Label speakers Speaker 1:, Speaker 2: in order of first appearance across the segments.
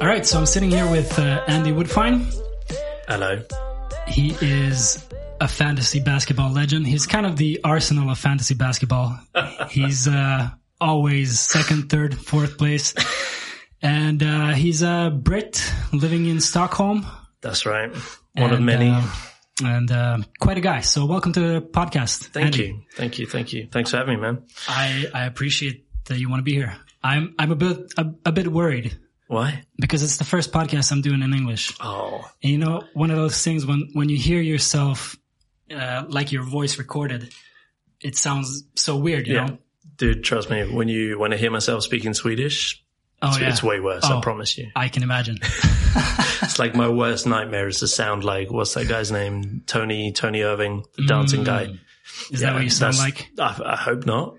Speaker 1: All right, so I'm sitting here with uh, Andy Woodfine.
Speaker 2: Hello.
Speaker 1: He is a fantasy basketball legend. He's kind of the arsenal of fantasy basketball. he's uh, always second, third, fourth place. And uh, he's a Brit living in Stockholm.
Speaker 2: That's right. One of many.
Speaker 1: uh, and uh, quite a guy. So welcome to the podcast.
Speaker 2: thank
Speaker 1: Andy.
Speaker 2: you. Thank you. Thank you. Thanks for having me, man.
Speaker 1: I, I appreciate that you want to be here. I'm I'm a bit a, a bit worried
Speaker 2: Why?
Speaker 1: because it's the first podcast I'm doing in English.
Speaker 2: Oh,
Speaker 1: And you know, one of those things when when you hear yourself uh, like your voice recorded, it sounds so weird, you
Speaker 2: yeah.
Speaker 1: know.
Speaker 2: Dude, trust me, when you, when I hear myself speaking Swedish,
Speaker 1: Oh
Speaker 2: it's,
Speaker 1: yeah,
Speaker 2: it's way worse.
Speaker 1: Oh.
Speaker 2: I promise you.
Speaker 1: I can imagine.
Speaker 2: It's like my worst nightmare is to sound like, what's that guy's name? Tony, Tony Irving, the dancing guy.
Speaker 1: Mm. Is that what you sound like?
Speaker 2: I, I hope not.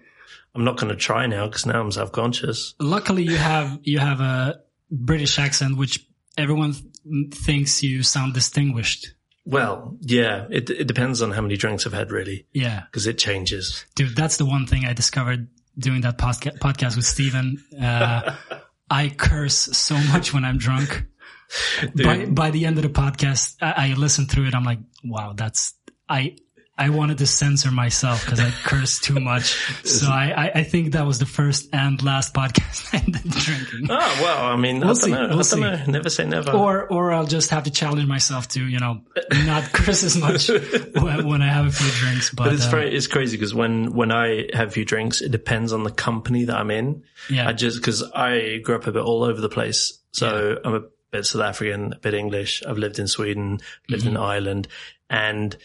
Speaker 2: I'm not going to try now because now I'm self-conscious.
Speaker 1: Luckily, you have you have a British accent, which everyone th- thinks you sound distinguished.
Speaker 2: Well, yeah, it, it depends on how many drinks I've had really
Speaker 1: Yeah,
Speaker 2: because it changes.
Speaker 1: dude, that's the one thing I discovered doing that posca- podcast with Steven. Uh, I curse so much when I'm drunk. By, by the end of the podcast, I, I listened through it. I'm like, wow, that's, I, I wanted to censor myself because I cursed too much. So I, I, I think that was the first and last podcast I did drinking.
Speaker 2: Oh, well, I mean,
Speaker 1: We'll
Speaker 2: I
Speaker 1: see.
Speaker 2: Know.
Speaker 1: We'll see.
Speaker 2: know. Never say never.
Speaker 1: Or, or I'll just have to challenge myself to, you know, not curse as much when, when I have a few drinks. But,
Speaker 2: But it's
Speaker 1: uh,
Speaker 2: very, it's crazy because when, when I have a few drinks, it depends on the company that I'm in.
Speaker 1: yeah,
Speaker 2: I just, cause I grew up a bit all over the place. So I'm a bit South African, a bit English. I've lived in Sweden, lived
Speaker 1: Mm-hmm.
Speaker 2: in Ireland. And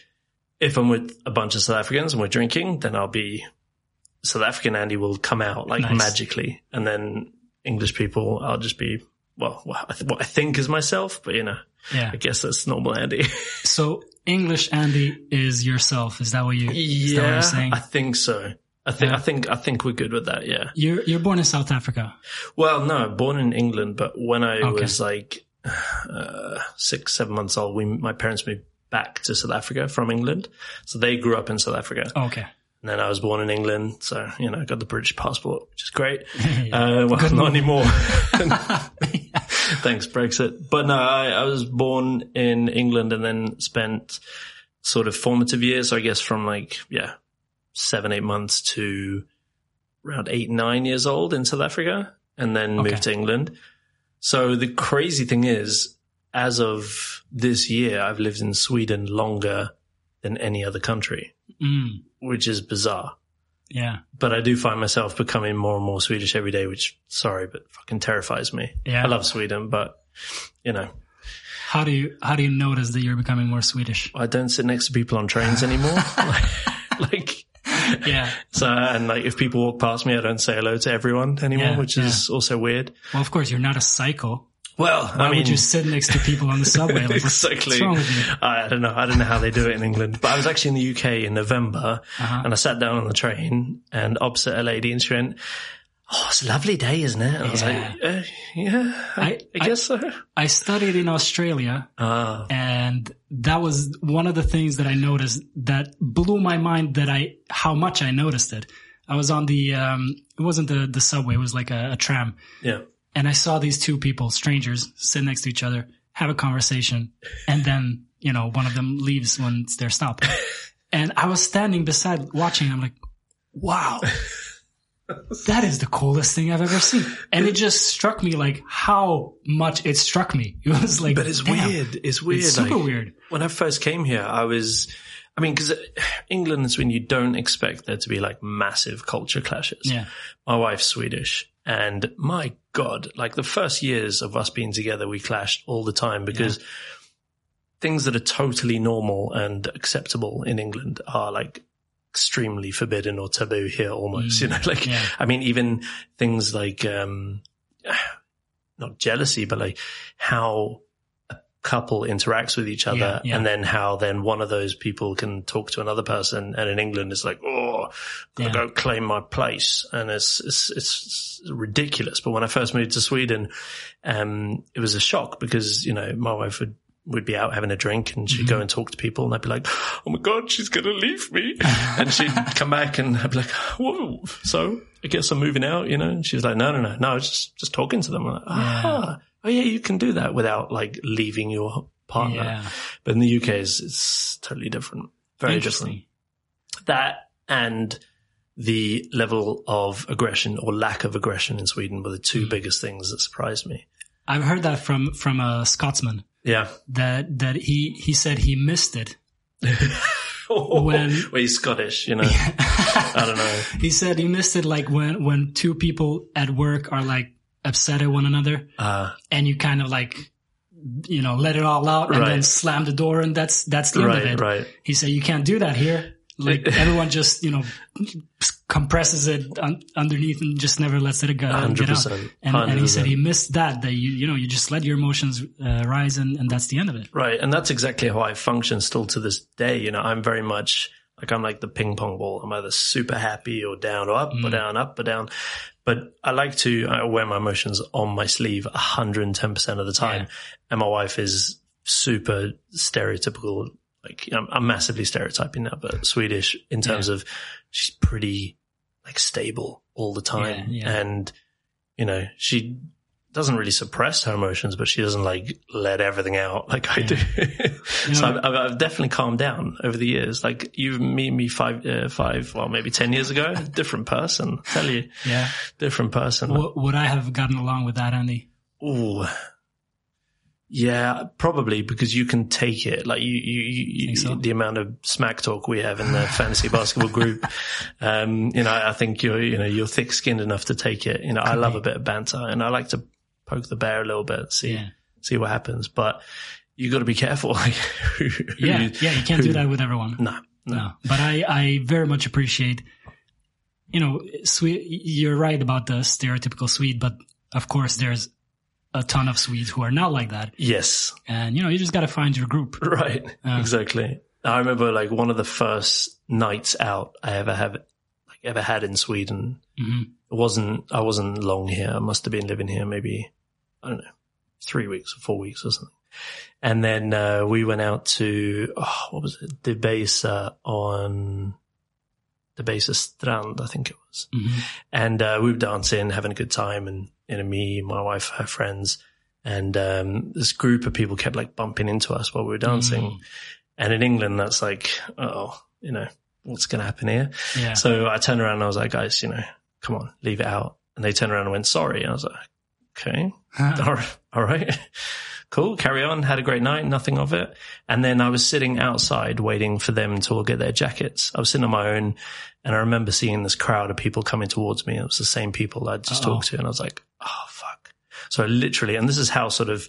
Speaker 2: if I'm with a bunch of South Africans and we're drinking, then I'll be South African Andy will come out like
Speaker 1: Nice.
Speaker 2: magically. And then English people, I'll just be, well, what I, th- what I think is myself, but you know,
Speaker 1: yeah.
Speaker 2: I guess that's normal Andy.
Speaker 1: So English Andy is yourself. Is that what you, what
Speaker 2: yeah,
Speaker 1: you're saying?
Speaker 2: I think so. I think,
Speaker 1: Yeah.
Speaker 2: I think, I think we're good with that. Yeah.
Speaker 1: You're, you're born in South Africa.
Speaker 2: Well, no, born in England, but when I
Speaker 1: Okay.
Speaker 2: was like uh, six, seven months old, we my parents moved back to South Africa from England, so they grew up in South Africa.
Speaker 1: Okay.
Speaker 2: And then I was born in England, so you know, I got the British passport, which is great.
Speaker 1: Yeah.
Speaker 2: Uh, well, not anymore. Thanks, Brexit. But no, I, I was born in England and then spent sort of formative years. So I guess from like, yeah, seven, eight months to around eight, nine years old in South Africa and then
Speaker 1: Okay.
Speaker 2: moved to England. So the crazy thing is, as of this year, I've lived in Sweden longer than any other country,
Speaker 1: Mm,
Speaker 2: which is bizarre
Speaker 1: yeah.
Speaker 2: but I do find myself becoming more and more Swedish every day, which sorry, but fucking terrifies me.
Speaker 1: Yeah.
Speaker 2: I love Sweden, but you know,
Speaker 1: How do you, how do you notice that you're becoming more Swedish?
Speaker 2: I don't sit next to people on trains anymore. like,
Speaker 1: Yeah.
Speaker 2: so, and like if people walk past me, I don't say hello to everyone anymore,
Speaker 1: Yeah,
Speaker 2: which is also weird.
Speaker 1: Well, of course, you're not a psycho.
Speaker 2: Well,
Speaker 1: Why
Speaker 2: I mean,
Speaker 1: would you sit next to people on the subway? Like,
Speaker 2: exactly.
Speaker 1: what's wrong with you?
Speaker 2: I don't know. I don't know how they do it in England, but I was actually in the UK in November
Speaker 1: Uh-huh.
Speaker 2: and I sat down on the train and opposite a lady and she went, Oh, it's a lovely day, isn't it? And I was like, uh, yeah, I,
Speaker 1: I-
Speaker 2: I guess so.
Speaker 1: I studied in Australia
Speaker 2: Ah,
Speaker 1: and that was one of the things that I noticed that blew my mind that I, how much I noticed it. I was on the, um, it wasn't the, the subway, it was like a, a tram.
Speaker 2: yeah.
Speaker 1: And I saw these two people, strangers, sit next to each other, have a conversation. And then, you know, one of them leaves when it's their stop. and I was standing beside watching. I'm like, wow, that is the coolest thing I've ever seen. And it just struck me like how much it struck me. It was like,
Speaker 2: But it's
Speaker 1: damn,
Speaker 2: weird. It's weird.
Speaker 1: It's super
Speaker 2: like,
Speaker 1: weird.
Speaker 2: When I first came here, I was, I mean, because uh, England is when you don't expect there to be like massive culture clashes.
Speaker 1: Yeah.
Speaker 2: My wife's Swedish, and my God, like the first years of us being together, we clashed all the time because things that are totally normal and acceptable in England are like extremely forbidden or taboo here almost, you know, like,
Speaker 1: Mm. yeah.
Speaker 2: I mean, even things like, um, not jealousy, but like how couple interacts with each other
Speaker 1: Yeah, yeah.
Speaker 2: and then how then one of those people can talk to another person. And in England, it's like, oh, gotta
Speaker 1: Yeah.
Speaker 2: go claim my place. And it's, it's, it's ridiculous. But when I first moved to Sweden, um, it was a shock because, you know, my wife would we'd be out having a drink and she'd
Speaker 1: Mm-hmm.
Speaker 2: go and talk to people and I'd be like, Oh my God, she's going to leave me. and she'd come back and I'd be like, Whoa, so I guess I'm moving out, you know? And she was like, no, no, no, no, I was just, just talking to them. I'm like, ah, oh yeah, you can do that without like leaving your partner.
Speaker 1: Yeah.
Speaker 2: But in the UK, it's, it's totally different. Very different
Speaker 1: Interesting.
Speaker 2: that and the level of aggression or lack of aggression in Sweden were the two mm. biggest things that surprised me.
Speaker 1: I've heard that from from a Scotsman
Speaker 2: Yeah.
Speaker 1: that that he he said he missed it. When-
Speaker 2: well, he's Scottish, you know. I don't know.
Speaker 1: He said he missed it like when when two people at work are like upset at one another
Speaker 2: Uh,
Speaker 1: and you kind of like you know let it all out and
Speaker 2: Right.
Speaker 1: then slam the door and that's that's the end of it.
Speaker 2: right.
Speaker 1: He said you can't do that here. Like everyone just you know compresses it un- underneath and just never lets it go get out.
Speaker 2: 100%,
Speaker 1: And, and he said he missed that that you you know you just let your emotions uh, rise and, and that's the end of it.
Speaker 2: Right. And that's exactly how I function still to this day. You know, I'm very much like, I'm like the ping pong ball. I'm either super happy or down or up or down, up or down. But I like to I wear my emotions on my sleeve 110% of the time.
Speaker 1: Yeah.
Speaker 2: And my wife is super stereotypical. Like I'm, I'm massively stereotyping now, but Swedish in terms of she's pretty like stable all the time.
Speaker 1: Yeah, yeah.
Speaker 2: And, you know, she doesn't really suppress her emotions, but she doesn't like let everything out like I do. so
Speaker 1: know-
Speaker 2: I've, I've, definitely calmed down over the years. Like you meet me five, uh, five, well, maybe 10 years ago, different person, tell you,
Speaker 1: Yeah.
Speaker 2: different person.
Speaker 1: W- would I have gotten along with that, Andy?
Speaker 2: Ooh. Yeah, probably because you can take it. Like you, you, you, you
Speaker 1: so?
Speaker 2: the amount of smack talk we have in the fantasy basketball group. Um, you know, I think you're, you know, you're thick skinned enough to take it. You know, I love a bit of banter and I like to poke the bear a little bit, see,
Speaker 1: Yeah.
Speaker 2: see what happens. But you got to be careful. Like, who,
Speaker 1: Yeah,
Speaker 2: you-
Speaker 1: yeah, you can't do that with everyone.
Speaker 2: No, no.
Speaker 1: No, but I, I very much appreciate, you know, Swede, you're right about the stereotypical Swede, but of course there's a ton of Swedes who are not like that.
Speaker 2: Yes.
Speaker 1: And, you know, you just got to find your group.
Speaker 2: Right.
Speaker 1: Uh.
Speaker 2: exactly. I remember like one of the first nights out I ever have like ever had in Sweden.
Speaker 1: Mhm.
Speaker 2: Wasn't, I wasn't long here. I must have been living here maybe, I don't know, three weeks or four weeks or something. And then, uh, we went out to, oh, what was it? Debaser on, Debaser Strand, I think it was.
Speaker 1: Mhm.
Speaker 2: And, uh, we were dancing, having a good time and, you know, me, my wife, her friends, and, um, this group of people kept like bumping into us while we were dancing.
Speaker 1: Mm.
Speaker 2: And in England, that's like, oh, you know, what's going to happen here?
Speaker 1: Yeah.
Speaker 2: So I turned around and I was like, guys, you know, come on, leave it out. And they turned around and went, sorry. And I was like, okay, all right, all right. Cool. Carry on. Had a great night. Nothing of it. And then I was sitting outside waiting for them to all get their jackets. I was sitting on my own and I remember seeing this crowd of people coming towards me. It was the same people I'd just
Speaker 1: Uh-oh.
Speaker 2: talked to. And I was like, oh, fuck. So I literally, and this is how sort of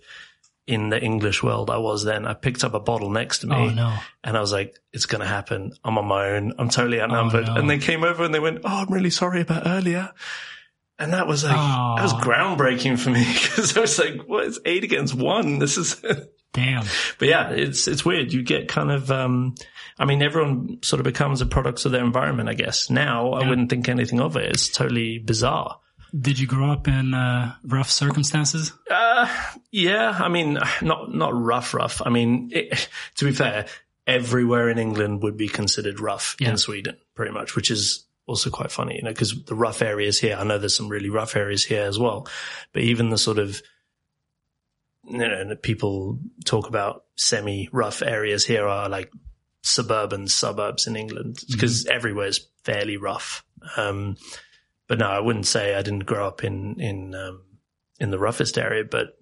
Speaker 2: in the English world I was then. I picked up a bottle next to me
Speaker 1: oh, no.
Speaker 2: and I was like, it's going to happen. I'm on my own. I'm totally outnumbered.
Speaker 1: no.
Speaker 2: And they came over and they went, Oh, I'm really sorry about earlier. And that was like, that was groundbreaking for me because I was like, what? It's eight against one. This is,
Speaker 1: Damn.
Speaker 2: but yeah, it's, it's weird. You get kind of, um, I mean, everyone sort of becomes a product of their environment, I guess. Now I wouldn't think anything of it. It's totally bizarre.
Speaker 1: Did you grow up in uh, rough circumstances?
Speaker 2: Uh, yeah, I mean, not not rough, rough. I mean, it, to be fair, everywhere in England would be considered rough
Speaker 1: Yeah.
Speaker 2: in Sweden, pretty much, which is also quite funny, you know, because the rough areas here, I know there's some really rough areas here as well, but even the sort of, you know, people talk about semi-rough areas here are like suburban suburbs in England because everywhere is fairly rough. Um, but no, I wouldn't say I didn't grow up in in um, in the roughest area, but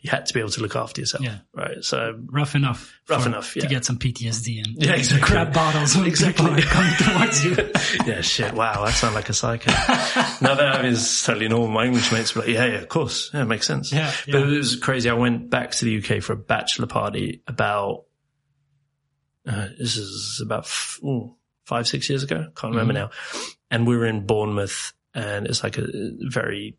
Speaker 2: you had to be able to look after yourself,
Speaker 1: Yeah.
Speaker 2: right? So
Speaker 1: Rough enough.
Speaker 2: Rough
Speaker 1: for-
Speaker 2: enough,
Speaker 1: To get some PTSD and
Speaker 2: Yeah, exactly.
Speaker 1: grab bottles when
Speaker 2: Exactly.
Speaker 1: people are coming towards you.
Speaker 2: yeah, shit. Wow, I sound like a psycho. now that I mean, that is totally normal. My English mates were like, yeah, yeah, of course. Yeah, it makes sense.
Speaker 1: Yeah,
Speaker 2: But
Speaker 1: yeah.
Speaker 2: it was crazy. I went back to the UK for a bachelor party about, uh, this is about f- ooh, five, six years ago. Can't remember now. And we were in Bournemouth and it's like a very,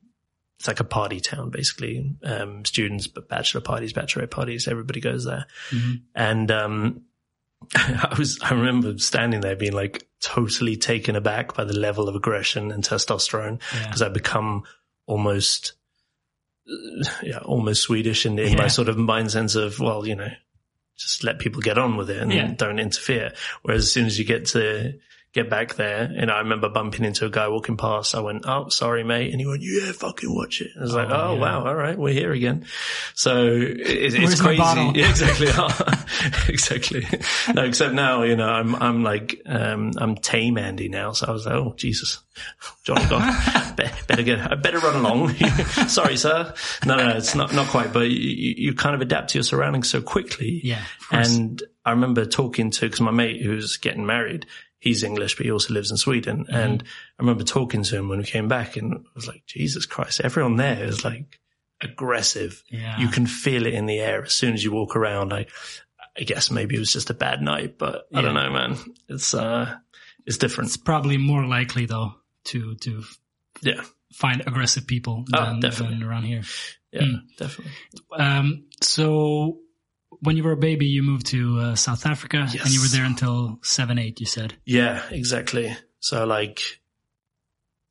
Speaker 2: it's like a party town, basically. Um, students, but bachelor parties, bachelorette parties, everybody goes there.
Speaker 1: Mhm.
Speaker 2: And, um, I was, I remember standing there being like totally taken aback by the level of aggression and testosterone
Speaker 1: Yeah.
Speaker 2: because I've become almost yeah, almost Swedish in, in
Speaker 1: Yeah.
Speaker 2: my sort of mind sense of, well, you know, just let people get on with it and
Speaker 1: Yeah.
Speaker 2: don't interfere. Whereas as soon as you get to get back there, and I remember bumping into a guy walking past, I went, "Oh, sorry, mate," and he went, "Yeah, fucking watch it." I was like,
Speaker 1: Oh,
Speaker 2: "Oh,
Speaker 1: yeah.
Speaker 2: wow, all right, we're here again." So it, it's crazy. Yeah, exactly, exactly. No, except now, you know, I'm I'm like um, I'm tame Andy now, so I was like, "Oh, Jesus, Johnny, God, be- better get, I better run along." sorry, sir. No, no, it's not not quite, but you, you you kind of adapt to your surroundings so quickly.
Speaker 1: Yeah.
Speaker 2: And I remember talking to, cause my mate who's getting married, he's English, but he also lives in Sweden.
Speaker 1: Mm-hmm.
Speaker 2: And I remember talking to him when we came back and I was like, Jesus Christ, everyone there is like aggressive.
Speaker 1: Yeah.
Speaker 2: You can feel it in the air as soon as you walk around. I, I guess maybe it was just a bad night, but I don't know, man. It's, uh, it's different.
Speaker 1: it's probably more likely though to to
Speaker 2: Yeah.
Speaker 1: find aggressive people
Speaker 2: Oh,
Speaker 1: than,
Speaker 2: definitely.
Speaker 1: than around here.
Speaker 2: Yeah,
Speaker 1: Hmm.
Speaker 2: definitely.
Speaker 1: Um, so when you were a baby, you moved to uh, South Africa, and you were there until seven, eight. You said.
Speaker 2: Yeah, exactly. So like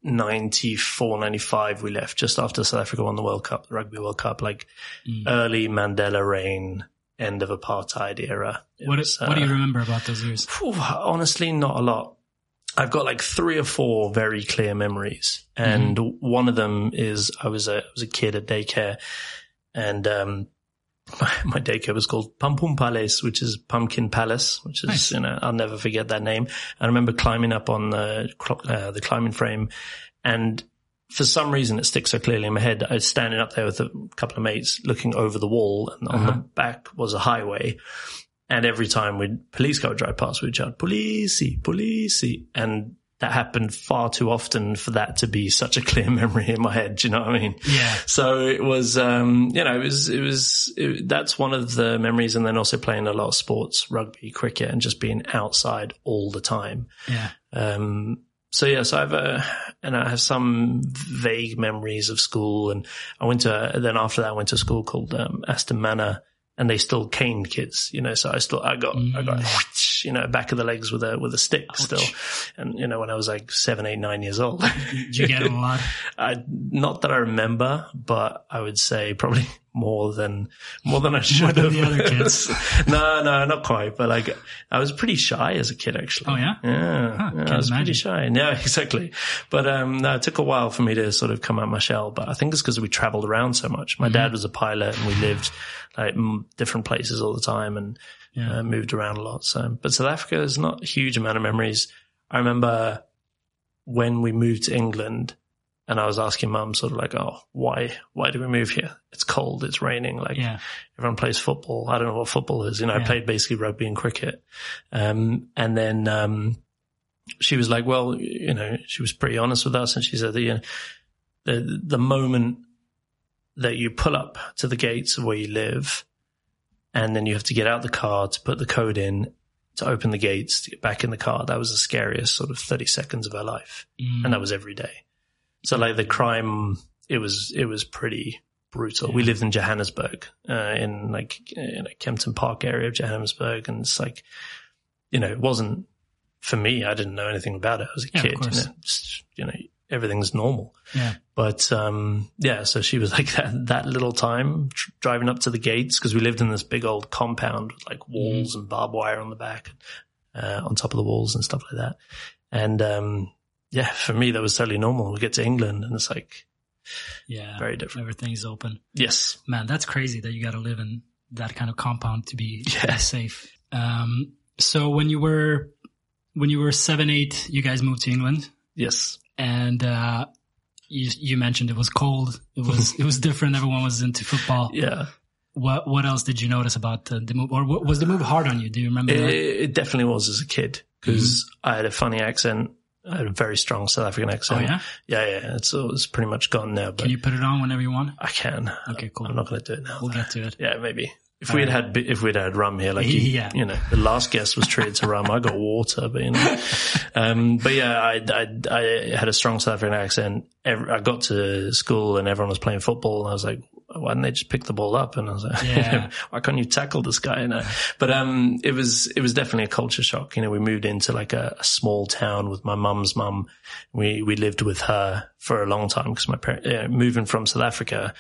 Speaker 2: 94, 95, we left just after South Africa won the World Cup, the Rugby World Cup, like
Speaker 1: Mm.
Speaker 2: early Mandela reign, end of apartheid era.
Speaker 1: What
Speaker 2: was,
Speaker 1: What do you
Speaker 2: uh,
Speaker 1: remember about those years?
Speaker 2: phew, honestly, not a lot. I've got like three or four very clear memories, and one of them is I was a I was a kid at daycare, and um, my, my daycare was called Pumpum Palace, which is Pumpkin Palace, which is
Speaker 1: Nice.
Speaker 2: you know I'll never forget that name. I remember climbing up on the uh, the climbing frame, and for some reason it sticks so clearly in my head. I was standing up there with a couple of mates, looking over the wall, and on the
Speaker 1: Uh-huh.
Speaker 2: back was a highway. And every time we'd police car would drive past, we'd shout, "Policey, policey," and that happened far too often for that to be such a clear memory in my head. Do you know what I mean?
Speaker 1: Yeah.
Speaker 2: So it was, um, you know, it was, it was, it, that's one of the memories. And then also playing a lot of sports, rugby, cricket, and just being outside all the time.
Speaker 1: Yeah.
Speaker 2: Um, so yeah, so I have a, and I have some vague memories of school. And I went to, then after that, I went to a school called, um, Aston Manor and they still caned kids, you know, so I still, I got, I got, mm. you know, back of the legs with a, with a stick still. And, you know, when I was like seven, eight, nine years old.
Speaker 1: Did you get a lot?
Speaker 2: I, not that I remember, but I would say probably more than more than I should
Speaker 1: than
Speaker 2: have.
Speaker 1: the other kids.
Speaker 2: no, no, not quite. But like, I was pretty shy as a kid, actually.
Speaker 1: Oh, yeah?
Speaker 2: yeah,
Speaker 1: Huh,
Speaker 2: yeah, I was
Speaker 1: imagine.
Speaker 2: pretty shy. Yeah, exactly. But um, no, it took a while for me to sort of come out my shell. But I think it's because we traveled around so much.
Speaker 1: Mm-hmm.
Speaker 2: My dad was a pilot, and we lived like m- different places all the time, and
Speaker 1: Yeah.
Speaker 2: uh, moved around a lot. So, but South Africa is not a huge amount of memories. I remember when we moved to England and I was asking mum sort of like, Oh, why, why did we move here? It's cold. It's raining. Like
Speaker 1: Yeah.
Speaker 2: everyone plays football. I don't know what football is. You know, I played basically rugby and cricket. Um, and then, um, she was like, well, you know, she was pretty honest with us and she said that, you know, the, the moment that you pull up to the gates of where you live and then you have to get out the car to put the code in to open the gates to get back in the car. That was the scariest sort of 30 seconds of her life.
Speaker 1: Mm.
Speaker 2: And that was every day. So like the crime, it was, it was pretty brutal. We lived in Johannesburg, uh, in like, in a Kempton Park area of Johannesburg. And it's like, you know, it wasn't for me. I didn't know anything about it. I was a
Speaker 1: Yeah,
Speaker 2: kid, you know, just, you know, everything's normal.
Speaker 1: Yeah.
Speaker 2: But um, yeah, so she was like that that little time tr- driving up to the gates because we lived in this big old compound with like walls and barbed wire on the back, uh, on top of the walls and stuff like that. And um, yeah, for me that was totally normal. We get to England and it's like
Speaker 1: Yeah.
Speaker 2: very different.
Speaker 1: Everything's open.
Speaker 2: Yes,
Speaker 1: Man, that's crazy that you got to live in that kind of compound to be,
Speaker 2: Yeah.
Speaker 1: safe. Um, so when you were, when you were seven, eight, you guys moved to England
Speaker 2: yes,
Speaker 1: and, uh, you, you mentioned it was cold. It was, it was different. Everyone was into football.
Speaker 2: yeah.
Speaker 1: What, what else did you notice about the, the move or was the move hard on you? Do you remember
Speaker 2: It,
Speaker 1: that?
Speaker 2: it definitely was as a kid because I had a funny accent. I had a very strong South African
Speaker 1: Oh
Speaker 2: accent.
Speaker 1: yeah.
Speaker 2: yeah, yeah. It's, it's pretty much gone now, but
Speaker 1: Can you put it on whenever you want?
Speaker 2: I can.
Speaker 1: Okay, cool.
Speaker 2: I'm not going to do it now.
Speaker 1: We'll get to it.
Speaker 2: Yeah, maybe. If we'd had if we'd had rum here, like you,
Speaker 1: Yeah.
Speaker 2: you know, the last guest was treated to rum. I got water, but you know, um, but yeah, I, I I had a strong South African accent. Every, I got to school and everyone was playing football, and I was like, why didn't they just pick the ball up? And I was like,
Speaker 1: Yeah.
Speaker 2: why can't you tackle this guy? You know? But um, it was it was definitely a culture shock. You know, we moved into like a, a small town with my mum's mum. We we lived with her for a long time because my parents uh, moving from South Africa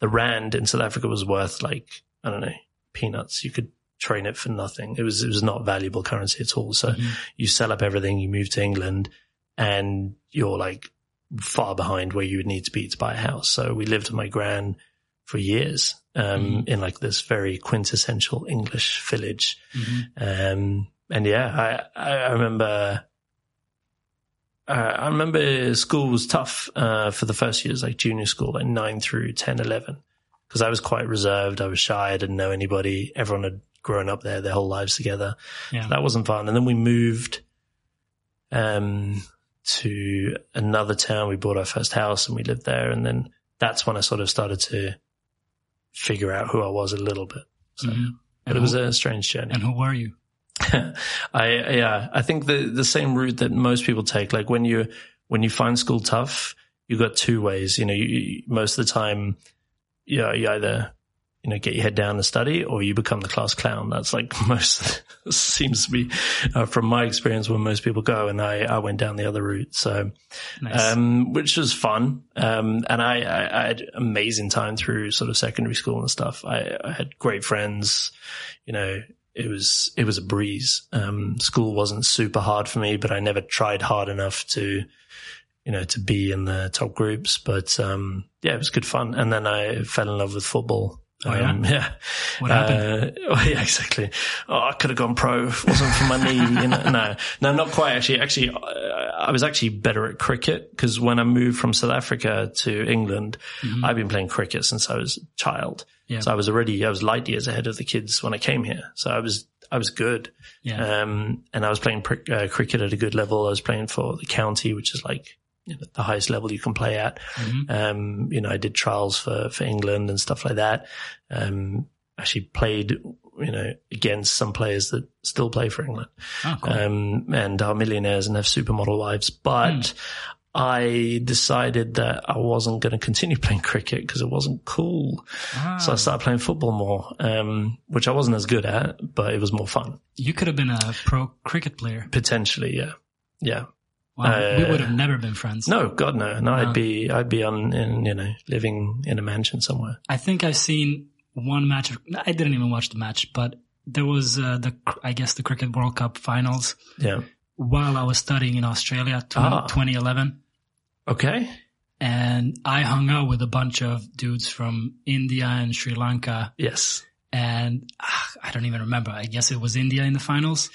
Speaker 2: the rand in South Africa was worth like I don't know peanuts. You could train it for nothing. It was it was not valuable currency at all. So
Speaker 1: Mhm.
Speaker 2: you sell up everything, you move to England, and you're like far behind where you would need to be to buy a house. So we lived with my gran for years um, in like this very quintessential English village.
Speaker 1: Mhm.
Speaker 2: Um, and yeah, I, I remember, uh, I remember school was tough, uh, for the first years, like junior school, like nine through 10, 11. Cause I was quite reserved. I was shy. I didn't know anybody. Everyone had grown up there their whole lives together.
Speaker 1: Yeah.
Speaker 2: That wasn't fun. And then we moved, um, to another town. We bought our first house and we lived there. And then that's when I sort of started to figure out who I was a little bit. So,
Speaker 1: Mhm.
Speaker 2: but it was a strange journey.
Speaker 1: And who were you?
Speaker 2: I yeah, I think the the same route that most people take. Like when you when you find school tough, you've got two ways. You know, you, you, most of the time, you know, you either you know get your head down and study, or you become the class clown. That's like most seems to be uh, from my experience where most people go. And I I went down the other route. So
Speaker 1: Nice.
Speaker 2: um, which was fun. Um, and I, I, I had amazing time through sort of secondary school and stuff. I, I had great friends, you know, it was, it was a breeze. Um, school wasn't super hard for me, but I never tried hard enough to, you know, to be in the top groups. But, um, yeah, it was good fun. And then I fell in love with football.
Speaker 1: Oh, yeah?
Speaker 2: Um, yeah.
Speaker 1: What happened?
Speaker 2: Uh, oh, yeah, exactly. Oh, I could have gone pro. If it wasn't for my knee. You know, no, no, not quite. Actually, actually, I was actually better at cricket because when I moved from South Africa to England, I've been playing cricket since I was a child.
Speaker 1: Mm-hmm. Yeah.
Speaker 2: So I was already, I was light years ahead of the kids when I came here. So I was, I was good.
Speaker 1: yeah.
Speaker 2: Um, and I was playing pr- uh, cricket at a good level. I was playing for the county, which is like the highest level you can play at.
Speaker 1: Mhm.
Speaker 2: Um, you know, I did trials for, for England and stuff like that. Um, actually played, you know, against some players that still play for England,
Speaker 1: Oh, cool.
Speaker 2: um, and are millionaires and have supermodel wives. But I decided that I wasn't going to continue playing cricket because it wasn't cool.
Speaker 1: Ah,
Speaker 2: So I started playing football more, um, which I wasn't as good at, but it was more fun.
Speaker 1: you could have been a pro cricket player.
Speaker 2: Potentially, yeah. Yeah.
Speaker 1: Wow, we
Speaker 2: Uh,
Speaker 1: would have never been friends.
Speaker 2: No, God, no. No,
Speaker 1: No.
Speaker 2: I'd be, I'd be on, in, you know, living in a mansion somewhere.
Speaker 1: I think I've seen one match. Of, I didn't even watch the match, but there was uh, the I guess the Cricket World Cup finals
Speaker 2: Yeah.
Speaker 1: while I was studying in Australia, 20,
Speaker 2: Ah.
Speaker 1: 2011,
Speaker 2: Okay.
Speaker 1: and I hung out with a bunch of dudes from India and Sri Lanka,
Speaker 2: Yes.
Speaker 1: and ah, I don't even remember. I guess it was India in the finals.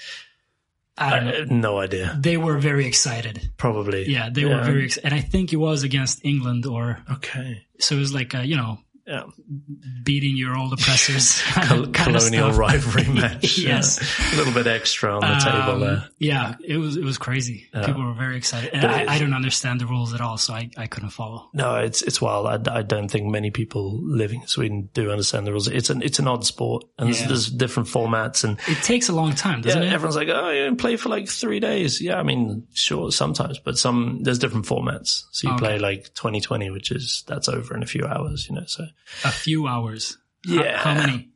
Speaker 1: I
Speaker 2: I
Speaker 1: don't know.
Speaker 2: have no idea.
Speaker 1: They were very excited.
Speaker 2: Probably.
Speaker 1: Yeah, they were very excited. And I think it was against England or,
Speaker 2: Okay.
Speaker 1: so it was like, a, you know,
Speaker 2: Yeah.
Speaker 1: beating your old oppressors.
Speaker 2: Col- colonial rivalry match.
Speaker 1: Yes.
Speaker 2: Yeah. A little bit extra on the table
Speaker 1: Um,
Speaker 2: there.
Speaker 1: Yeah, it was it was crazy.
Speaker 2: Yeah.
Speaker 1: People were very excited, and I, I don't understand the rules at all, so I, I couldn't follow.
Speaker 2: No, it's it's wild. I, I don't think many people living in Sweden do understand the rules. It's an it's an odd sport, and there's, there's different formats, and
Speaker 1: It takes a long time, doesn't it?
Speaker 2: everyone's like, oh, you play for like three days. Yeah, I mean, sure, sometimes, but some there's different formats. So you
Speaker 1: Okay.
Speaker 2: play like 2020, which is that's over in a few hours, you know. So
Speaker 1: A few hours.
Speaker 2: Yeah.
Speaker 1: How, many?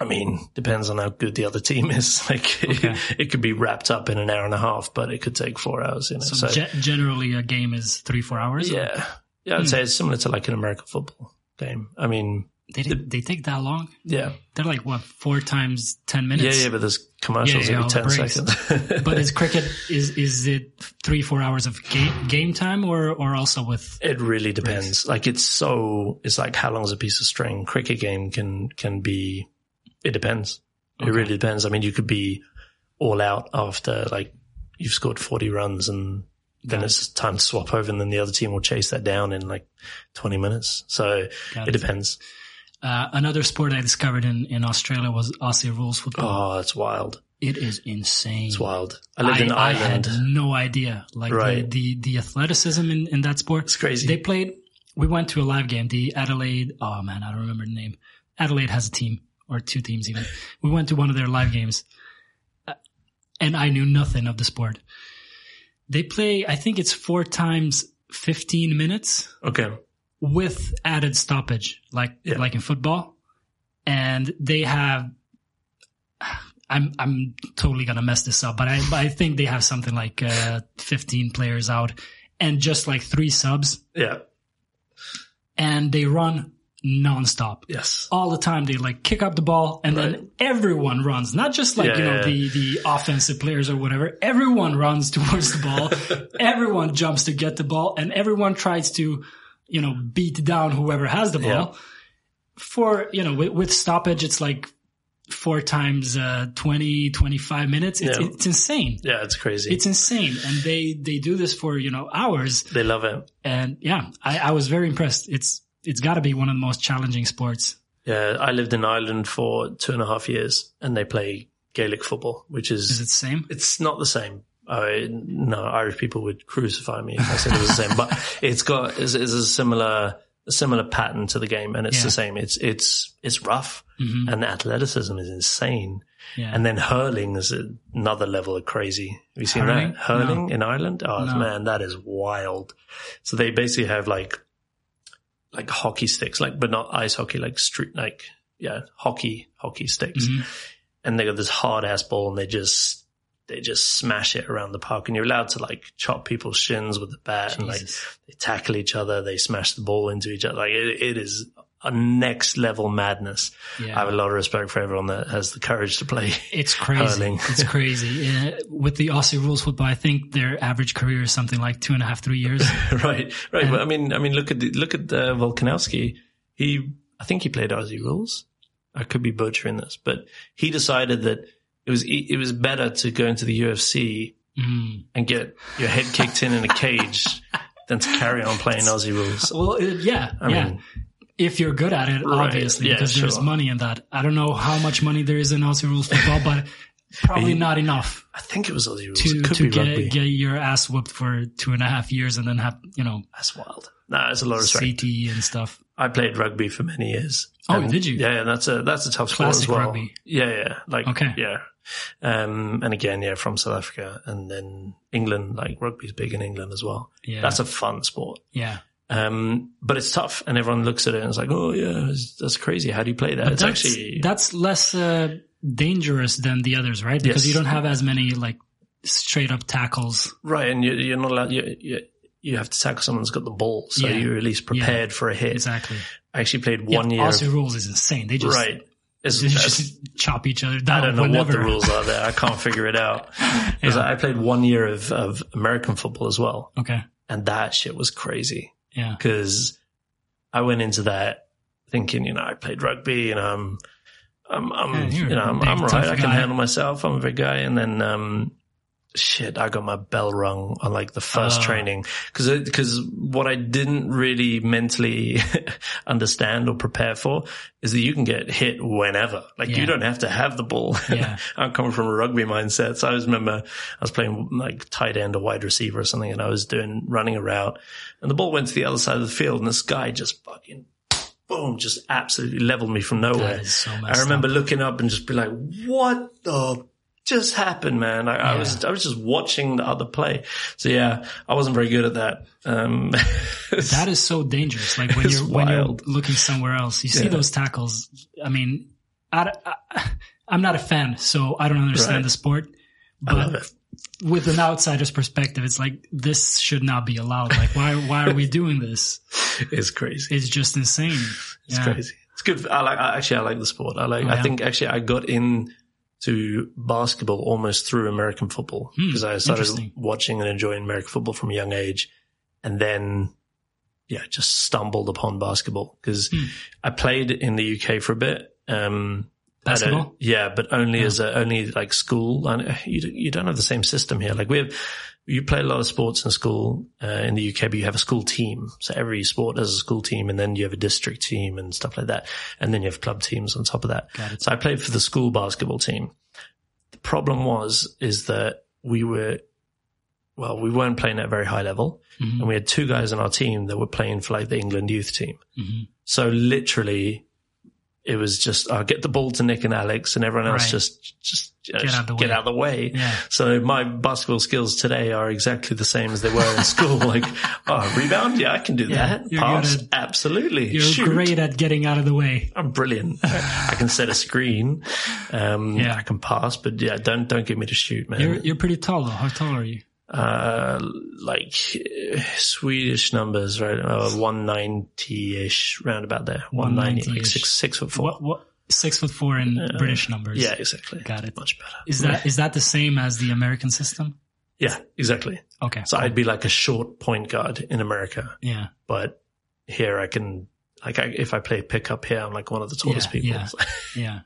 Speaker 2: I mean, depends on how good the other team is. Like
Speaker 1: Okay.
Speaker 2: it, it could be wrapped up in an hour and a half, but it could take four hours. You know,
Speaker 1: So,
Speaker 2: so,
Speaker 1: ge- generally, a game is three four hours.
Speaker 2: yeah, yeah, I'd
Speaker 1: Hmm.
Speaker 2: say it's similar to like an American football game. I mean,
Speaker 1: They they take that long?
Speaker 2: yeah,
Speaker 1: They're like what four times ten minutes?
Speaker 2: yeah, yeah, but there's commercials
Speaker 1: Yeah, yeah,
Speaker 2: every ten
Speaker 1: breaks.
Speaker 2: seconds.
Speaker 1: But is cricket is is it three four hours of game game time or or also with?
Speaker 2: It really depends. Like it's so, it's like how long is a piece of string? Cricket game can, can be, it depends. It really depends. I mean, you could be all out after like you've scored 40 runs and then
Speaker 1: Got
Speaker 2: it's time to swap over and then the other team will chase that down in like 20 minutes. So
Speaker 1: Got
Speaker 2: it
Speaker 1: it. Uh, another sport I discovered in in Australia was Aussie rules football.
Speaker 2: Oh, it's wild.
Speaker 1: It is insane.
Speaker 2: It's wild. I lived in
Speaker 1: I
Speaker 2: Ireland.
Speaker 1: had no idea. Like
Speaker 2: Right.
Speaker 1: the, the the athleticism in, in that sport.
Speaker 2: It's crazy.
Speaker 1: They played. We went to a live game. The Adelaide. Oh man, I don't remember the name. Adelaide has a team or two teams even. We went to one of their live games, uh, and I knew nothing of the sport. They play. I think it's four times fifteen minutes
Speaker 2: okay.
Speaker 1: With added stoppage, like
Speaker 2: Yeah.
Speaker 1: like in football, and they have. I'm I'm totally gonna mess this up, but I but I think they have something like uh, 15 players out, and just like three subs,
Speaker 2: Yeah.
Speaker 1: and they run nonstop.
Speaker 2: Yes.
Speaker 1: All the time they like kick up the ball and
Speaker 2: Right.
Speaker 1: then everyone runs. Not just like, you know,
Speaker 2: Yeah.
Speaker 1: the, the offensive players or whatever. Everyone runs towards the ball. everyone jumps to get the ball and everyone tries to, you know, beat down whoever has the ball.
Speaker 2: Yeah.
Speaker 1: For, you know, with, with stoppage, it's like four times, uh, 20, 25 minutes. It's,
Speaker 2: Yeah.
Speaker 1: it's insane.
Speaker 2: Yeah, it's crazy.
Speaker 1: It's insane. And they, they do this for, you know, hours.
Speaker 2: they love it.
Speaker 1: And yeah, I, I was very impressed. It's, it's gotta be one of the most challenging sports.
Speaker 2: Yeah, I lived in Ireland for two and a half years, and they play Gaelic football, which is,
Speaker 1: Is it the same?
Speaker 2: it's not the same. I, no, Irish people would crucify me if I said it was the same, but it's got it's, it's a similar a similar pattern to the game, and it's
Speaker 1: Yeah.
Speaker 2: the same. It's it's it's rough,
Speaker 1: Mhm.
Speaker 2: and the athleticism is insane,
Speaker 1: Yeah.
Speaker 2: and then hurling is another level of crazy. Have you seen
Speaker 1: Hurling?
Speaker 2: that hurling in Ireland? Oh
Speaker 1: No.
Speaker 2: man, that is wild. So they basically have like like hockey sticks, like but not ice hockey, like street like yeah hockey hockey sticks
Speaker 1: Mhm.
Speaker 2: and they got this hard ass ball and they just they just smash it around the park and you're allowed to like chop people's shins with the bat and like they tackle each other they smash the ball into each other like it, it is a next level madness
Speaker 1: Yeah.
Speaker 2: i have a lot of respect for everyone that has the courage to play
Speaker 1: It's crazy.
Speaker 2: Hurling.
Speaker 1: It's crazy. Yeah, with the Aussie rules football, I think their average career is something like two and a half, three years.
Speaker 2: right right but i mean i mean look at the, look at uh, Volkanovski he i think he played aussie rules i could be butchering this but he decided that it was it was better to go into the ufc
Speaker 1: Mm.
Speaker 2: and get your head kicked in in a cage than to carry on playing Aussie rules.
Speaker 1: Well, it, yeah,
Speaker 2: I
Speaker 1: yeah.
Speaker 2: mean,
Speaker 1: if you're good at it,
Speaker 2: Right.
Speaker 1: obviously,
Speaker 2: Yeah,
Speaker 1: because there's money in that. I don't know how much money there is in Aussie rules football, but probably
Speaker 2: You-
Speaker 1: not enough
Speaker 2: I think it was Aussie rules.
Speaker 1: to to get get your ass whooped for two and a half years and then have you know
Speaker 2: That's wild. No, that's a lot of respect.
Speaker 1: CT and stuff.
Speaker 2: I played rugby for many years.
Speaker 1: Oh,
Speaker 2: And-
Speaker 1: did you?
Speaker 2: Yeah, that's a that's a tough sport as
Speaker 1: Classic
Speaker 2: well.
Speaker 1: rugby.
Speaker 2: Yeah, yeah, like
Speaker 1: Okay.
Speaker 2: yeah. Um, and again, yeah, from South Africa and then England. Like rugby's big in England as well.
Speaker 1: Yeah,
Speaker 2: That's a fun sport.
Speaker 1: yeah.
Speaker 2: Um, but it's tough, and everyone looks at it and is like, "Oh yeah, that's crazy. How do you play that?"
Speaker 1: But
Speaker 2: it's
Speaker 1: that's,
Speaker 2: actually
Speaker 1: that's less uh, dangerous than the others, right? Because
Speaker 2: Yes.
Speaker 1: you don't have as many like straight up tackles.
Speaker 2: Right, and you, you're not allowed. You, you, you have to tackle someone who's got the ball, so
Speaker 1: Yeah.
Speaker 2: you're at least prepared for a hit.
Speaker 1: Exactly.
Speaker 2: I actually played
Speaker 1: Yeah,
Speaker 2: one year.
Speaker 1: Aussie rules is insane. They just
Speaker 2: right, It's-
Speaker 1: they just chop each other down.
Speaker 2: I don't know what the rules are there. I can't figure it out.
Speaker 1: Yeah.
Speaker 2: I played one year of, of American football as well,
Speaker 1: Okay.
Speaker 2: and that shit was crazy.
Speaker 1: Yeah.
Speaker 2: Because I went into that thinking, you know, I played rugby, and I'm, I'm, I'm
Speaker 1: Yeah, you're
Speaker 2: know, I'm, I'm right. I can handle myself. I'm a big guy, and then. um Shit, I got my bell rung on like the first
Speaker 1: Oh.
Speaker 2: training because because what I didn't really mentally understand or prepare for is that you can get hit whenever. Like
Speaker 1: Yeah.
Speaker 2: you don't have to have the ball.
Speaker 1: Yeah.
Speaker 2: I'm coming from a rugby mindset. So I just remember I was playing like tight end or wide receiver or something and I was doing running a route and the ball went to the other side of the field and this guy just fucking boom, just absolutely leveled me from nowhere.
Speaker 1: So
Speaker 2: I remember
Speaker 1: up.
Speaker 2: looking up and just be like, what the just happened, man? I, I was, I was just watching the other play. So yeah, I wasn't very good at that. Um,
Speaker 1: That is so dangerous. Like when you're when you're looking somewhere else, you see
Speaker 2: Yeah.
Speaker 1: those tackles. I mean, I, I, I'm not a fan, so I don't understand
Speaker 2: Right.
Speaker 1: the sport. But
Speaker 2: it.
Speaker 1: with an outsider's perspective, it's like this should not be allowed. Like why why are we doing this?
Speaker 2: It's crazy.
Speaker 1: It's just insane.
Speaker 2: It's
Speaker 1: Yeah.
Speaker 2: crazy. It's good. I like, I, actually, I like the sport. I like,
Speaker 1: Oh,
Speaker 2: I think actually I got in to basketball almost through American football
Speaker 1: Hmm,
Speaker 2: because I started watching and enjoying American football from a young age. And then, yeah, just stumbled upon basketball because
Speaker 1: Hmm.
Speaker 2: I played in the UK for a bit. Um,
Speaker 1: Basketball?
Speaker 2: yeah, but only
Speaker 1: Yeah.
Speaker 2: as a, only like school. And you, you don't have the same system here. Like we have, you play a lot of sports in school uh, in the UK, but you have a school team. So every sport has a school team, and then you have a district team and stuff like that, and then you have club teams on top of that. So I played for the school basketball team. The problem was is that we were, well, we weren't playing at a very high level,
Speaker 1: Mhm.
Speaker 2: and we had two guys on our team that were playing for like the England youth team.
Speaker 1: Mhm.
Speaker 2: So literally, it was just uh, get the ball to Nick and Alex, and everyone else
Speaker 1: Right.
Speaker 2: just just
Speaker 1: Get out the
Speaker 2: get
Speaker 1: way.
Speaker 2: out the way.
Speaker 1: Yeah.
Speaker 2: So my basketball skills today are exactly the same as they were in school. like, oh, rebound, yeah, I can do
Speaker 1: Yeah,
Speaker 2: that. Pass,
Speaker 1: good
Speaker 2: absolutely.
Speaker 1: You're
Speaker 2: Shoot.
Speaker 1: great at getting out of the way.
Speaker 2: I'm brilliant. I can set a screen. Um,
Speaker 1: Yeah.
Speaker 2: I can pass, but yeah, don't don't get me to shoot, man.
Speaker 1: You're you're pretty tall though. How tall are you?
Speaker 2: uh, like uh, Swedish numbers, right? Uh, 190-ish, round about there. 190, like
Speaker 1: 190-ish.
Speaker 2: six, six foot four.
Speaker 1: What, what, six foot four in British numbers.
Speaker 2: Yeah, exactly.
Speaker 1: Got it.
Speaker 2: Much better.
Speaker 1: Is that, is that the same as the American system?
Speaker 2: Yeah, exactly.
Speaker 1: Okay.
Speaker 2: So I'd be like a short point guard in America,
Speaker 1: yeah.
Speaker 2: but here I can, like, I, if I play pickup here, I'm like one of the tallest
Speaker 1: Yeah,
Speaker 2: people.
Speaker 1: yeah. Yeah.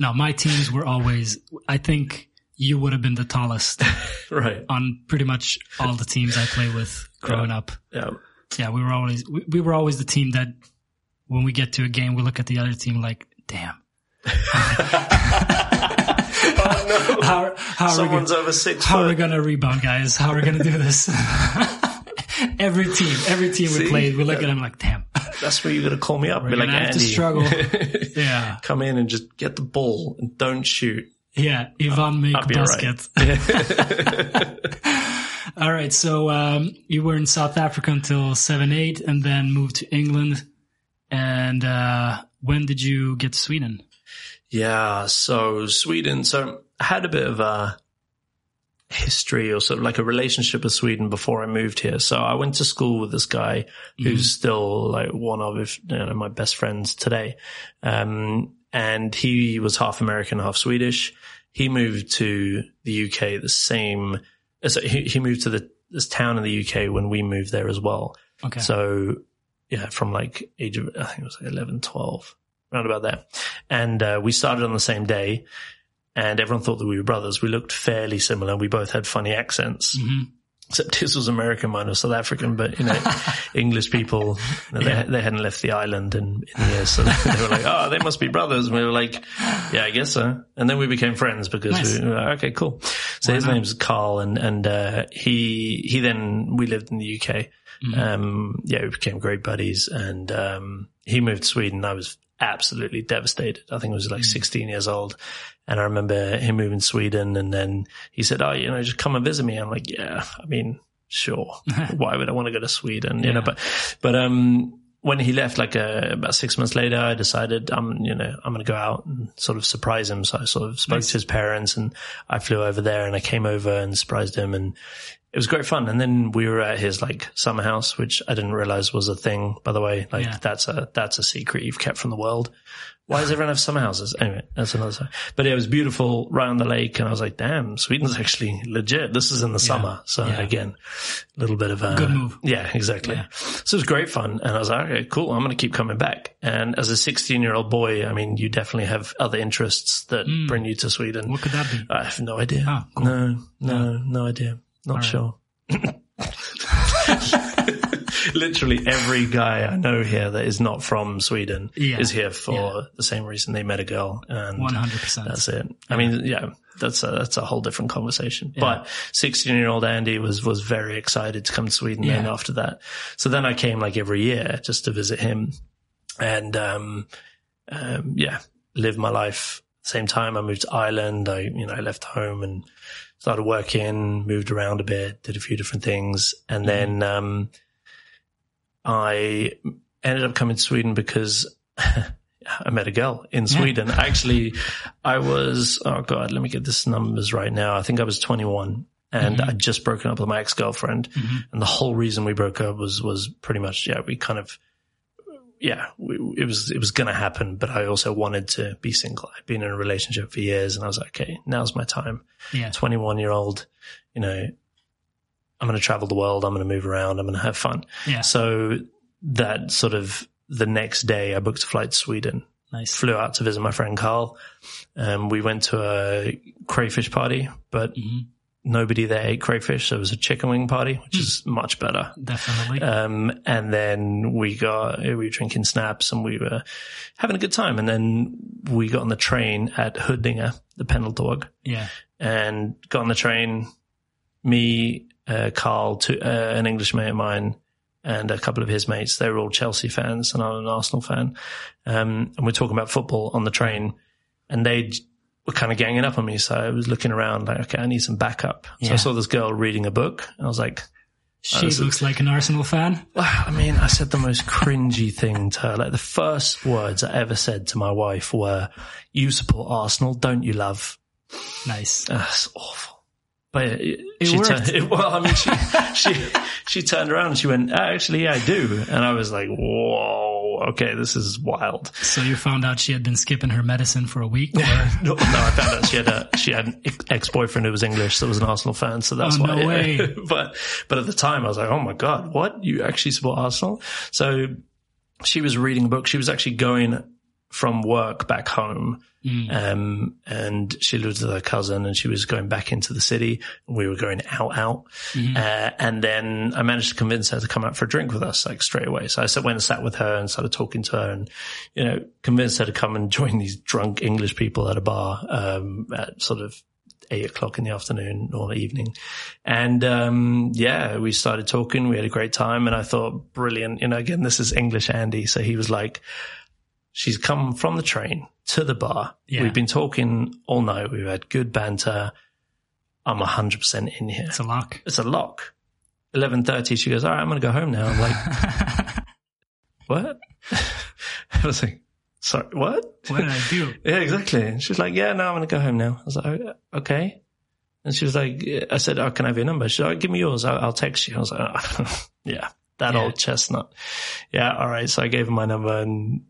Speaker 1: No, my teams were always, I think you would have been the tallest
Speaker 2: right.
Speaker 1: on pretty much all the teams I play with growing up.
Speaker 2: Yeah.
Speaker 1: Yeah. We were always, we, we were always the team that when we get to a game, we look at the other team like, damn.
Speaker 2: Oh no.
Speaker 1: How, how are we
Speaker 2: Someone's
Speaker 1: gonna,
Speaker 2: over six
Speaker 1: how are we going to rebound guys? How are we going to do this? every team, every team we played, we look at them like, damn,
Speaker 2: That's where you're going to call me up.
Speaker 1: we're
Speaker 2: Be like,
Speaker 1: going to have to
Speaker 2: Andy,
Speaker 1: struggle. yeah.
Speaker 2: come in and just get the ball and don't shoot.
Speaker 1: Yeah. Ivan make
Speaker 2: I'll be all right.
Speaker 1: basket. All right. So, um, you were in South Africa until seven, eight, and then moved to England. And, uh, when did you get to Sweden?
Speaker 2: Yeah. So Sweden. So I had a bit of a history or sort of like a relationship with Sweden before I moved here. So I went to school with this guy who's still like one of if, you know, my best friends today. Um, and he was half American, half Swedish. He moved to the UK the same. uh, So he, he moved to the, this town in the UK when we moved there as well.
Speaker 1: Okay.
Speaker 2: So yeah, from like age of, I think it was like 11, 12, around about there. And, uh, we started on the same day and everyone thought that we were brothers. We looked fairly similar. We both had funny accents.
Speaker 1: hmm
Speaker 2: Except his was American, mine was South African, but you know, English people, you know,
Speaker 1: Yeah.
Speaker 2: they, they hadn't left the island in, in years. So they were like, oh, they must be brothers. And we were like, yeah, I guess so. And then we became friends because
Speaker 1: Nice.
Speaker 2: we were like, okay, cool. So
Speaker 1: Why
Speaker 2: his name's Carl and, and, uh, he, he then, we lived in the UK.
Speaker 1: Mhm.
Speaker 2: Um, yeah, we became great buddies and, um, he moved to Sweden. I was absolutely devastated. I think I was like 16 years old. And I remember him moving to Sweden and then he said, Oh, you know, just come and visit me. I'm like, yeah, I mean, sure. Why would I want to go to Sweden? You know, but, but, um, when he left, like uh, about six months later, I decided I'm, you know, I'm going to go out and sort of surprise him. So I sort of spoke
Speaker 1: Nice.
Speaker 2: to his parents, and I flew over there, and I came over and surprised him, and it was great fun. And then we were at his like summer house, which I didn't realize was a thing. By the way, like
Speaker 1: Yeah.
Speaker 2: that's a that's a secret you've kept from the world. Why does everyone have summer houses? Anyway, that's another side. But it was beautiful right on the lake. And I was like, damn, Sweden's actually legit. This is in the summer. So
Speaker 1: Yeah.
Speaker 2: again, a little bit of a
Speaker 1: Good move.
Speaker 2: Yeah, exactly.
Speaker 1: Yeah.
Speaker 2: So it was great fun. And I was like, okay, cool. I'm going to keep coming back. And as a 16 year old boy, I mean, you definitely have other interests that mm. bring you to Sweden.
Speaker 1: What could that be?
Speaker 2: I have no idea.
Speaker 1: Oh, cool.
Speaker 2: No, no, no idea. Not
Speaker 1: right.
Speaker 2: sure. Literally every guy I know here that is not from Sweden
Speaker 1: Yeah.
Speaker 2: is here for
Speaker 1: Yeah.
Speaker 2: the same reason they met a girl and
Speaker 1: 100%.
Speaker 2: that's it. I mean, yeah, that's a, that's a whole different conversation. But 16 year old Andy was, was very excited to come to Sweden then after that. So then I came like every year just to visit him and, um, um, yeah, live my life. Same time I moved to Ireland. I, you know, I left home and started working, moved around a bit, did a few different things. And mm-hmm. then, um, I ended up coming to Sweden because I met a girl in Sweden. Actually, I was, oh God, let me get this numbers right now. I think I was 21 and mm-hmm. I'd just broken up with my ex-girlfriend. Mm-hmm. And the whole reason we broke up was, was pretty much, yeah, we kind of, yeah, we, it was, it was going to happen, but I also wanted to be single. I'd been in a relationship for years and I was like, okay, now's my time.
Speaker 1: yeah.
Speaker 2: 21 year old, you know, I'm going to travel the world. I'm going to move around. I'm going to have fun.
Speaker 1: Yeah.
Speaker 2: So that sort of the next day I booked a flight to Sweden,
Speaker 1: Nice.
Speaker 2: flew out to visit my friend Carl. Um, we went to a crayfish party, but
Speaker 1: Mhm.
Speaker 2: Nobody there ate crayfish. So it was a chicken wing party, which
Speaker 1: Hmm.
Speaker 2: is much better.
Speaker 1: Definitely.
Speaker 2: Um, and then we got, we were drinking snaps and we were having a good time. And then we got on the train at Huddinge, the Pendeltåg
Speaker 1: yeah.
Speaker 2: and got on the train. Me, uh, Carl, to, uh, an English mate of mine, and a couple of his mates. They were all Chelsea fans, and I'm an Arsenal fan. Um, and we're talking about football on the train, and they were kind of ganging up on me. So I was looking around, like, okay, I need some backup. So
Speaker 1: Yeah.
Speaker 2: I saw this girl reading a book, and I was like,
Speaker 1: She
Speaker 2: oh, is-
Speaker 1: looks like an Arsenal fan.
Speaker 2: I mean, I said the most cringy thing to her. Like the first words I ever said to my wife were, "You support Arsenal, don't you, love?"
Speaker 1: Nice.
Speaker 2: That's awful. But it,
Speaker 1: It
Speaker 2: she
Speaker 1: worked.
Speaker 2: turned, it, well, I mean, she, she, she turned around and she went, actually, yeah, I do. And I was like, whoa, okay, this is wild.
Speaker 1: So you found out she had been skipping her medicine for a week, or
Speaker 2: No, no, I found out she had a, she had an ex-boyfriend who was English that was an Arsenal fan. So that's
Speaker 1: Oh,
Speaker 2: why.
Speaker 1: no way.
Speaker 2: but, but at the time I was like, oh my God, what? You actually support Arsenal? So she was reading a book. She was actually going from work back home. Um, and she lived with her cousin and she was going back into the city we were going out, out. Uh, and then I managed to convince her to come out for a drink with us, like straight away. So I sat, went and sat with her and started talking to her and, you know, convinced her to come and join these drunk English people at a bar, um, at sort of eight o'clock in the afternoon or evening. And, um, yeah, we started talking. We had a great time and I thought brilliant. You know, again, this is English Andy. So he was like, she's come from the train to the bar.
Speaker 1: Yeah.
Speaker 2: We've been talking all night. We've had good banter. I'm 100% in here.
Speaker 1: it's a lock.
Speaker 2: It's a lock. 11.30, she goes, all right, I'm going to go home now. I'm like, what? I was like, sorry, what?
Speaker 1: What did I do?
Speaker 2: Yeah, exactly. And she's like, yeah, no, I'm going to go home now. I was like, "Oh, okay. And she was like, I said, oh, can I have your number? She's like, give me yours. I'll, I'll text you. I was like, oh, yeah, that
Speaker 1: Yeah.
Speaker 2: old chestnut. Yeah. All right. So I gave her my number and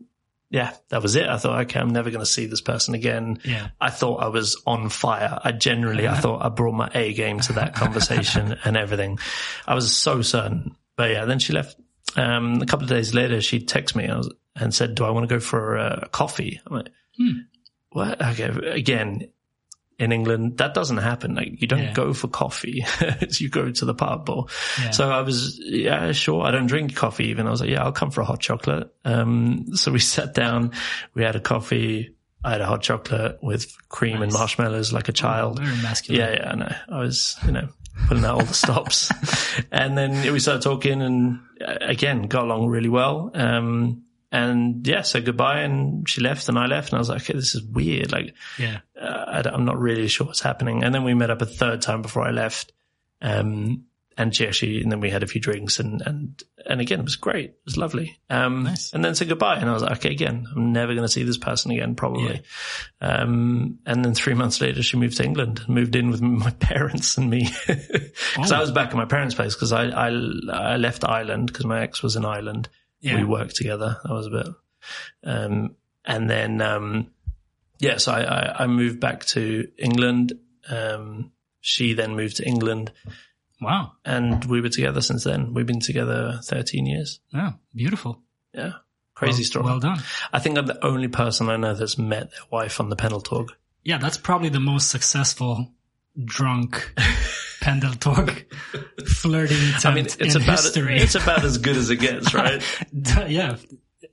Speaker 2: yeah, that was it. I thought, okay, I'm never going to see this person again.
Speaker 1: Yeah.
Speaker 2: I thought I was on fire. I generally, I thought I brought my A game to that conversation and everything. I was so certain. But yeah, then she left. Um, a couple of days later, she texted me and, and said, do I want to go for a coffee? I'm like, what? Okay. Again, in England, that doesn't happen. Like you don't
Speaker 1: Yeah.
Speaker 2: go for coffee. you go to the pub or,
Speaker 1: Yeah.
Speaker 2: so I was, yeah, sure. I don't drink coffee even. I was like, yeah, I'll come for a hot chocolate. Um, so we sat down, we had a coffee. I had a hot chocolate with cream and marshmallows like a child.
Speaker 1: Very masculine.
Speaker 2: Yeah, yeah, I know. I was, you know, putting out all the stops. and then we started talking and uh, again, got along really well. Um, and yeah, said goodbye and she left and I left and I was like, okay, this is weird. Like,
Speaker 1: Yeah.
Speaker 2: uh, I, I'm not really sure what's happening. And then we met up a third time before I left. Um, and she actually, and then we had a few drinks and, and, and again, it was great. It was lovely. Um,
Speaker 1: Nice.
Speaker 2: and then said goodbye. And I was like, okay, again, I'm never going to see this person again, probably. Um, and then three months later, she moved to England, and moved in with my parents and me. Cause
Speaker 1: Oh.
Speaker 2: I was back at my parents' place because I, I, I left Ireland because my ex was in Ireland.
Speaker 1: Yeah.
Speaker 2: We worked together. That was a bit, um, and then, um, yeah, so I, I, I moved back to England. Um, she then moved to England
Speaker 1: Wow.
Speaker 2: and we were together since then. We've been together 13 years.
Speaker 1: Yeah. Beautiful.
Speaker 2: Yeah. Crazy
Speaker 1: well,
Speaker 2: story.
Speaker 1: Well done.
Speaker 2: I think I'm the only person I know that's met their wife on the Pendeltåg.
Speaker 1: Yeah, that's probably the most successful drunk Pendeltåg flirting attempt
Speaker 2: I mean, it's
Speaker 1: in
Speaker 2: about,
Speaker 1: history.
Speaker 2: it's about as good as it gets, right?
Speaker 1: yeah,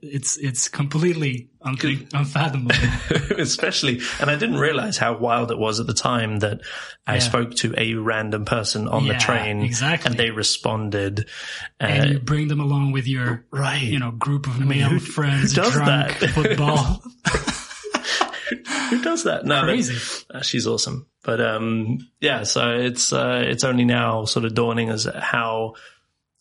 Speaker 1: it's it's completely un- unfathomable.
Speaker 2: Especially, and I didn't realize how wild it was at the time that I
Speaker 1: Yeah.
Speaker 2: spoke to a random person on the train
Speaker 1: exactly.
Speaker 2: and they responded. Uh,
Speaker 1: and you bring them along with your
Speaker 2: right.
Speaker 1: you know group of male
Speaker 2: who-
Speaker 1: friends
Speaker 2: who does
Speaker 1: drunk
Speaker 2: that?
Speaker 1: football.
Speaker 2: Who does that? No, but-. Uh, she's awesome. But um, yeah, so it's uh, it's only now sort of dawning as how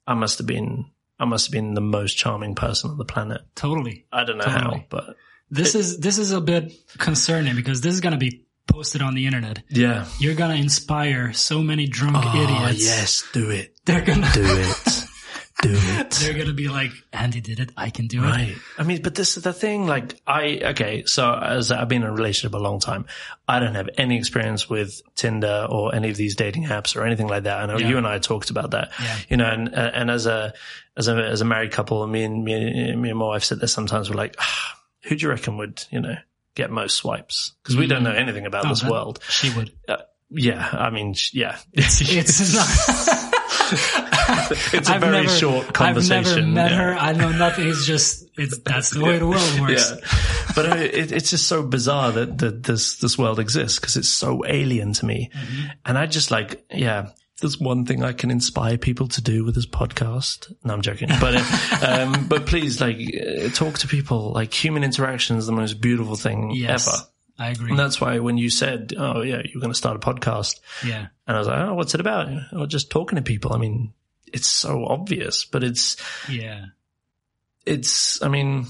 Speaker 2: I must have been. I must have been the most charming person on the planet.
Speaker 1: Totally.
Speaker 2: I don't know how, but
Speaker 1: This is this is a bit concerning because this is gonna be posted on the internet.
Speaker 2: yeah.
Speaker 1: You're gonna inspire so many drunk
Speaker 2: Oh
Speaker 1: idiots.
Speaker 2: yes, do it,
Speaker 1: They're gonna
Speaker 2: do it, do it.
Speaker 1: they're gonna be like, Andy did it, I can do it.
Speaker 2: Right. I mean, but this is the thing. Like, I okay. So as I've been in a relationship a long time, I don't have any experience with Tinder or any of these dating apps or anything like that. I know
Speaker 1: Yeah.
Speaker 2: you and I talked about that.
Speaker 1: Yeah.
Speaker 2: You know, and and as a as a as a married couple, me and me and me and my wife sit there sometimes. We're like, ah, who do you reckon would you know get most swipes? Because we don't know anything about
Speaker 1: Oh,
Speaker 2: this world.
Speaker 1: She would.
Speaker 2: Uh, yeah. I mean, yeah.
Speaker 1: It's not.
Speaker 2: It's a
Speaker 1: I've
Speaker 2: very
Speaker 1: never-
Speaker 2: short
Speaker 1: I've
Speaker 2: conversation.
Speaker 1: never met
Speaker 2: yeah.
Speaker 1: her. I know nothing. It's just it's that's the way the world works.
Speaker 2: Yeah. but I, it, it's just so bizarre that, that this, this world exists because it's so alien to me.
Speaker 1: Mm-hmm.
Speaker 2: And I just like, yeah, there's one thing I can inspire people to do with this podcast. No, I'm joking. But, uh, um, but please like uh, talk to people. Like human interaction is the most beautiful thing
Speaker 1: Yes,
Speaker 2: ever.
Speaker 1: I agree.
Speaker 2: And that's why when you said, oh yeah, you're going to start a podcast
Speaker 1: yeah,
Speaker 2: and I was like, oh, what's it about? Oh, just talking to people. I mean, it's so obvious, but it's,
Speaker 1: yeah,
Speaker 2: it's, I mean,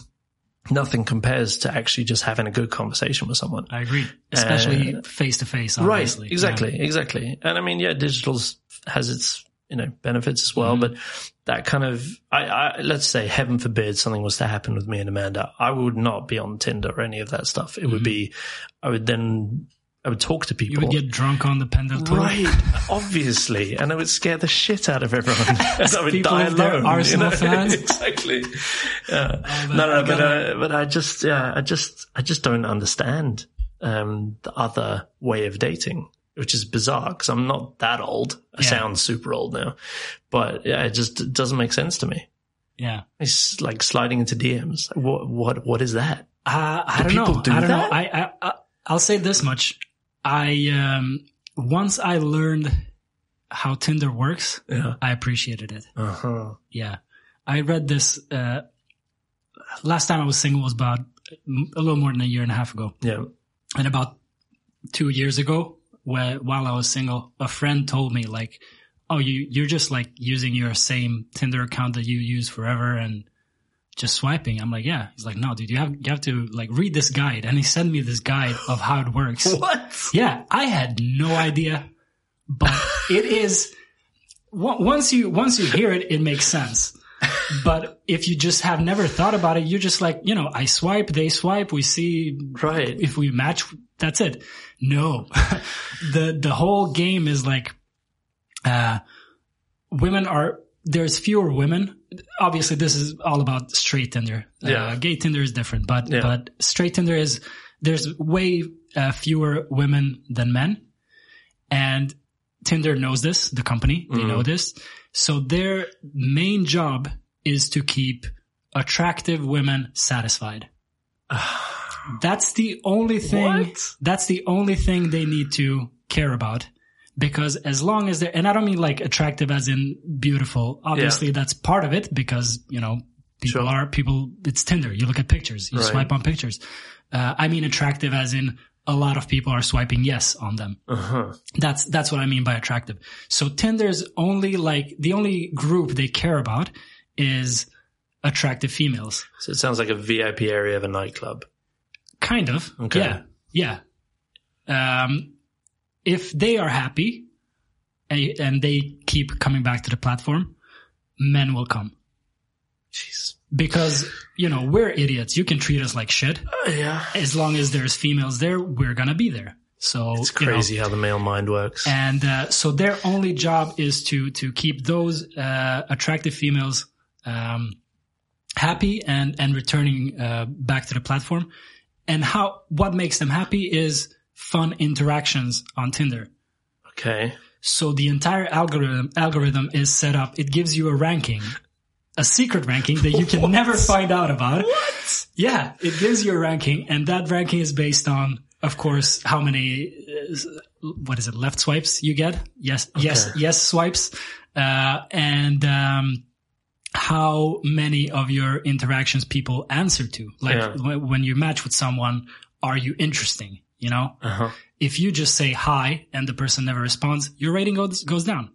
Speaker 2: nothing compares to actually just having a good conversation with someone.
Speaker 1: I agree, especially uh, face to face.
Speaker 2: Right. Exactly. Yeah. Exactly. And I mean, yeah, digital has its you know benefits as well, mm-hmm. but that kind of I, I, let's say heaven forbid something was to happen with me and Amanda, I would not be on Tinder or any of that stuff. It mm-hmm. would be I would then I would talk to people.
Speaker 1: You would get drunk on the Pendeltåg.
Speaker 2: Right, obviously. And I would scare the shit out of everyone. I would people die alone.
Speaker 1: Arsenal
Speaker 2: you know?
Speaker 1: fans.
Speaker 2: exactly. Yeah. Oh, no, no, but, uh, but I just, yeah, I just, I just don't understand, um, the other way of dating, which is bizarre because I'm not that old. I yeah. sound super old now, but yeah, it just it doesn't make sense to me.
Speaker 1: Yeah.
Speaker 2: It's like sliding into DMs. What, what, what is that?
Speaker 1: Uh, I do don't know. Do I don't that? know. I, I, I'll say this much. I um, once I learned how Tinder works,
Speaker 2: yeah.
Speaker 1: I appreciated it.
Speaker 2: Uh-huh.
Speaker 1: Yeah, I read this uh, last time I was single was about a little more than a year and a half ago.
Speaker 2: Yeah,
Speaker 1: and about two years ago, where while I was single, a friend told me like, "Oh, you you're just like using your same Tinder account that you use forever and." just swiping. I'm like, yeah. He's like, no, dude, you have, you have to like read this guide. And he sent me this guide of how it works.
Speaker 2: what?
Speaker 1: Yeah. I had no idea, but it is once you, once you hear it, it makes sense. but if you just have never thought about it, you're just like, you know, I swipe, they swipe, we see
Speaker 2: right.
Speaker 1: if we match, that's it. No, the, the whole game is like, uh, women are there's fewer women. Obviously, this is all about straight Tinder.
Speaker 2: Uh, yeah.
Speaker 1: Uh, gay Tinder is different, but yeah. but straight Tinder is there's way uh, fewer women than men, and Tinder knows this. The company they mm. know this, so their main job is to keep attractive women satisfied. that's the only thing.
Speaker 2: What?
Speaker 1: That's the only thing they need to care about because as long as they're, and I don't mean like attractive as in beautiful. Obviously, yeah. that's part of it because, you know, people sure. are, people, it's Tinder. You look at pictures, you right. swipe on pictures. Uh, I mean attractive as in a lot of people are swiping yes on them.
Speaker 2: Uh-huh.
Speaker 1: That's, that's what I mean by attractive. So Tinder's only like, the only group they care about is attractive females.
Speaker 2: So it sounds like a VIP area of a nightclub.
Speaker 1: Kind of. Okay. Yeah. Yeah. Um, if they are happy and they keep coming back to the platform, men will come.
Speaker 2: Jeez.
Speaker 1: Because, you know, we're idiots. You can treat us like shit.
Speaker 2: Uh, yeah.
Speaker 1: As long as there's females there, we're gonna be there. So
Speaker 2: it's crazy you know, how the male mind works.
Speaker 1: And uh, so their only job is to to keep those uh, attractive females um, happy and and returning uh, back to the platform. And how what makes them happy is fun interactions on Tinder.
Speaker 2: Okay.
Speaker 1: So the entire algorithm algorithm is set up. It gives you a ranking, a secret ranking that you can never find out about.
Speaker 2: What?
Speaker 1: Yeah, it gives you a ranking, and that ranking is based on, of course, how many, uh, what is it, left swipes you get? Yes, okay. yes, yes swipes, uh, and um, how many of your interactions people answer to. Like yeah. when you match with someone, are you interesting? You know,
Speaker 2: uh-huh.
Speaker 1: if you just say hi and the person never responds, your rating goes, goes down.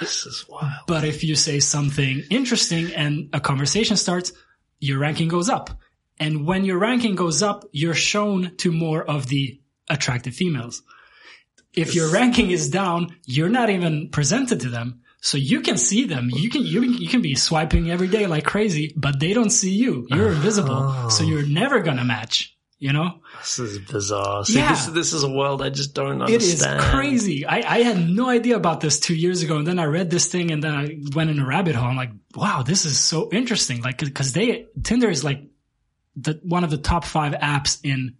Speaker 2: This is wild.
Speaker 1: But if you say something interesting and a conversation starts, your ranking goes up. And when your ranking goes up, you're shown to more of the attractive females. If your ranking is down, you're not even presented to them. So you can see them. You can, you, you can be swiping every day like crazy, but they don't see you. You're invisible. Oh. So you're never going to match you know?
Speaker 2: This is bizarre. See, yeah. this, this is a world I just don't understand. It is
Speaker 1: crazy. I, I had no idea about this two years ago. And then I read this thing and then I went in a rabbit hole. I'm like, wow, this is so interesting. Like, cause they, Tinder is like the, one of the top five apps in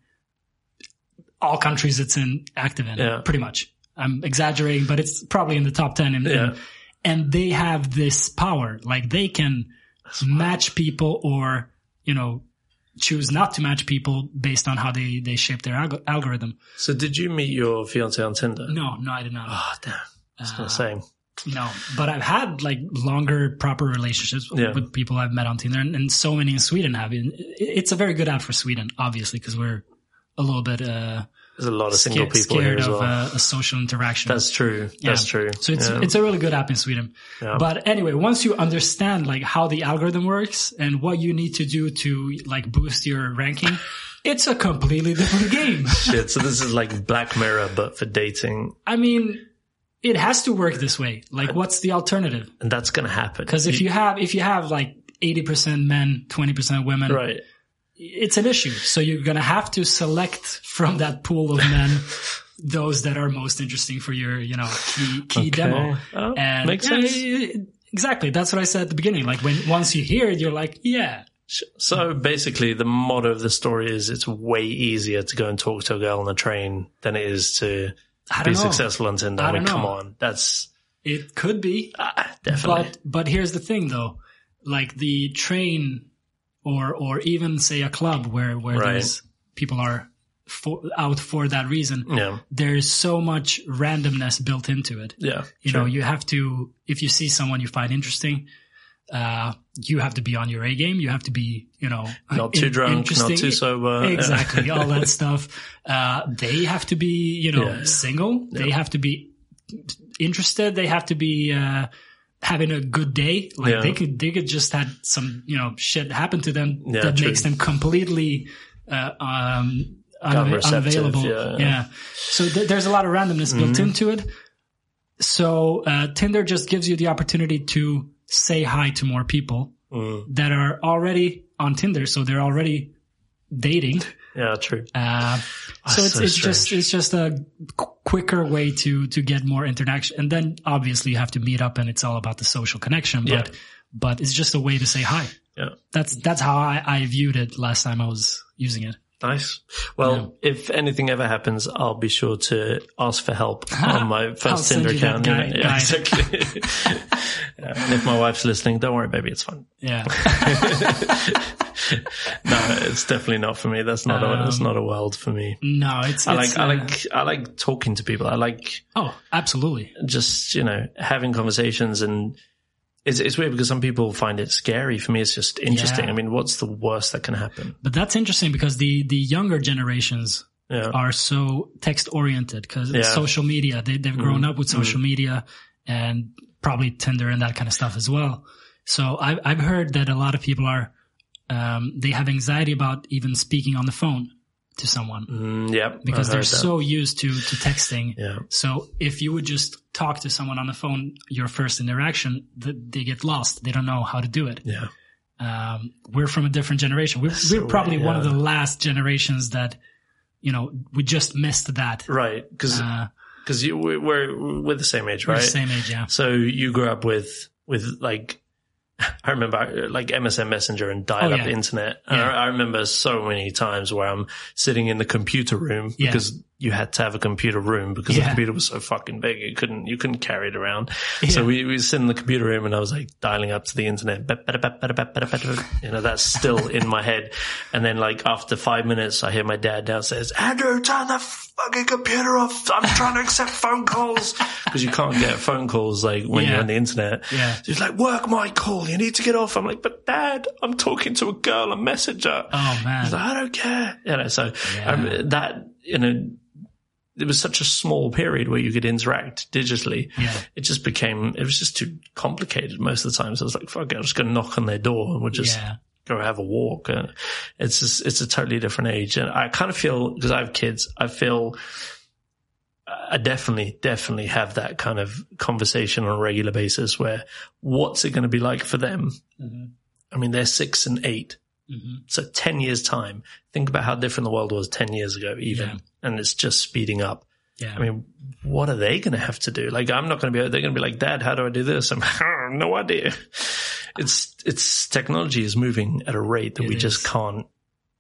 Speaker 1: all countries it's in active in,
Speaker 2: yeah.
Speaker 1: pretty much. I'm exaggerating, but it's probably in the top 10. In,
Speaker 2: yeah.
Speaker 1: in, and they have this power. Like they can match people or, you know, choose not to match people based on how they, they shape their alg- algorithm.
Speaker 2: So did you meet your fiance on Tinder?
Speaker 1: No, no, I did not.
Speaker 2: Oh, damn. That's uh, not the same.
Speaker 1: No, but I've had like longer proper relationships yeah. with people I've met on Tinder and, and, so many in Sweden have. It's a very good app for Sweden, obviously, because we're a little bit, uh,
Speaker 2: There's a lot of single
Speaker 1: scared,
Speaker 2: people here
Speaker 1: scared
Speaker 2: as
Speaker 1: of
Speaker 2: well.
Speaker 1: uh, a social interaction.
Speaker 2: That's true. That's true.
Speaker 1: So it's
Speaker 2: Yeah.
Speaker 1: it's a really good app in Sweden.
Speaker 2: Yeah.
Speaker 1: But anyway, once you understand like how the algorithm works and what you need to do to like boost your ranking, it's a completely different game.
Speaker 2: Shit, so this is like Black Mirror, but for dating,
Speaker 1: I mean, it has to work this way. Like, what's the alternative?
Speaker 2: and that's going to happen.
Speaker 1: Because if you have if you have like eighty percent men, twenty percent women,
Speaker 2: right,
Speaker 1: it's an issue. So you're gonna have to select from that pool of men those that are most interesting for your, you know, key key
Speaker 2: Okay.
Speaker 1: demo.
Speaker 2: Oh,
Speaker 1: And
Speaker 2: makes
Speaker 1: yeah,
Speaker 2: sense.
Speaker 1: exactly. That's what I said at the beginning. Like when once you hear it, you're like, yeah,
Speaker 2: So basically, the motto of the story is it's way easier to go and talk to a girl on a train than it is to be
Speaker 1: know.
Speaker 2: successful on Tinder.
Speaker 1: I
Speaker 2: mean, come
Speaker 1: know.
Speaker 2: on, that's
Speaker 1: It could be,
Speaker 2: ah, definitely.
Speaker 1: but but here's the thing though, like the train or or even say a club where where
Speaker 2: Right.
Speaker 1: there's people are for, out for that reason.
Speaker 2: yeah,
Speaker 1: There's so much randomness built into it.
Speaker 2: yeah.
Speaker 1: you
Speaker 2: sure.
Speaker 1: know you have to if you see someone you find interesting uh you have to be on your a game you have to be you know
Speaker 2: not too
Speaker 1: in-
Speaker 2: drunk, not too sober.
Speaker 1: exactly all that stuff uh they have to be you know
Speaker 2: Yeah.
Speaker 1: single they have to be interested they have to be uh having a good day like
Speaker 2: Yeah.
Speaker 1: they could they could just had some you know shit happen to them
Speaker 2: Yeah,
Speaker 1: that
Speaker 2: true.
Speaker 1: makes them completely uh um unava- unavailable
Speaker 2: yeah.
Speaker 1: yeah so th- there's a lot of randomness built
Speaker 2: Mhm.
Speaker 1: into it so uh, Tinder just gives you the opportunity to say hi to more people
Speaker 2: Mm,
Speaker 1: that are already on Tinder, so they're already dating.
Speaker 2: Yeah, true.
Speaker 1: Uh, so it's
Speaker 2: so
Speaker 1: it's just it's just a qu- quicker way to to get more interaction, and then obviously you have to meet up, and it's all about the social connection. But
Speaker 2: Yeah.
Speaker 1: but it's just a way to say hi.
Speaker 2: Yeah.
Speaker 1: That's that's how I, I viewed it last time I was using it.
Speaker 2: Nice. Well, if anything ever happens, I'll be sure to ask for help on my first Tinder account.
Speaker 1: guide-
Speaker 2: Yeah,
Speaker 1: guide.
Speaker 2: exactly. Yeah, and if my wife's listening, don't worry, baby, it's fun.
Speaker 1: Yeah.
Speaker 2: No, it's definitely not for me. That's not a, that's not a world for me.
Speaker 1: No, it's,
Speaker 2: I
Speaker 1: it's,
Speaker 2: like, I
Speaker 1: uh,
Speaker 2: like, I like talking to people. I like
Speaker 1: oh, absolutely.
Speaker 2: just, you know, having conversations and it's, it's weird because some people find it scary. For me, it's just interesting.
Speaker 1: Yeah.
Speaker 2: I mean, what's the worst that can happen?
Speaker 1: But that's interesting because the the younger generations
Speaker 2: Yeah.
Speaker 1: are so text oriented because
Speaker 2: Yeah.
Speaker 1: Social media they, they've grown up with social media and probably tinder and that kind of stuff as well so i've, I've heard that a lot of people are um, they have anxiety about even speaking on the phone to someone
Speaker 2: Mm, yeah.
Speaker 1: because they're
Speaker 2: that.
Speaker 1: so used to to texting
Speaker 2: yeah.
Speaker 1: so if you would just talk to someone on the phone your first interaction th- they get lost they don't know how to do it
Speaker 2: Yeah.
Speaker 1: um, we're from a different generation. We're,
Speaker 2: So,
Speaker 1: we're probably one of the last generations that, you know, we just missed that.
Speaker 2: Right. Because
Speaker 1: Uh,
Speaker 2: you we're, we're we're the same age,
Speaker 1: we're
Speaker 2: right?
Speaker 1: the same age, yeah.
Speaker 2: So you grew up with with like I remember uh, like MSN Messenger and dial oh, up
Speaker 1: Oh, yeah.
Speaker 2: internet.
Speaker 1: Yeah.
Speaker 2: I, I remember so many times where I'm sitting in the computer room
Speaker 1: Yeah.
Speaker 2: because you had to have a computer room because the computer was so fucking big you couldn't you couldn't carry it around.
Speaker 1: Yeah.
Speaker 2: So we we sit in the computer room and I was like dialing up to the internet. You know that's still in my head. And then like after five minutes, I hear my dad downstairs. Andrew, turn the fucking computer off. I'm trying to accept phone calls because you can't get phone calls like when
Speaker 1: Yeah.
Speaker 2: you're on the internet.
Speaker 1: Yeah.
Speaker 2: So he's like, work my call. You need to get off. I'm like, but dad, I'm talking to a girl a Messenger.
Speaker 1: Oh man.
Speaker 2: He's like, I don't care. You know, so
Speaker 1: Yeah.
Speaker 2: um, that, you know, it was such a small period where you could interact digitally.
Speaker 1: Yeah.
Speaker 2: It just became, it was just too complicated most of the time. So I was like, fuck it, I'm just going to knock on their door and we'll just
Speaker 1: yeah.
Speaker 2: go have a walk. Uh, it's just, it's a totally different age. And I kind of feel, because I have kids, I feel I definitely, definitely have that kind of conversation on a regular basis where what's it going to be like for them?
Speaker 1: Mhm.
Speaker 2: I mean, they're six and eight.
Speaker 1: Mhm.
Speaker 2: So 10 years time, think about how different the world was 10 years ago, even.
Speaker 1: Yeah.
Speaker 2: And it's just speeding up.
Speaker 1: Yeah.
Speaker 2: I mean, what are they going to have to do? Like, I'm not going to be, they're going to be like, dad, how do I do this? I'm no idea. It's, it's technology is moving at a rate that
Speaker 1: It
Speaker 2: we
Speaker 1: is.
Speaker 2: just can't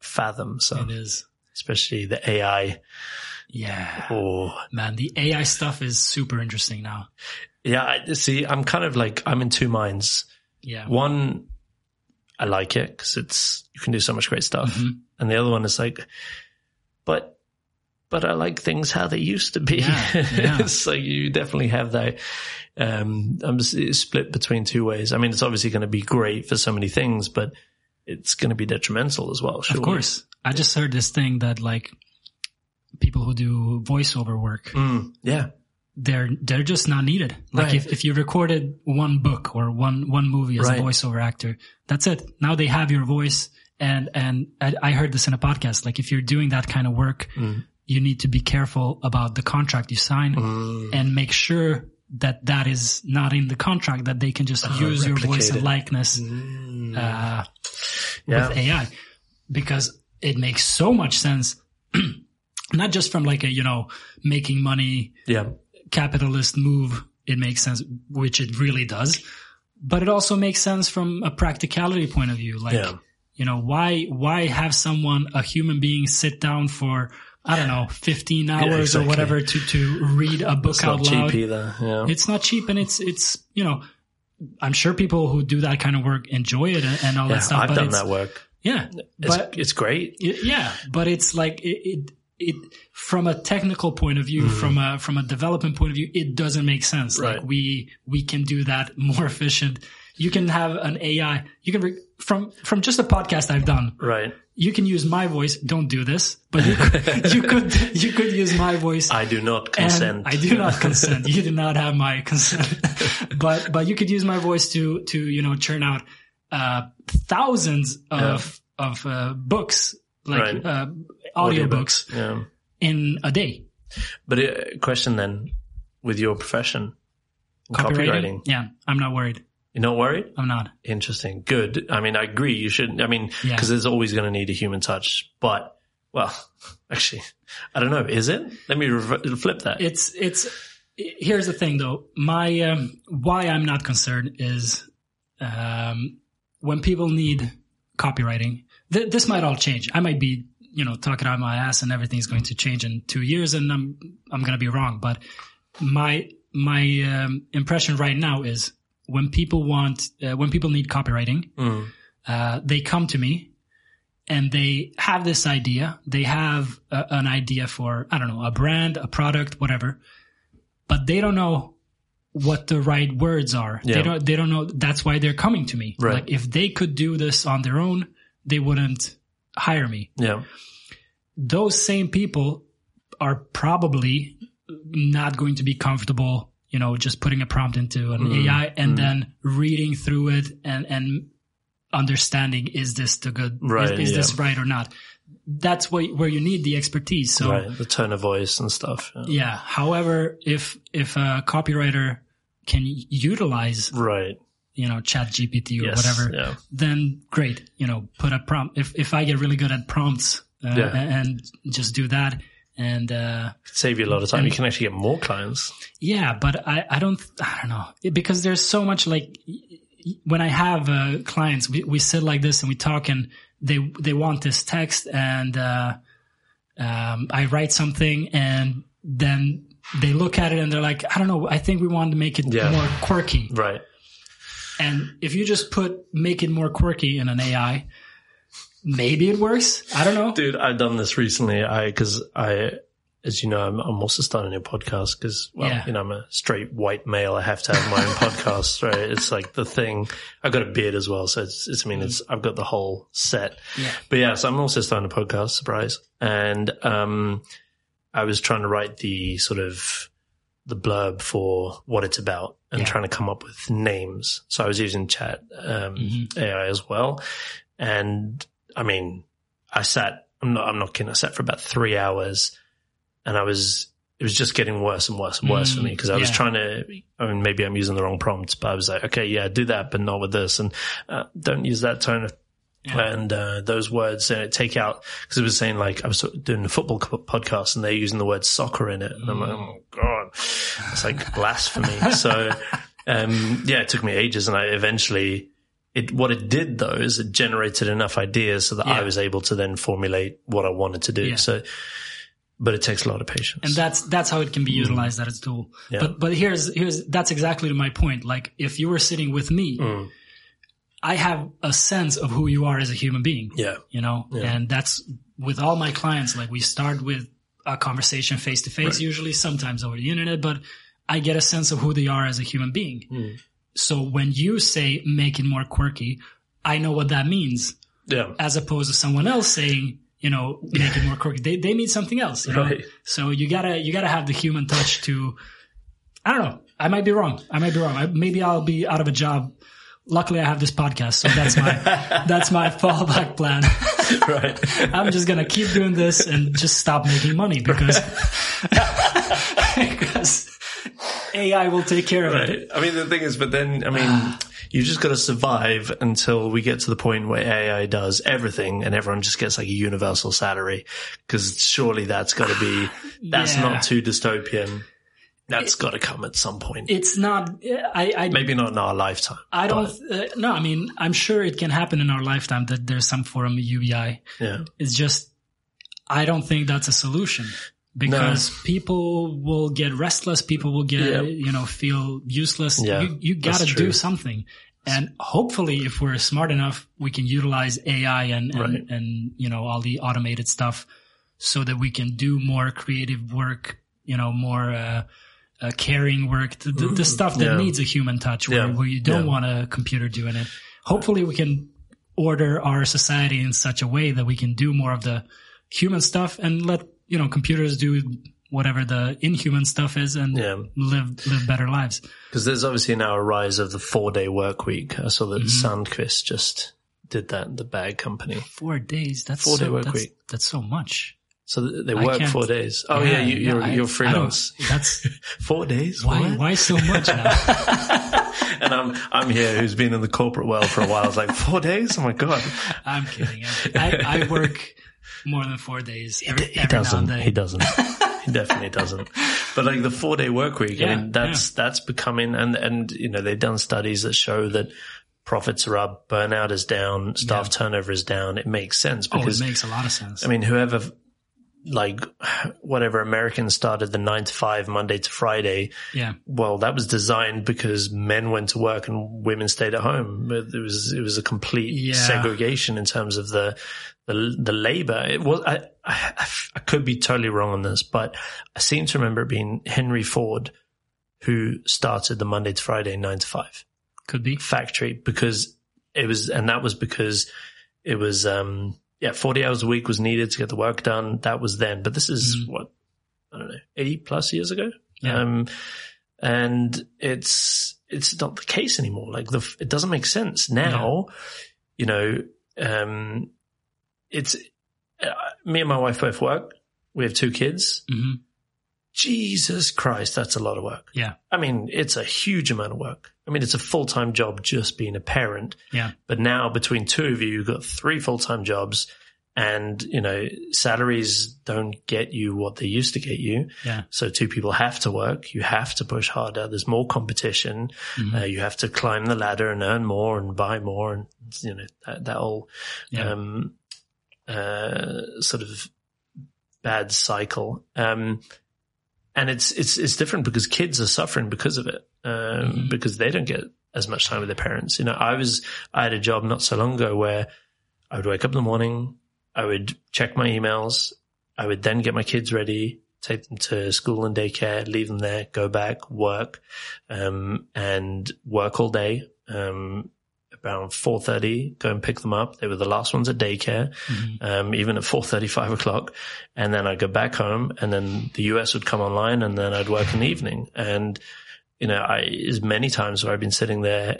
Speaker 2: fathom. So,
Speaker 1: it is.
Speaker 2: especially the AI.
Speaker 1: Yeah.
Speaker 2: Oh,
Speaker 1: Man, the AI stuff is super interesting now.
Speaker 2: yeah. I, see, I'm kind of like, I'm in two minds.
Speaker 1: Yeah.
Speaker 2: One, I like it because it's, you can do so much great stuff.
Speaker 1: Mhm.
Speaker 2: And the other one is like, but, but I like things how they used to be.
Speaker 1: Yeah, yeah.
Speaker 2: so you definitely have that. Um, I'm split between two ways. I mean, it's obviously going to be great for so many things, but it's going to be detrimental as well.
Speaker 1: Of course. I just heard this thing that like people who do voiceover work.
Speaker 2: Mm, yeah.
Speaker 1: They're they're just not needed. Like
Speaker 2: Right.
Speaker 1: if, if you recorded one book or one one movie as
Speaker 2: Right.
Speaker 1: a voiceover actor, that's it. Now they have your voice. And and I, I heard this in a podcast. Like if you're doing that kind of work,
Speaker 2: Mm.
Speaker 1: you need to be careful about the contract you sign
Speaker 2: Mm.
Speaker 1: and make sure that that is not in the contract that they can just use your voice
Speaker 2: Uh-huh,
Speaker 1: and likeness
Speaker 2: Mm.
Speaker 1: uh,
Speaker 2: Yeah.
Speaker 1: with AI because it makes so much sense. not just from like a you know making money
Speaker 2: yeah.
Speaker 1: Capitalist move, it makes sense, which it really does. But it also makes sense from a practicality point of view. Like,
Speaker 2: Yeah.
Speaker 1: you know, why, why have someone, a human being sit down for, I don't know, 15 hours
Speaker 2: exactly.
Speaker 1: or whatever to, to read a book
Speaker 2: It's
Speaker 1: out
Speaker 2: not
Speaker 1: loud?
Speaker 2: cheap either. Yeah.
Speaker 1: It's not cheap and it's, it's, you know, I'm sure people who do that kind of work enjoy it and, all
Speaker 2: yeah,
Speaker 1: that stuff.
Speaker 2: I've
Speaker 1: but
Speaker 2: done that work.
Speaker 1: Yeah.
Speaker 2: It's,
Speaker 1: but
Speaker 2: it's great.
Speaker 1: it- yeah, but it's like it, it, it from a technical point of view, from a from a development point of view, it doesn't make sense.
Speaker 2: Mm-hmm. Right.
Speaker 1: Like we we can do that more efficient. You can have an AI. You can re- from from just a podcast I've done.
Speaker 2: Right.
Speaker 1: You can use my voice. Don't do this, but you could you could you could use my voice.
Speaker 2: I do not consent.
Speaker 1: I do not consent. You do not have my consent. but but you could use my voice to to you know churn out uh, thousands of of uh, books like
Speaker 2: Right.
Speaker 1: uh, audiobooks
Speaker 2: Yeah.
Speaker 1: in a day.
Speaker 2: But uh, question then, with your profession, copywriting,
Speaker 1: Yeah, I'm not worried.
Speaker 2: you're not worried?
Speaker 1: I'm not.
Speaker 2: Interesting. Good. I mean, I agree. You shouldn't. I mean,
Speaker 1: Yeah.
Speaker 2: because there's always going to need a human touch. But well, actually, I don't know. Is it? Let me rev- flip that.
Speaker 1: It's it's. Here's the thing, though. My um, why I'm not concerned is um, when people need copywriting. Th- this might all change. I might be, you know, talking out my ass, and everything's going to change in two years, and I'm I'm going to be wrong. But my my um, impression right now is when people want uh, when people need copywriting,
Speaker 2: Mm.
Speaker 1: uh, they come to me and they have this idea. They have a, an idea for, I don't know, a brand, a product, whatever, but they don't know what the right words are.
Speaker 2: Yeah.
Speaker 1: They don't, they don't know. That's why they're coming to me.
Speaker 2: Right.
Speaker 1: Like if they could do this on their own, they wouldn't hire me.
Speaker 2: Yeah.
Speaker 1: Those same people are probably not going to be comfortable, you know, just putting a prompt into an
Speaker 2: Mm,
Speaker 1: AI and then reading through it and, and understanding, is this the good,
Speaker 2: Right,
Speaker 1: is, is
Speaker 2: yeah.
Speaker 1: this right or not? That's where, where you need the expertise. So
Speaker 2: right. The tone of voice and stuff. Yeah.
Speaker 1: yeah. However, if, if a copywriter can utilize,
Speaker 2: Right.
Speaker 1: You know, ChatGPT or
Speaker 2: Yes.
Speaker 1: whatever,
Speaker 2: Yeah.
Speaker 1: then great. You know, put a prompt. If, if I get really good at prompts, uh,
Speaker 2: Yeah.
Speaker 1: and just do that. And, uh,
Speaker 2: save you a lot of time. You can actually get more clients.
Speaker 1: Yeah, but I, I don't, I don't know It- because there's so much like when I have uh, clients, we, we sit like this and we talk and they, they want this text and, uh, um, I write something and then they look at it and they're like, I don't know. I think we want to make it
Speaker 2: Yeah.
Speaker 1: more quirky.
Speaker 2: Right.
Speaker 1: And if you just put, make it more quirky in an AI, maybe it works. I don't know.
Speaker 2: Dude, I've done this recently. I, because I, as you know, I'm, I'm also starting a new podcast because, well,
Speaker 1: Yeah.
Speaker 2: you know, I'm a straight white male. I have to have my own podcast, right? It's like the thing. I've got a beard as well. So it's, it's, I mean, it's, I've got the whole set.
Speaker 1: Yeah.
Speaker 2: But yeah, so I'm also starting a podcast, surprise. And, um, I was trying to write the sort of the blurb for what it's about and
Speaker 1: Yeah.
Speaker 2: trying to come up with names. So I was using chat, um,
Speaker 1: Mm-hmm.
Speaker 2: AI as well. And I mean, I sat, I'm not, I'm not kidding. I sat for about three hours and I was, it was just getting worse and worse and worse for me
Speaker 1: Mm,
Speaker 2: because I was trying to, I mean, maybe I'm using the wrong prompts, but I was like, okay, yeah, do that, but not with this. And, uh, don't use that tone of
Speaker 1: Yeah.
Speaker 2: and uh, those words and take out because it was saying like I was doing a football podcast and they're using the word soccer in it and I'm like oh god it's like blasphemy so um, yeah it took me ages and I eventually it what it did though is it generated enough ideas so that I was able to then formulate what I wanted to do
Speaker 1: Yeah.
Speaker 2: so but it takes a lot of patience
Speaker 1: and that's that's how it can be utilized as a tool.
Speaker 2: Mm. Yeah.
Speaker 1: But but here's here's that's exactly to my point. Like if you were sitting with me,
Speaker 2: Mm.
Speaker 1: I have a sense of who you are as a human being.
Speaker 2: yeah
Speaker 1: You know,
Speaker 2: Yeah.
Speaker 1: and that's with all my clients. Like we start with a conversation face to face, usually sometimes over the internet, but I get a sense of who they are as a human being.
Speaker 2: Mm.
Speaker 1: So when you say make it more quirky, I know what that means
Speaker 2: yeah
Speaker 1: as opposed to someone else saying you know, make it more quirky. They they need something else, you know.
Speaker 2: Right.
Speaker 1: So you gotta you gotta have the human touch to. I don't know. I might be wrong. I might be wrong. I, maybe I'll be out of a job. Luckily, I have this podcast, so that's my that's my fallback plan.
Speaker 2: right.
Speaker 1: I'm just gonna keep doing this and just stop making money because because AI will take care of
Speaker 2: Right.
Speaker 1: it.
Speaker 2: I mean, the thing is, but then, I mean, you just got to survive until we get to the point where AI does everything and everyone just gets like a universal salary. Cause surely that's got to be, that's
Speaker 1: Yeah.
Speaker 2: not too dystopian. That's got to come at some point.
Speaker 1: It's not. I I
Speaker 2: Maybe not in our lifetime.
Speaker 1: I don't. Uh, no, I mean, I'm sure it can happen in our lifetime that there's some form of UBI.
Speaker 2: Yeah.
Speaker 1: It's just, I don't think that's a solution because people will get restless. People will get,
Speaker 2: Yeah.
Speaker 1: you know, feel useless.
Speaker 2: Yeah,
Speaker 1: you you got to do something. And hopefully if we're smart enough, we can utilize AI and, and,
Speaker 2: Right.
Speaker 1: and, you know, all the automated stuff so that we can do more creative work, you know, more, uh, uh, caring work, the, the, the stuff that
Speaker 2: Mm-hmm. Yeah.
Speaker 1: needs a human touch where,
Speaker 2: Yeah.
Speaker 1: where you don't
Speaker 2: Yeah.
Speaker 1: want a computer doing it. Hopefully we can order our society in such a way that we can do more of the human stuff and let, you know, computers do whatever the inhuman stuff is and
Speaker 2: Yeah.
Speaker 1: live, live better lives.
Speaker 2: Cause there's obviously now a rise of the four day work week. I saw that
Speaker 1: Mm-hmm.
Speaker 2: Sandqvist just did that, the bag company.
Speaker 1: Four days. That's
Speaker 2: Four-day work
Speaker 1: that's,
Speaker 2: week.
Speaker 1: That's so much.
Speaker 2: So they work four days. Oh yeah, you, you're,
Speaker 1: no,
Speaker 2: you're freelance.
Speaker 1: That's
Speaker 2: Four days?
Speaker 1: why.
Speaker 2: What?
Speaker 1: Why so much now?
Speaker 2: and I'm I'm here, who's been in the corporate world for a while. I was like, four days? Oh my god!
Speaker 1: I'm kidding. I, I work more than four days every,
Speaker 2: He
Speaker 1: every
Speaker 2: doesn't. He doesn't. he definitely doesn't. But like the four day work week, I mean, that's that's becoming and and you know they've done studies that show that profits are up, burnout is down, staff turnover is down. It makes sense
Speaker 1: Oh, it makes a lot of sense.
Speaker 2: I mean, whoever, like, whatever Americans started the nine to five, Monday to Friday,
Speaker 1: yeah.
Speaker 2: well, that was designed because men went to work and women stayed at home. It was, it was a complete
Speaker 1: Yeah.
Speaker 2: segregation in terms of the, the, the labor. It was, I, I, I could be totally wrong on this, but I seem to remember it being Henry Ford who started the Monday to Friday nine to five
Speaker 1: Could be.
Speaker 2: factory because it was, and that was because it was, um, yeah, 40 hours a week was needed to get the work done. That was then, but this is
Speaker 1: Mhm.
Speaker 2: what, I don't know, 80 plus years ago.
Speaker 1: Yeah.
Speaker 2: Um, and it's, it's not the case anymore. Like the, it doesn't make sense now, you know, um, it's, uh, me and my wife both work. We have two kids.
Speaker 1: hmm
Speaker 2: Jesus Christ, that's a lot of work.
Speaker 1: Yeah.
Speaker 2: I mean, it's a huge amount of work. I mean, it's a full time job just being a parent.
Speaker 1: Yeah.
Speaker 2: But now between two of you, you've got three full time jobs and, you know, salaries don't get you what they used to get you.
Speaker 1: Yeah.
Speaker 2: So two people have to work. You have to push harder. There's more competition.
Speaker 1: Mhm.
Speaker 2: Uh, you have to climb the ladder and earn more and buy more. And, you know, that, that whole,
Speaker 1: Yeah.
Speaker 2: um, uh, sort of bad cycle. Um, and it's, it's, it's different because kids are suffering because of it, um,
Speaker 1: Mhm.
Speaker 2: because they don't get as much time with their parents. You know, I was, I had a job not so long ago where I would wake up in the morning, I would check my emails, I would then get my kids ready, take them to school and daycare, leave them there, go back, work, um, and work all day. Um, around 4.30, go and pick them up. They were the last ones at daycare,
Speaker 1: Mhm.
Speaker 2: um, even at 4.30, 5 o'clock. And then I'd go back home and then the US would come online and then I'd work in the evening. And, you know, I, as many times where I've been sitting there,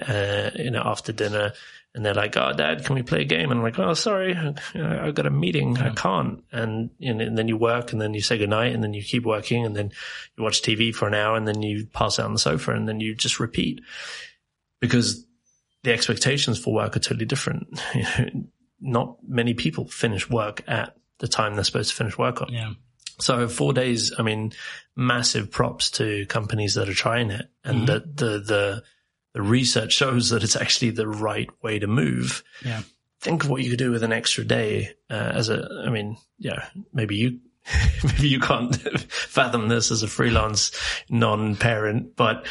Speaker 2: uh, you know, after dinner and they're like, Oh, dad, can we play a game? And I'm like, Oh, sorry. I've got a meeting. I can't. And, you know, and then you work and then you say goodnight and then you keep working and then you watch TV for an hour and then you pass out on the sofa and then you just repeat because the expectations for work are totally different. Not many people finish work at the time they're supposed to finish work on.
Speaker 1: Yeah.
Speaker 2: So four days, I mean, massive props to companies that are trying it and
Speaker 1: Mhm.
Speaker 2: that the, the, the research shows that it's actually the right way to move.
Speaker 1: Yeah.
Speaker 2: Think of what you could do with an extra day, uh, as a, I mean, yeah, maybe you, maybe you can't fathom this as a freelance non-parent, but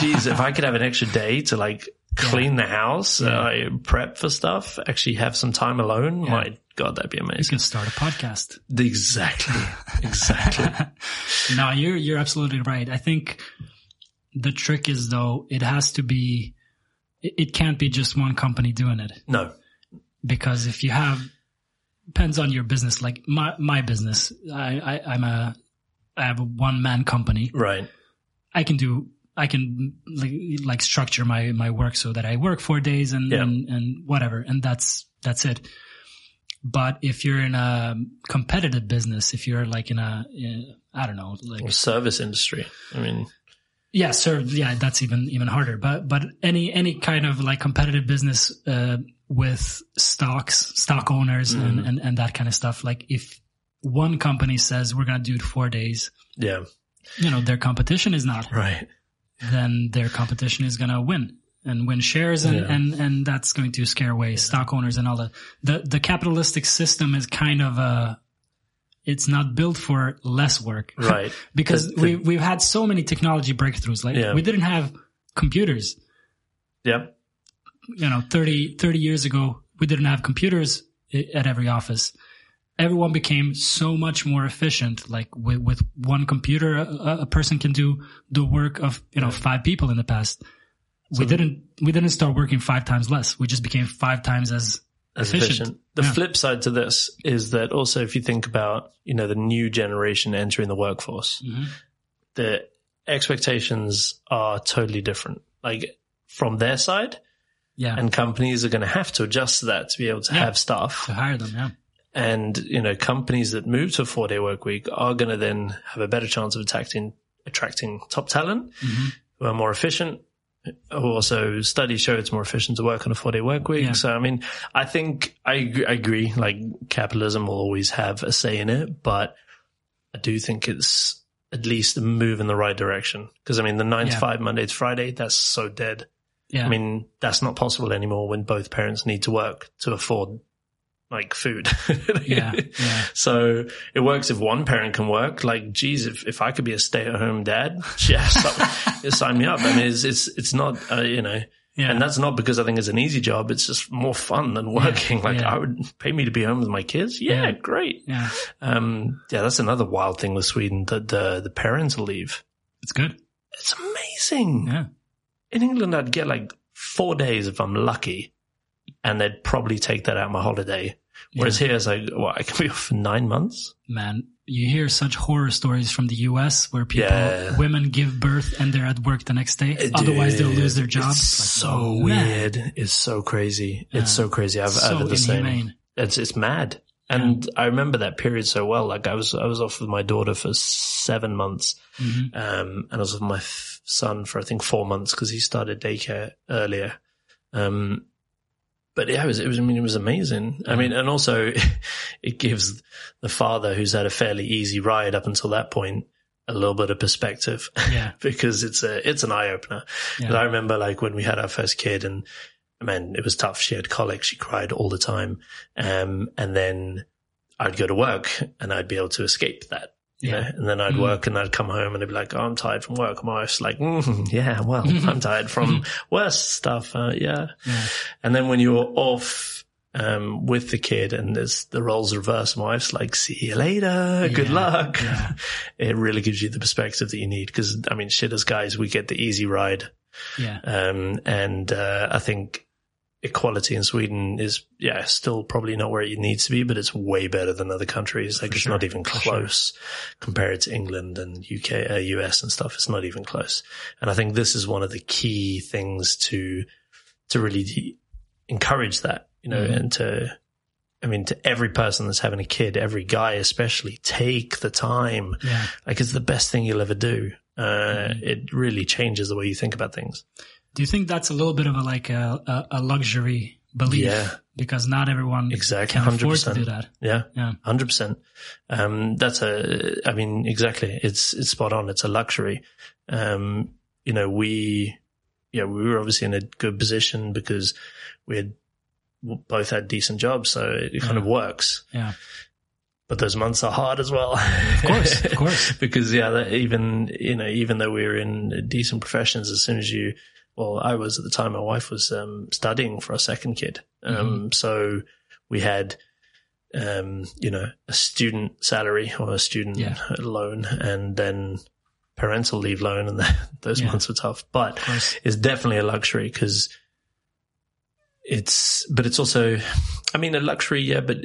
Speaker 2: geez, if I could have an extra day to like clean the house, uh, prep for stuff, actually have some time alone, my God, that'd be amazing.
Speaker 1: You can start a podcast.
Speaker 2: Exactly. Exactly.
Speaker 1: no, you're you're absolutely right. I think the trick is though it has to be it, it can't be just one company doing it
Speaker 2: no.
Speaker 1: because if you have depends on your business. Like my my business, I, I I'm a I have a one man company.
Speaker 2: Right.
Speaker 1: I can do I can like, like structure my my work so that I work four days and
Speaker 2: Yeah.
Speaker 1: and, and whatever, and that's that's it. But if you're in a competitive business, if you're like in a, in- I don't know, like
Speaker 2: Or service industry. I mean,
Speaker 1: yeah, sir. Yeah, that's even even harder. But but any any kind of like competitive business uh, with stocks, stock owners, and, and and that kind of stuff. Like if one company says we're gonna do it four days,
Speaker 2: yeah.
Speaker 1: you know, their competition is not.
Speaker 2: Right.
Speaker 1: Then their competition is gonna win and win shares, and
Speaker 2: Yeah.
Speaker 1: and and that's going to scare away stock owners and all that. The the capitalistic system is kind of a. It's not built for less work,
Speaker 2: Right.
Speaker 1: because
Speaker 2: The- the-
Speaker 1: we we've had so many technology breakthroughs. Like
Speaker 2: Yeah.
Speaker 1: we didn't have computers,
Speaker 2: Yep.
Speaker 1: you know, 30, 30 years ago. We didn't have computers eh, at every office. Everyone became so much more efficient. Like with, with one computer, a, a person can do the work of you know five people in the past. we didn't we didn't start working five times less. We just became five times as
Speaker 2: as
Speaker 1: efficient.
Speaker 2: efficient. The
Speaker 1: Yeah.
Speaker 2: flip side to this is that also if you think about, you know, the new generation entering the workforce, mm-hmm. the expectations are totally different. Like from their side,
Speaker 1: yeah
Speaker 2: and companies are going to have to adjust to that to be able to
Speaker 1: Yeah.
Speaker 2: have staff.
Speaker 1: to hire them. Yeah,
Speaker 2: And, you know, companies that move to a four day work week are going to then have a better chance of attracting, attracting top talent
Speaker 1: Mhm.
Speaker 2: who are more efficient. Also, studies show it's more efficient to work on a four day work week.
Speaker 1: Yeah.
Speaker 2: So, I mean, I think I, agree- I agree. Like capitalism will always have a say in it, but I do think it's at least a move in the right direction. Cause I mean, the nine to
Speaker 1: Yeah.
Speaker 2: five Monday to Friday, that's so dead.
Speaker 1: yeah.
Speaker 2: I mean, that's not possible anymore when both parents need to work to afford like food.
Speaker 1: yeah, yeah,
Speaker 2: So it works if one parent can work. Like, geez, if, if I could be a stay at home dad, yeah, sign, sign me up. I mean, it's, it's, it's not, uh, you know,
Speaker 1: yeah.
Speaker 2: and that's not because I think it's an easy job. It's just more fun than working. like
Speaker 1: yeah.
Speaker 2: I would pay me to be home with my kids. Yeah, great.
Speaker 1: yeah.
Speaker 2: Um, yeah, that's another wild thing with Sweden, that the, the parental leave.
Speaker 1: It's good.
Speaker 2: It's amazing.
Speaker 1: Yeah,
Speaker 2: In England, I'd get like four days if I'm lucky, and they'd probably take that out of my holiday. Whereas here, it's like, well, I can be off for nine months.
Speaker 1: man. You hear such horror stories from the U.S. where people,
Speaker 2: Yeah.
Speaker 1: women give birth and they're at work the next day. Otherwise, they'll lose their job.
Speaker 2: It's
Speaker 1: like,
Speaker 2: so
Speaker 1: man.
Speaker 2: weard. It's so crazy.
Speaker 1: Yeah.
Speaker 2: It's so crazy. I've,
Speaker 1: So
Speaker 2: I've had the same. It's it's mad. And I remember that period so well. Like I was I was off with my daughter for seven months,
Speaker 1: Mhm.
Speaker 2: um, and I was with my son for I think four months because he started daycare earlier. Um, but yeah, it was, it was, I mean, it was amazing. I mean, and also it gives the father who's had a fairly easy ride up until that point a little bit of perspective
Speaker 1: Yeah,
Speaker 2: because it's a, it's an eye opener.
Speaker 1: Yeah.
Speaker 2: I remember like when we had our first kid and man, it was tough. She had colic. She cried all the time. Um, and then I'd go to work and I'd be able to escape that. You
Speaker 1: Yeah.
Speaker 2: know, and then I'd
Speaker 1: Mhm.
Speaker 2: work and I'd come home and I'd be like, oh, I'm tired from work. My wife's like, mm, yeah, well, I'm tired from worse stuff. Uh, yeah.
Speaker 1: yeah,
Speaker 2: And then when you're off, um, with the kid and there's the roles reversed, my wife's like, see you later. Good
Speaker 1: Yeah,
Speaker 2: luck.
Speaker 1: yeah.
Speaker 2: It really gives you the perspective that you need. Cause I mean, shit as guys, we get the easy ride.
Speaker 1: yeah.
Speaker 2: Um, and, uh, I think equality in Sweden is, yeah, still probably not where it needs to be, but it's way better than other countries. Like
Speaker 1: For
Speaker 2: it's
Speaker 1: sure,
Speaker 2: not even
Speaker 1: for sure.
Speaker 2: close compared to England and UK, uh, US and stuff. It's not even close. And I think this is one of the key things to, to really de- encourage that, you know,
Speaker 1: Mhm.
Speaker 2: and to, I mean, to every person that's having a kid, every guy especially, take the time.
Speaker 1: yeah.
Speaker 2: Like it's the best thing you'll ever do. Uh,
Speaker 1: Mhm.
Speaker 2: it really changes the way you think about things.
Speaker 1: Do you think that's a little bit of a like a, a, luxury belief?
Speaker 2: Yeah.
Speaker 1: Because not everyone
Speaker 2: Exactly,
Speaker 1: can afford to do that.
Speaker 2: Yeah.
Speaker 1: Yeah.
Speaker 2: Hundred percent. Um, that's a, I mean, exactly. It's, it's spot on. It's a luxury. Um, you know, we, yeah, we were obviously in a good position because we had both had decent jobs. So it, it kind of works.
Speaker 1: Yeah.
Speaker 2: But those months are hard as well.
Speaker 1: Of course, of course.
Speaker 2: because yeah, that even, you know, even though we were in decent professions, as soon as you, well, I was at the time, my wife was, um, studying for our second kid. Um,
Speaker 1: Mm-hmm.
Speaker 2: so we had, um, you know, a student salary or a student
Speaker 1: Yeah.
Speaker 2: loan and then parental leave loan. And those
Speaker 1: Yeah.
Speaker 2: months were tough, but it's definitely a luxury because it's, but it's also, I mean, a luxury, yeah, but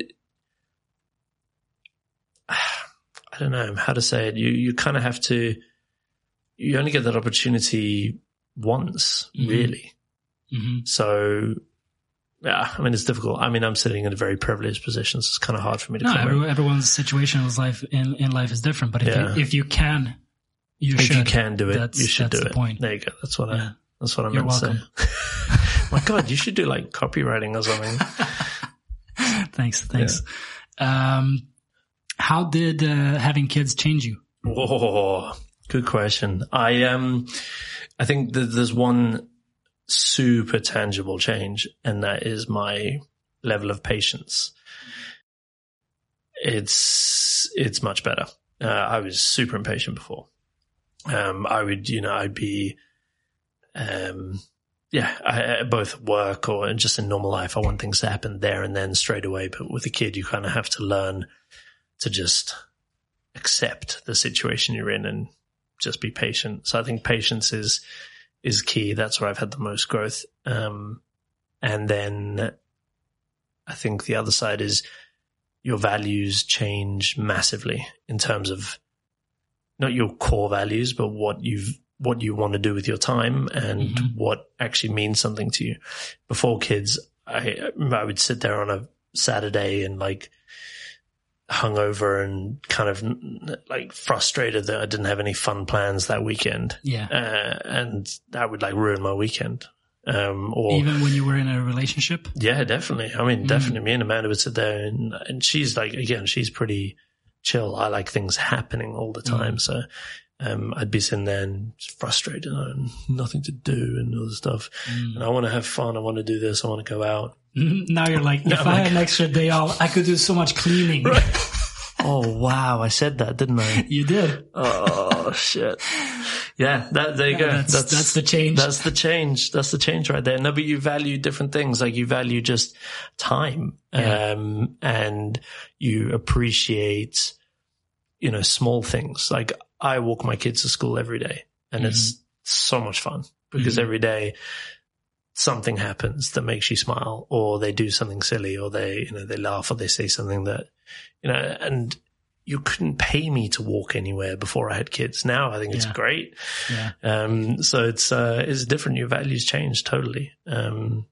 Speaker 2: I don't know how to say it. You you kind of have to. You only get that opportunity once,
Speaker 1: Mhm.
Speaker 2: really.
Speaker 1: hmm
Speaker 2: So, yeah, I mean, it's difficult. I mean, I'm sitting in a very privileged position, so it's kind of hard for me to
Speaker 1: No, every, everyone's situation in life in, in life is different. But if
Speaker 2: Yeah.
Speaker 1: you if you can, you
Speaker 2: if
Speaker 1: should.
Speaker 2: you can do it,
Speaker 1: That's-
Speaker 2: you should
Speaker 1: that's
Speaker 2: do
Speaker 1: the
Speaker 2: it.
Speaker 1: point.
Speaker 2: There you go. That's what I.
Speaker 1: Yeah.
Speaker 2: That's what I
Speaker 1: You're
Speaker 2: meant to
Speaker 1: welcome.
Speaker 2: say. My God, you should do like copywriting or something.
Speaker 1: thanks, thanks. Um, how did uh, having kids change you?
Speaker 2: Whoa, good question. I um, I think that there's one super tangible change, and that is my level of patience. It's it's much better. Uh, I was super impatient before. Um, I would, you know, I'd be, um, yeah, I, both work or just in normal life. I want things to happen there and then straight away. But with a kid, you kind of have to learn to just accept the situation you're in and just be patient. So I think patience is is key. That's where I've had the most growth. Um, and then I think the other side is your values change massively in terms of not your core values, but what you've what you want to do with your time and
Speaker 1: Mhm.
Speaker 2: what actually means something to you. Before kids, I I would sit there on a Saturday and like hungover and kind of like frustrated that I didn't have any fun plans that weekend.
Speaker 1: Yeah,
Speaker 2: Uh, and that would like ruin my weekend. Um, or
Speaker 1: even when you were in a relationship.
Speaker 2: yeah, definitely. I mean,
Speaker 1: Mm.
Speaker 2: definitely. Me and Amanda would sit there, and and she's like, again, she's pretty chill. I like things happening all the time, so um, I'd be sitting there and frustrated and nothing to do and all this stuff.
Speaker 1: Mm.
Speaker 2: And I want to have fun. I want to do this. I want to go out.
Speaker 1: Now you're like, if
Speaker 2: I'm
Speaker 1: I
Speaker 2: like-
Speaker 1: had an extra day off, I could do so much cleaning.
Speaker 2: oh wow, I said that, didn't I?
Speaker 1: You did.
Speaker 2: oh shit. Yeah, that there you go.
Speaker 1: That's, that's the change.
Speaker 2: That's the change. That's the change right there. No, but you value different things. Like you value just time,
Speaker 1: Yeah.
Speaker 2: um, and you appreciate, you know, small things. Like I walk my kids to school every day and it's so much fun because
Speaker 1: Mhm.
Speaker 2: every day something happens that makes you smile or they do something silly or they, you know, they laugh or they say something that, you know, and you couldn't pay me to walk anywhere before I had kids. Now I think it's
Speaker 1: Yeah.
Speaker 2: great.
Speaker 1: yeah.
Speaker 2: Um, so it's, uh, it's different. Your values change totally. Um,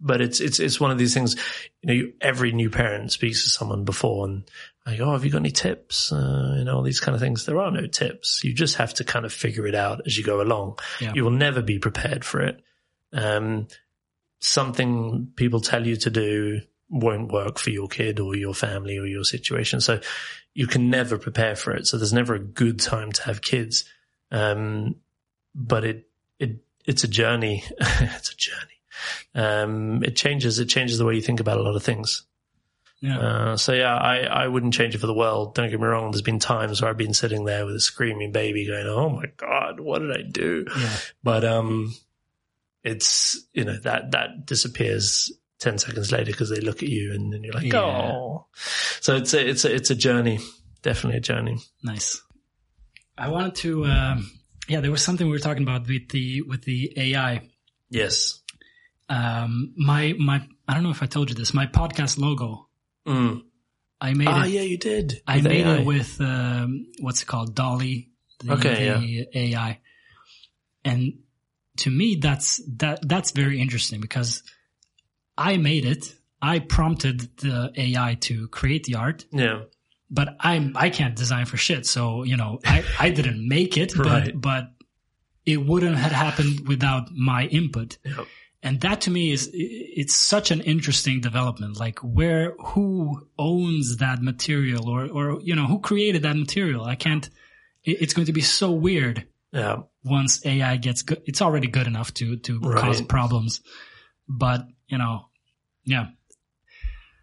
Speaker 2: but it's, it's, it's one of these things, you know, you, every new parent speaks to someone before and like, oh, have you got any tips? Uh, you know, all these kind of things. There are no tips. You just have to kind of figure it out as you go along.
Speaker 1: Yeah.
Speaker 2: You will never be prepared for it. Um, something people tell you to do won't work for your kid or your family or your situation. So you can never prepare for it. So there's never a good time to have kids. Um, but it, it, it's a journey. it's a journey. Um, it changes, it changes the way you think about a lot of things.
Speaker 1: Yeah.
Speaker 2: Uh, so yeah, I, I wouldn't change it for the world. Don't get me wrong. There's been times where I've been sitting there with a screaming baby going, Oh my God, what did I do?
Speaker 1: yeah.
Speaker 2: But, um, it's, you know, that, that disappears 10 seconds later because they look at you and then you're like,
Speaker 1: Yeah.
Speaker 2: Oh, so it's a, it's a, it's a journey. Definitely a journey.
Speaker 1: Nice. I wanted to, um, yeah, there was something we were talking about with the, with the AI.
Speaker 2: Yes.
Speaker 1: Um, my, my, I don't know if I told you this, my podcast logo,
Speaker 2: Mm.
Speaker 1: I made
Speaker 2: Ah,
Speaker 1: it,
Speaker 2: yeah, you did.
Speaker 1: I
Speaker 2: With
Speaker 1: made
Speaker 2: AI.
Speaker 1: it with, um, what's it called? DALL-E. The,
Speaker 2: Okay,
Speaker 1: the AI. And to me, that's, that, that's very interesting because I made it. I prompted the AI to create the art.
Speaker 2: Yeah.
Speaker 1: but I'm I can't design for shit. So you know, I I didn't make it,
Speaker 2: Right.
Speaker 1: but but it wouldn't have happened without my input.
Speaker 2: Yep.
Speaker 1: And that to me is it's such an interesting development. Like where who owns that material, or or you know who created that material? I can't. It's going to be so weird
Speaker 2: Yeah.
Speaker 1: once AI gets good. It's already good enough to to
Speaker 2: Right.
Speaker 1: cause problems, but you know, yeah,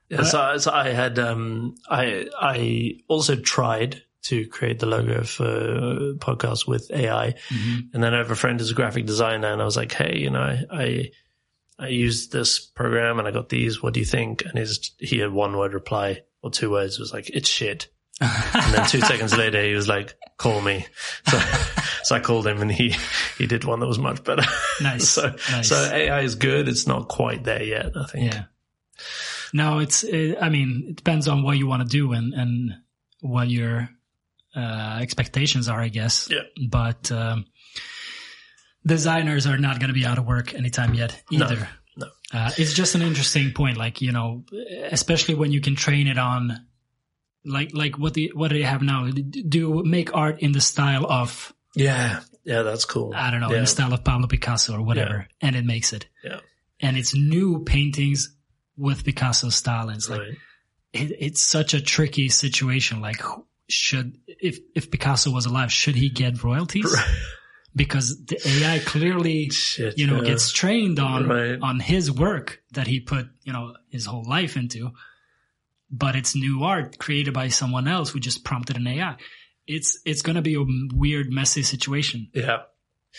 Speaker 2: Yeah, so, so I had um, I I also tried to create the logo for podcast with AI,
Speaker 1: Mhm.
Speaker 2: and then I have a friend who's a graphic designer, and I was like, hey, you know, I I, I used this program and I got these. What do you think? And his he had one word reply or two words. It was like it's shit. And then two seconds later, he was like, call me. So so I called him, and he he did one that was much better.
Speaker 1: nice.
Speaker 2: so
Speaker 1: nice.
Speaker 2: so AI is good. It's not quite there yet. I think.
Speaker 1: Yeah. No, it's. Uh, I mean, it depends on what you want to do and and what your uh, expectations are, I guess.
Speaker 2: Yeah.
Speaker 1: But um, designers are not going to be out of work anytime yet either.
Speaker 2: No.
Speaker 1: Uh, it's just an interesting point, like you know, especially when you can train it on, like like what the what do they have now? Do make art in the style of
Speaker 2: Yeah. Yeah, that's cool.
Speaker 1: I don't know, in the style of Pablo Picasso or whatever, and it makes it.
Speaker 2: Yeah.
Speaker 1: And it's new paintings with Picasso style. And it's like
Speaker 2: Right.
Speaker 1: it, it's such a tricky situation. Like, should if if Picasso was alive, should he get royalties? Because the AI clearly,
Speaker 2: Shit.
Speaker 1: you know,
Speaker 2: yeah.
Speaker 1: gets trained on
Speaker 2: Right.
Speaker 1: on his work that he put, you know, his whole life into. But it's new art created by someone else who just prompted an AI. It's it's going to be a weird, messy situation.
Speaker 2: Yeah.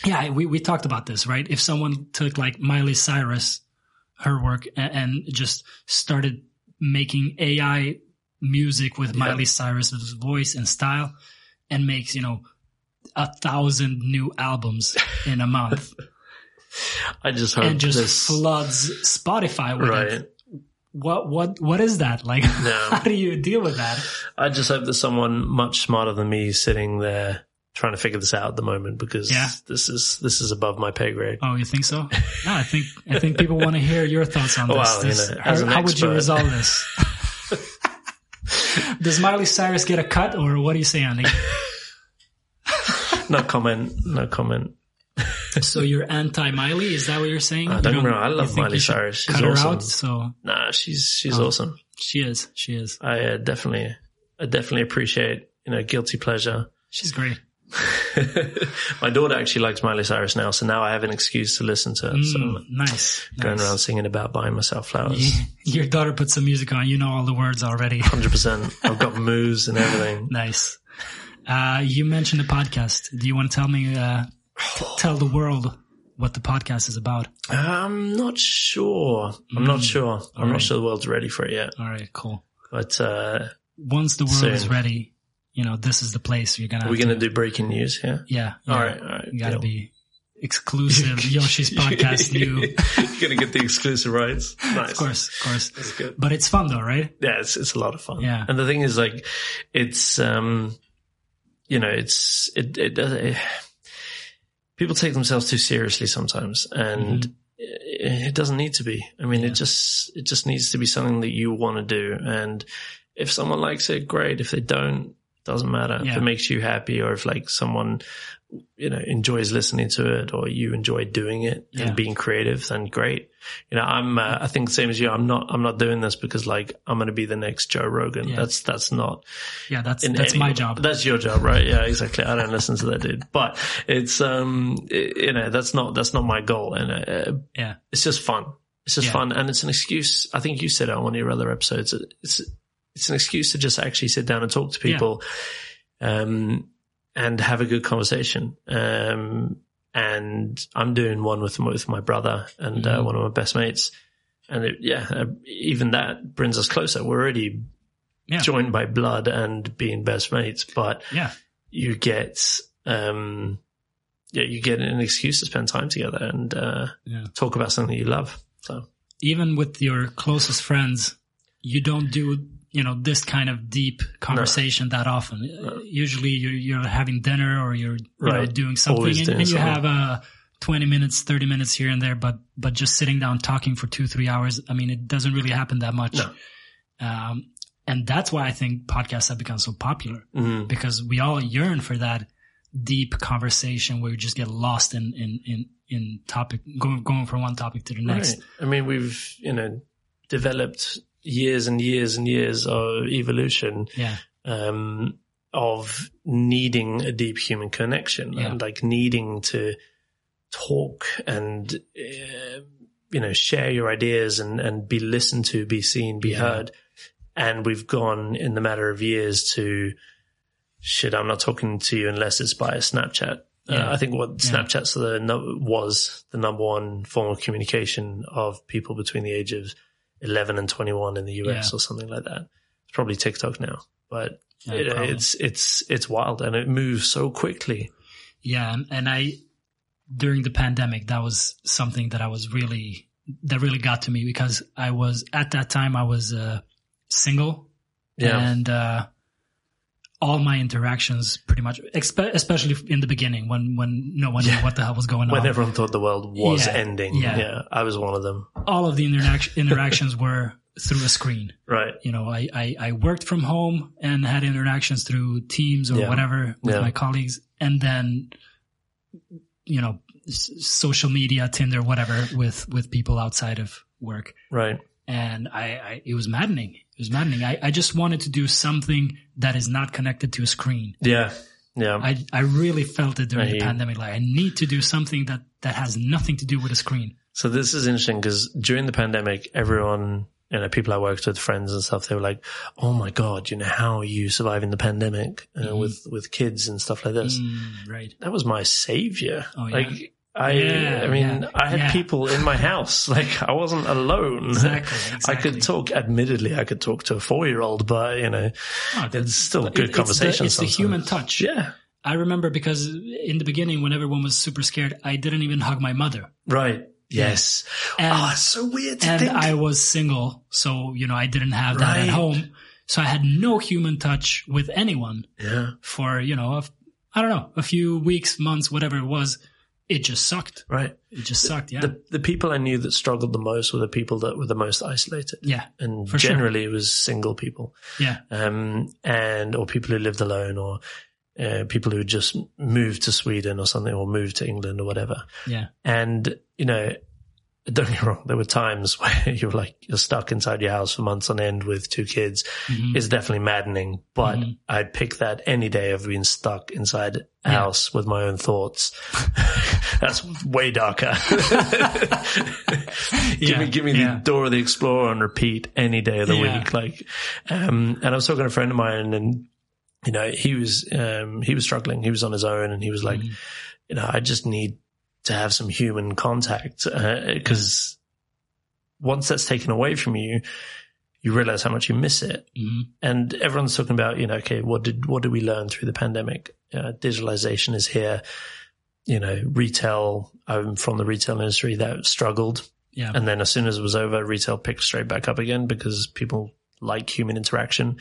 Speaker 1: Yeah, we, we talked about this, right? If someone took like Miley Cyrus, her work, and, and just started making AI music with
Speaker 2: Yeah.
Speaker 1: Miley Cyrus's voice and style and makes, you know, a thousand new albums in a month
Speaker 2: I just hope
Speaker 1: and just
Speaker 2: this.
Speaker 1: floods Spotify with
Speaker 2: right.
Speaker 1: it. What, what, what is that? Like, how do you deal with that?
Speaker 2: I just hope there's someone much smarter than me sitting there trying to figure this out at the moment because
Speaker 1: Yeah.
Speaker 2: this is this is above my pay grade.
Speaker 1: Oh, you think so? No, I think I think people want to hear your thoughts on this.
Speaker 2: Well, you know,
Speaker 1: how how would you resolve this? Does Miley Cyrus get a cut, or what do you say, Andy?
Speaker 2: No comment. No comment.
Speaker 1: So you're anti-Miley? Is that what you're saying?
Speaker 2: I
Speaker 1: You
Speaker 2: don't know. I love Miley Cyrus. She's
Speaker 1: Cut her
Speaker 2: awesome.
Speaker 1: out. So
Speaker 2: Nah, she's she's
Speaker 1: Oh.
Speaker 2: awesome.
Speaker 1: she is. She is.
Speaker 2: I uh, definitely I definitely appreciate you know guilty pleasure.
Speaker 1: She's great.
Speaker 2: my daughter actually likes Miley Cyrus now, so now I have an excuse to listen to her. So
Speaker 1: Mm,
Speaker 2: I'm
Speaker 1: nice.
Speaker 2: going
Speaker 1: nice.
Speaker 2: around singing about buying myself flowers.
Speaker 1: Your daughter put some music on. You know all the words already.
Speaker 2: Hundred percent. I've got moves and everything.
Speaker 1: nice. Uh, you mentioned the podcast. Do you want to tell me, uh, t- tell the world what the podcast is about?
Speaker 2: I'm not sure. I'm not sure. I'm
Speaker 1: Mm. Alright.
Speaker 2: not sure the world's ready for it yet.
Speaker 1: All right, cool.
Speaker 2: But uh,
Speaker 1: Once the world
Speaker 2: Soon.
Speaker 1: is ready, you know, this is the place you're gonna. We're
Speaker 2: going to
Speaker 1: to-
Speaker 2: do breaking news here?
Speaker 1: Yeah. yeah.
Speaker 2: All right, all right.
Speaker 1: You gotta
Speaker 2: deal.
Speaker 1: be exclusive. Yoshi's podcast. New.
Speaker 2: You're going to get the exclusive rights. Nice.
Speaker 1: Of course, of course.
Speaker 2: That's good.
Speaker 1: But it's fun though, right?
Speaker 2: Yeah, it's it's a lot of fun.
Speaker 1: Yeah.
Speaker 2: And the thing is, like, it's um, you know, it's it it does. People take themselves too seriously sometimes, and it, it doesn't need to be. I mean,
Speaker 1: Mm-hmm. Yeah.
Speaker 2: it just it just needs to be something that you want to do, and if someone likes it, great. If they don't, doesn't matter. If it makes you happy, or if like someone you know enjoys listening to it, or you enjoy doing it
Speaker 1: Yeah.
Speaker 2: and being creative, then great. You know, I'm uh, I think the same as you. I'm not I'm not doing this because like I'm going to be the next Joe Rogan.
Speaker 1: Yeah.
Speaker 2: That's that's not
Speaker 1: Yeah, that's that's
Speaker 2: any-
Speaker 1: my job.
Speaker 2: That's your job, right? Yeah, exactly. I don't listen to that dude, but it's um, i- you know, that's not that's not my goal, and uh,
Speaker 1: Yeah.
Speaker 2: it's just fun. It's just
Speaker 1: Yeah.
Speaker 2: fun, and it's an excuse. I think you said it on one of your other episodes. It's it's an excuse to just actually sit down and talk to
Speaker 1: Yeah.
Speaker 2: people, um, and have a good conversation. Um, and I'm doing one with with my brother and uh,
Speaker 1: Mhm.
Speaker 2: one of my best mates, and it, yeah, uh, even that brings us closer. We're already
Speaker 1: Yeah.
Speaker 2: joined by blood and being best mates, but
Speaker 1: Yeah.
Speaker 2: you get um yeah you get an excuse to spend time together and uh
Speaker 1: Yeah.
Speaker 2: talk about something you love so
Speaker 1: Even with your closest friends, you don't do you know this kind of deep conversation that often. Uh, Usually, you're you're having dinner or you're you know, doing something,
Speaker 2: Always
Speaker 1: and,
Speaker 2: doing
Speaker 1: and you have uh, twenty minutes, thirty minutes here and there. But but just sitting down talking for two three hours, I mean, it doesn't really happen that much.
Speaker 2: No.
Speaker 1: Um, and that's why I think podcasts have become so popular
Speaker 2: mm,
Speaker 1: because we all yearn for that deep conversation where you just get lost in in in, in topic going going from one topic to the next.
Speaker 2: right. i mean we've you know developed years and years and years of evolution
Speaker 1: Yeah,
Speaker 2: um of needing a deep human connection
Speaker 1: Yeah.
Speaker 2: and like needing to talk and uh, you know share your ideas and and be listened to be seen be
Speaker 1: Yeah.
Speaker 2: heard and we've gone in the matter of years to shit i'm not talking to you unless it's by a snapchat
Speaker 1: Yeah.
Speaker 2: uh, i think what snapchat's the was the number one form of communication of people between the age of 11 and 21 in the us
Speaker 1: Yeah.
Speaker 2: or something like that it's probably tiktok now but
Speaker 1: Yeah,
Speaker 2: it, it's it's it's wild and it moves so quickly.
Speaker 1: yeah, and, and I during the pandemic that was something that I was really that really got to me because I was at that time I was uh, single
Speaker 2: Yeah,
Speaker 1: and uh, all my interactions pretty much, expe- especially in the beginning when, when no one knew what the hell was going
Speaker 2: when
Speaker 1: on.
Speaker 2: When everyone thought the world was
Speaker 1: Yeah,
Speaker 2: ending.
Speaker 1: yeah.
Speaker 2: Yeah. I was one of them.
Speaker 1: All of the interac- interactions were through a screen.
Speaker 2: Right.
Speaker 1: You know, I, I, I worked from home and had interactions through Teams or
Speaker 2: Yeah.
Speaker 1: whatever with
Speaker 2: Yeah.
Speaker 1: my colleagues. And then, you know, s- social media, Tinder, whatever with, with people outside of work.
Speaker 2: Right.
Speaker 1: and I, I it was maddening. It was maddening. I, I just wanted to do something that is not connected to a screen.
Speaker 2: Yeah. Yeah.
Speaker 1: I I really felt it during
Speaker 2: I
Speaker 1: the pandemic. Like I need to do something that that has nothing to do with a screen.
Speaker 2: So this is interesting because during the pandemic, everyone, you know, people I worked with, friends and stuff, they were like, "Oh my god, you know, how are you surviving the pandemic uh,
Speaker 1: Mhm.
Speaker 2: with with kids and stuff like this?"
Speaker 1: Mm, right.
Speaker 2: That was my savior.
Speaker 1: Oh, yeah.
Speaker 2: Like I,
Speaker 1: Yeah,
Speaker 2: I mean,
Speaker 1: yeah,
Speaker 2: I had
Speaker 1: yeah.
Speaker 2: people in my house. Like I wasn't alone.
Speaker 1: Exactly.
Speaker 2: I could talk. Admittedly, I could talk to a four-year-old, but you know,
Speaker 1: Oh,
Speaker 2: it's still
Speaker 1: it-
Speaker 2: good
Speaker 1: it's the-
Speaker 2: conversation.
Speaker 1: It's the, human touch.
Speaker 2: Yeah.
Speaker 1: I remember because in the beginning, when everyone was super scared, I didn't even hug my mother.
Speaker 2: Right. Yes.
Speaker 1: And-
Speaker 2: oh, so weird to
Speaker 1: and
Speaker 2: think.
Speaker 1: I was single, so you know I didn't have that
Speaker 2: Right.
Speaker 1: at home. So I had no human touch with anyone.
Speaker 2: yeah.
Speaker 1: for you know, I don't know, a few weeks, months, whatever it was. It just sucked.
Speaker 2: Right.
Speaker 1: It just sucked. Yeah,
Speaker 2: The the people I knew that struggled the most were the people that were the most isolated.
Speaker 1: yeah,
Speaker 2: and
Speaker 1: For sure.
Speaker 2: generally it was single people
Speaker 1: yeah,
Speaker 2: um and or people who lived alone or uh, people who just moved to Sweden or something or moved to England or whatever
Speaker 1: yeah,
Speaker 2: and you know don't get me wrong there were times where you're like you're stuck inside your house for months on end with two kids
Speaker 1: Mhm.
Speaker 2: it's definitely maddening but
Speaker 1: Mhm.
Speaker 2: I'd pick that any day of being stuck inside a
Speaker 1: Yeah.
Speaker 2: house with my own thoughts that's way darker give
Speaker 1: Yeah,
Speaker 2: me give me
Speaker 1: yeah.
Speaker 2: the Dora the Explorer on repeat any day of the week. Like, um, and I was talking to a friend of mine, and you know, he was um, he was struggling. He was on his own, and he was like,
Speaker 1: Mhm.
Speaker 2: you know, I just need to have some human contact because once that's taken away from you, you realize how much you miss it.
Speaker 1: Mhm.
Speaker 2: And everyone's talking about, you know, okay, what did what did we learn through the pandemic? Uh, digitalization is here. You know, retail. I'm from the retail industry that struggled.
Speaker 1: yeah,
Speaker 2: And then as soon as it was over, retail picked straight back up again because people like human interaction.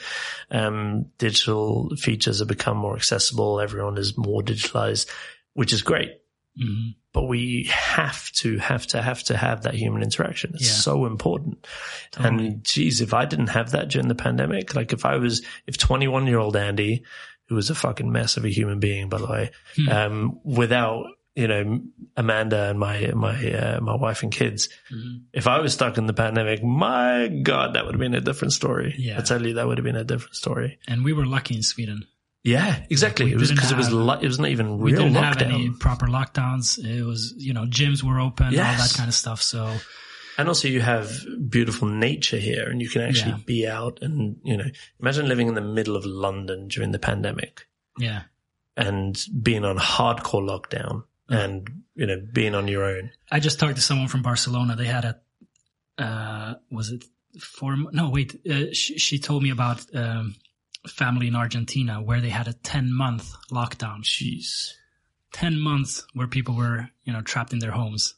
Speaker 2: Um, digital features have become more accessible. Everyone is more digitalized, which is great.
Speaker 1: Mhm.
Speaker 2: But we have to, have to, have to have that human interaction. It's
Speaker 1: Yeah.
Speaker 2: so important.
Speaker 1: Totally.
Speaker 2: And geez, if I didn't have that during the pandemic, like if I was, if 21 year old Andy, who was a fucking mess of a human being, by the way,
Speaker 1: Hmm.
Speaker 2: um, without, you know, Amanda and my, my, uh, my wife and kids,
Speaker 1: Mhm.
Speaker 2: if I was stuck in the pandemic, my God, that would have been a different story.
Speaker 1: Yeah.
Speaker 2: I tell you, that would have been a different story.
Speaker 1: and we were lucky in Sweden.
Speaker 2: Yeah, exactly.
Speaker 1: We
Speaker 2: it was because it was li- it was not even real We
Speaker 1: didn't
Speaker 2: lockdown.
Speaker 1: have any proper lockdowns. It was you know gyms were open, all that kind of stuff. So
Speaker 2: And also you have beautiful nature here and you can actually
Speaker 1: Yeah.
Speaker 2: be out and, you know, imagine living in the middle of London during the pandemic
Speaker 1: yeah,
Speaker 2: and being on hardcore lockdown and, you know, being on your own.
Speaker 1: I just talked to someone from Barcelona. They had a, uh, was it four? No, wait. Uh, she, she told me about um, family in Argentina where they had a ten month lockdown.
Speaker 2: Jeez.
Speaker 1: Ten months where people were, you know, trapped in their homes.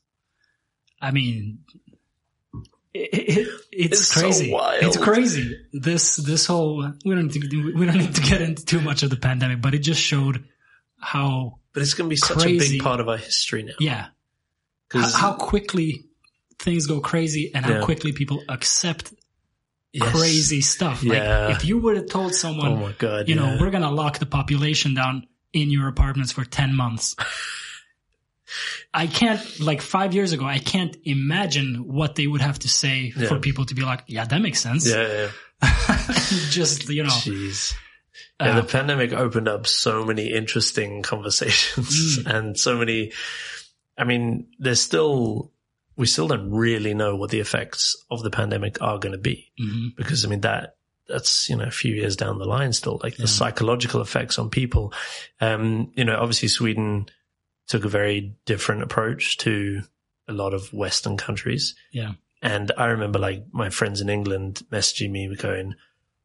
Speaker 1: I mean, it, it, it's,
Speaker 2: It's so
Speaker 1: crazy.
Speaker 2: wild.
Speaker 1: It's crazy. This this whole we don't need to do, we don't need to get into too much of the pandemic, but it just showed how
Speaker 2: But it's going to be such a big part of our history now.
Speaker 1: yeah how, how quickly things go crazy and how
Speaker 2: Yeah.
Speaker 1: quickly people accept
Speaker 2: Yes.
Speaker 1: crazy stuff.
Speaker 2: Yeah.
Speaker 1: Like if you would have told someone,
Speaker 2: Oh my God.
Speaker 1: you know, we're going to lock the population down in your apartments for 10 months. I can't, like five years ago, I can't imagine what they would have to say
Speaker 2: Yeah.
Speaker 1: for people to be like, yeah, that makes sense.
Speaker 2: Yeah, yeah.
Speaker 1: Just, you know,
Speaker 2: Jeez. Yeah,
Speaker 1: uh,
Speaker 2: the pandemic opened up so many interesting conversations
Speaker 1: Mm.
Speaker 2: and so many. I mean, there's still, we still don't really know what the effects of the pandemic are going to be
Speaker 1: mhm,
Speaker 2: because I mean, that, that's, you know, a few years down the line still, like
Speaker 1: Yeah.
Speaker 2: the psychological effects on people. Um, you know, obviously Sweden took a very different approach to a lot of Western countries.
Speaker 1: yeah.
Speaker 2: And I remember like my friends in England messaging me going,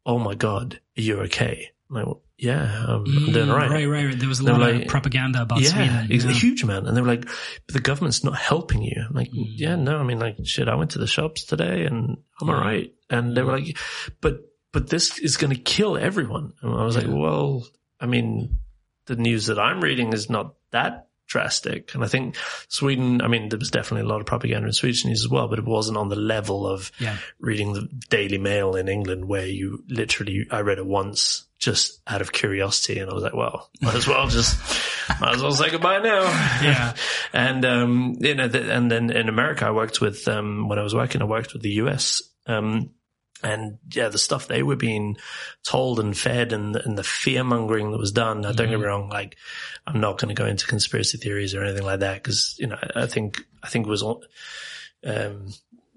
Speaker 2: Oh my God, you're you okay? I'm like, well, yeah, I'm, I'm doing
Speaker 1: Mm,
Speaker 2: all right.
Speaker 1: Right, right. There was a lot of
Speaker 2: like-
Speaker 1: propaganda about
Speaker 2: yeah,
Speaker 1: Sweden.
Speaker 2: it's a huge amount. And they were like, the government's not helping you. I'm like,
Speaker 1: Mm.
Speaker 2: yeah, no, I mean, like, shit, I went to the shops today and I'm
Speaker 1: Yeah.
Speaker 2: all right. And they were like, but but this is going to kill everyone. And I was like, well, I mean, the news that I'm reading is not that drastic. And I think Sweden, I mean, there was definitely a lot of propaganda in Swedish news as well, but it wasn't on the level of
Speaker 1: Yeah.
Speaker 2: reading the Daily Mail in England where you literally, I read it once just out of curiosity and I was like, well, might as well just, might as well say goodbye now.
Speaker 1: Yeah.
Speaker 2: and, um, you know, and then in America, I worked with, um, when I was working, I worked with the US, um, and yeah, the stuff they were being told and fed and, and the fear mongering that was done. Now, don't get me wrong. Like, I'm not going to go into conspiracy theories or anything like that because, you know, I think, I think it was all, um,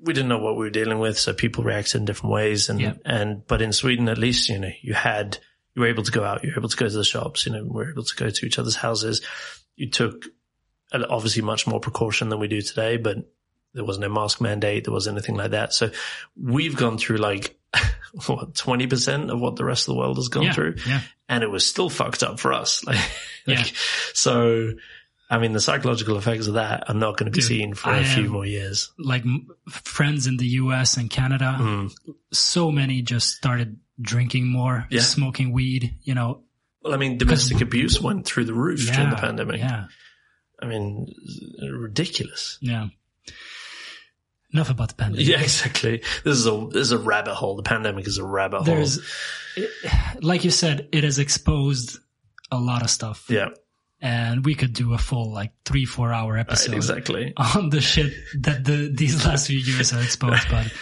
Speaker 2: we didn't know what we were dealing with. So people reacted in different ways. And,
Speaker 1: Yeah.
Speaker 2: and, but in Sweden, at least, you know, you had, you were able to go out, you were able to go to the shops, you know, we were able to go to each other's houses. You took obviously much more precaution than we do today, but there wasn't a mask mandate. There wasn't anything like that. So we've gone through like, what, 20% of what the rest of the world has gone
Speaker 1: Yeah.
Speaker 2: through
Speaker 1: Yeah.
Speaker 2: and it was still fucked up for us. Like,
Speaker 1: Yeah.
Speaker 2: so, I mean, the psychological effects of that are not going to be
Speaker 1: Dude,
Speaker 2: seen for
Speaker 1: I
Speaker 2: a few more years.
Speaker 1: Like friends in the US and Canada,
Speaker 2: Mm.
Speaker 1: so many just started drinking more,
Speaker 2: Yeah.
Speaker 1: smoking weed, you know.
Speaker 2: Well, I mean, domestic abuse went through the roof
Speaker 1: Yeah.
Speaker 2: during the pandemic.
Speaker 1: Yeah.
Speaker 2: I mean, ridiculous.
Speaker 1: Yeah. Enough about the pandemic.
Speaker 2: Yeah, exactly. This is a this is a rabbit hole. The pandemic is a rabbit
Speaker 1: There's,
Speaker 2: hole.
Speaker 1: it, like you said, it has exposed a lot of stuff.
Speaker 2: Yeah,
Speaker 1: And we could do a full like three, four hour episode
Speaker 2: exactly.
Speaker 1: on the shit that the these last few years have exposed. But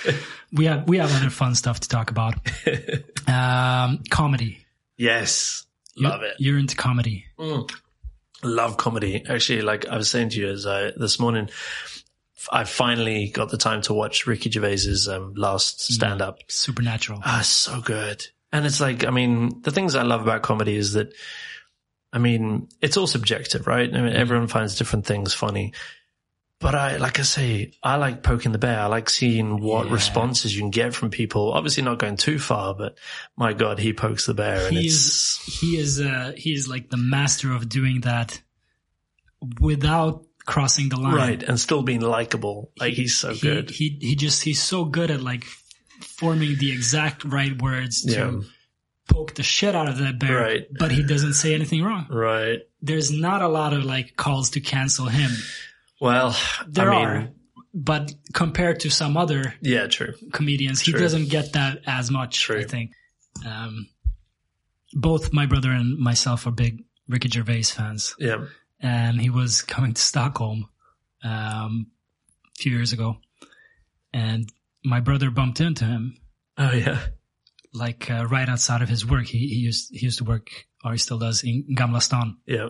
Speaker 1: we have we have other fun stuff to talk about. Um, comedy.
Speaker 2: Yes,
Speaker 1: You-
Speaker 2: love it.
Speaker 1: You're into comedy.
Speaker 2: Mm. Love comedy. Actually, like I was saying to you as I, this morning, I finally got the time to watch Ricky Gervais's um, last stand up.
Speaker 1: Supernatural.
Speaker 2: Ah, so good. And it's like, I mean, the things I love about comedy is that, I mean, it's all subjective, right? I mean, everyone finds different things funny. But I, like I say, I like poking the bear. I like seeing what
Speaker 1: Yeah.
Speaker 2: responses you can get from people. Obviously not going too far, but my God, he pokes the bear and
Speaker 1: He
Speaker 2: it's,
Speaker 1: is he is uh he is like the master of doing that without crossing the line.
Speaker 2: right. And still being likable. Like he's so
Speaker 1: he,
Speaker 2: good.
Speaker 1: He he just he's so good at like forming the exact right words to
Speaker 2: Yeah.
Speaker 1: poke the shit out of that bear,
Speaker 2: Right.
Speaker 1: but he doesn't say anything wrong.
Speaker 2: Right.
Speaker 1: There's not a lot of like calls to cancel him.
Speaker 2: Well,
Speaker 1: There
Speaker 2: I mean,
Speaker 1: are, but compared to some other
Speaker 2: yeah, true.
Speaker 1: comedians, he doesn't get that as much.
Speaker 2: True.
Speaker 1: I think. Um, both my brother and myself are big Ricky Gervais fans,
Speaker 2: Yeah.
Speaker 1: And he was coming to Stockholm um, a few years ago, and my brother bumped into him
Speaker 2: Oh yeah.
Speaker 1: like uh, right outside of his work. He, he used he used to work, or he still does, in Gamla Stan.
Speaker 2: Yeah.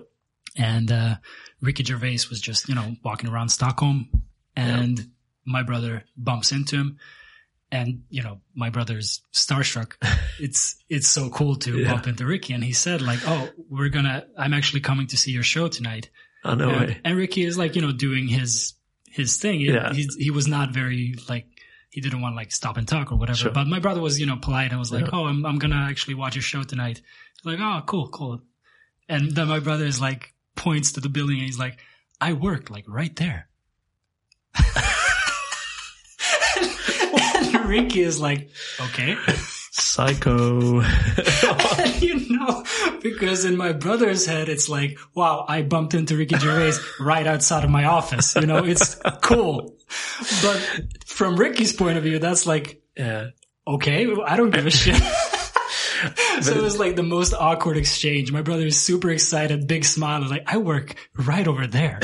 Speaker 1: And uh, Ricky Gervais was just you know walking around Stockholm, and my brother bumps into him, and you know my brother's starstruck. it's it's so cool to
Speaker 2: Yeah.
Speaker 1: bump into Ricky, and he said like, "Oh, we're gonna. I'm actually coming to see your show tonight."
Speaker 2: Oh no
Speaker 1: and,
Speaker 2: way.
Speaker 1: and Ricky is like you know doing his his thing. He,
Speaker 2: Yeah.
Speaker 1: he's- he was not very like he didn't want to like stop and talk or whatever.
Speaker 2: Sure.
Speaker 1: But my brother was you know polite and was like,
Speaker 2: Yeah.
Speaker 1: "Oh, I'm I'm gonna actually watch your show tonight." Like, "Oh, cool, cool." And then my brother is like points to the building and he's like, "I work like right there." and Ricky is like, "Okay."
Speaker 2: Psycho.
Speaker 1: you know, because in my brother's head, it's like, wow, I bumped into Ricky Gervais right outside of my office. You know, it's cool. But from Ricky's point of view, that's like,
Speaker 2: yeah.
Speaker 1: okay, I don't give a shit. so it was like the most awkward exchange. My brother is super excited, big smile. Like, I work right over there.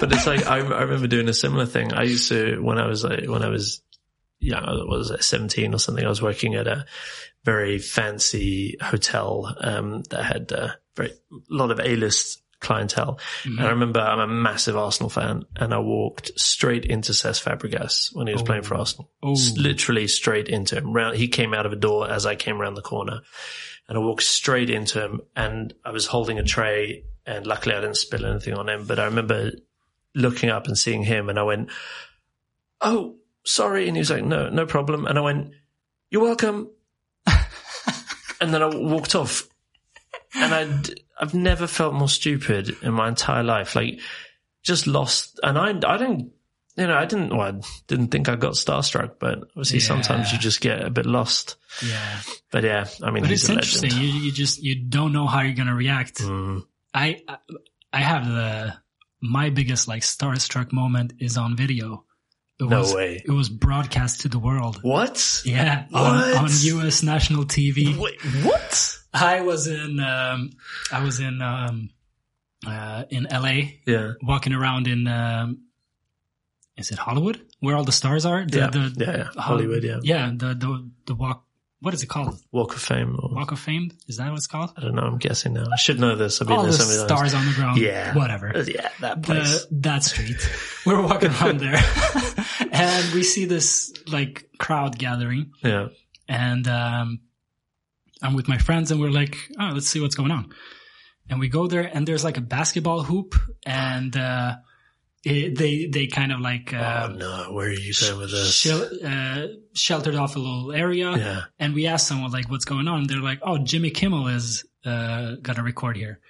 Speaker 2: But it's like I, I remember doing a similar thing. I used to when I was like, when I was young, I was at seventeen or something. I was working at a very fancy hotel um, that had uh, very a lot of A list clientele. And I remember I'm a massive Arsenal fan, and I walked straight into Cesc Fabregas when he was playing for Arsenal.
Speaker 1: Oh.
Speaker 2: Literally straight into him. Round, he came out of a door as I came around the corner, and I walked straight into him. And I was holding a tray, and luckily I didn't spill anything on him. But I remember looking up and seeing him, and I went, "Oh, sorry." And he was like, "No, no problem." And I went, "You're welcome." and then I walked off, and I'd I've never felt more stupid in my entire life. Like, just lost, and I I don't. you know, I didn't, well, I didn't think I got starstruck, but obviously sometimes you just get a bit lost.
Speaker 1: Yeah.
Speaker 2: But yeah, I mean,
Speaker 1: But it's interesting. You, you just, you don't know how you're going to react.
Speaker 2: Mm.
Speaker 1: I, I have the, my biggest like starstruck moment is on video. It
Speaker 2: No
Speaker 1: was,
Speaker 2: way.
Speaker 1: It was broadcast to the world.
Speaker 2: What?
Speaker 1: Yeah. On,
Speaker 2: What?
Speaker 1: on US national TV.
Speaker 2: Wait, what?
Speaker 1: I was in, um, I was in, um, uh, in LA
Speaker 2: Yeah.
Speaker 1: walking around in, um, is it Hollywood? Where all the stars are? The,
Speaker 2: Yeah.
Speaker 1: the,
Speaker 2: yeah, yeah. Hollywood, yeah.
Speaker 1: Yeah. The, the, the walk, what is it called?
Speaker 2: Walk of Fame. Or,
Speaker 1: Walk of Fame? Is that what it's called?
Speaker 2: I don't know. I'm guessing now. I should know this. I've been
Speaker 1: All
Speaker 2: there
Speaker 1: the
Speaker 2: so many times.
Speaker 1: stars on the ground.
Speaker 2: Yeah.
Speaker 1: Whatever.
Speaker 2: Uh, Yeah, that place.
Speaker 1: the, that street. We're walking around there and we see this like crowd gathering
Speaker 2: yeah.
Speaker 1: and um, I'm with my friends and we're like, oh, let's see what's going on. And we go there and there's like a basketball hoop and uh, it, they they kind of like
Speaker 2: oh
Speaker 1: uh,
Speaker 2: no, where are you going with this?
Speaker 1: shel- uh, sheltered off a little area.
Speaker 2: yeah.
Speaker 1: And we asked someone like, what's going on? And they're like, oh, Jimmy Kimmel is uh, gonna record here.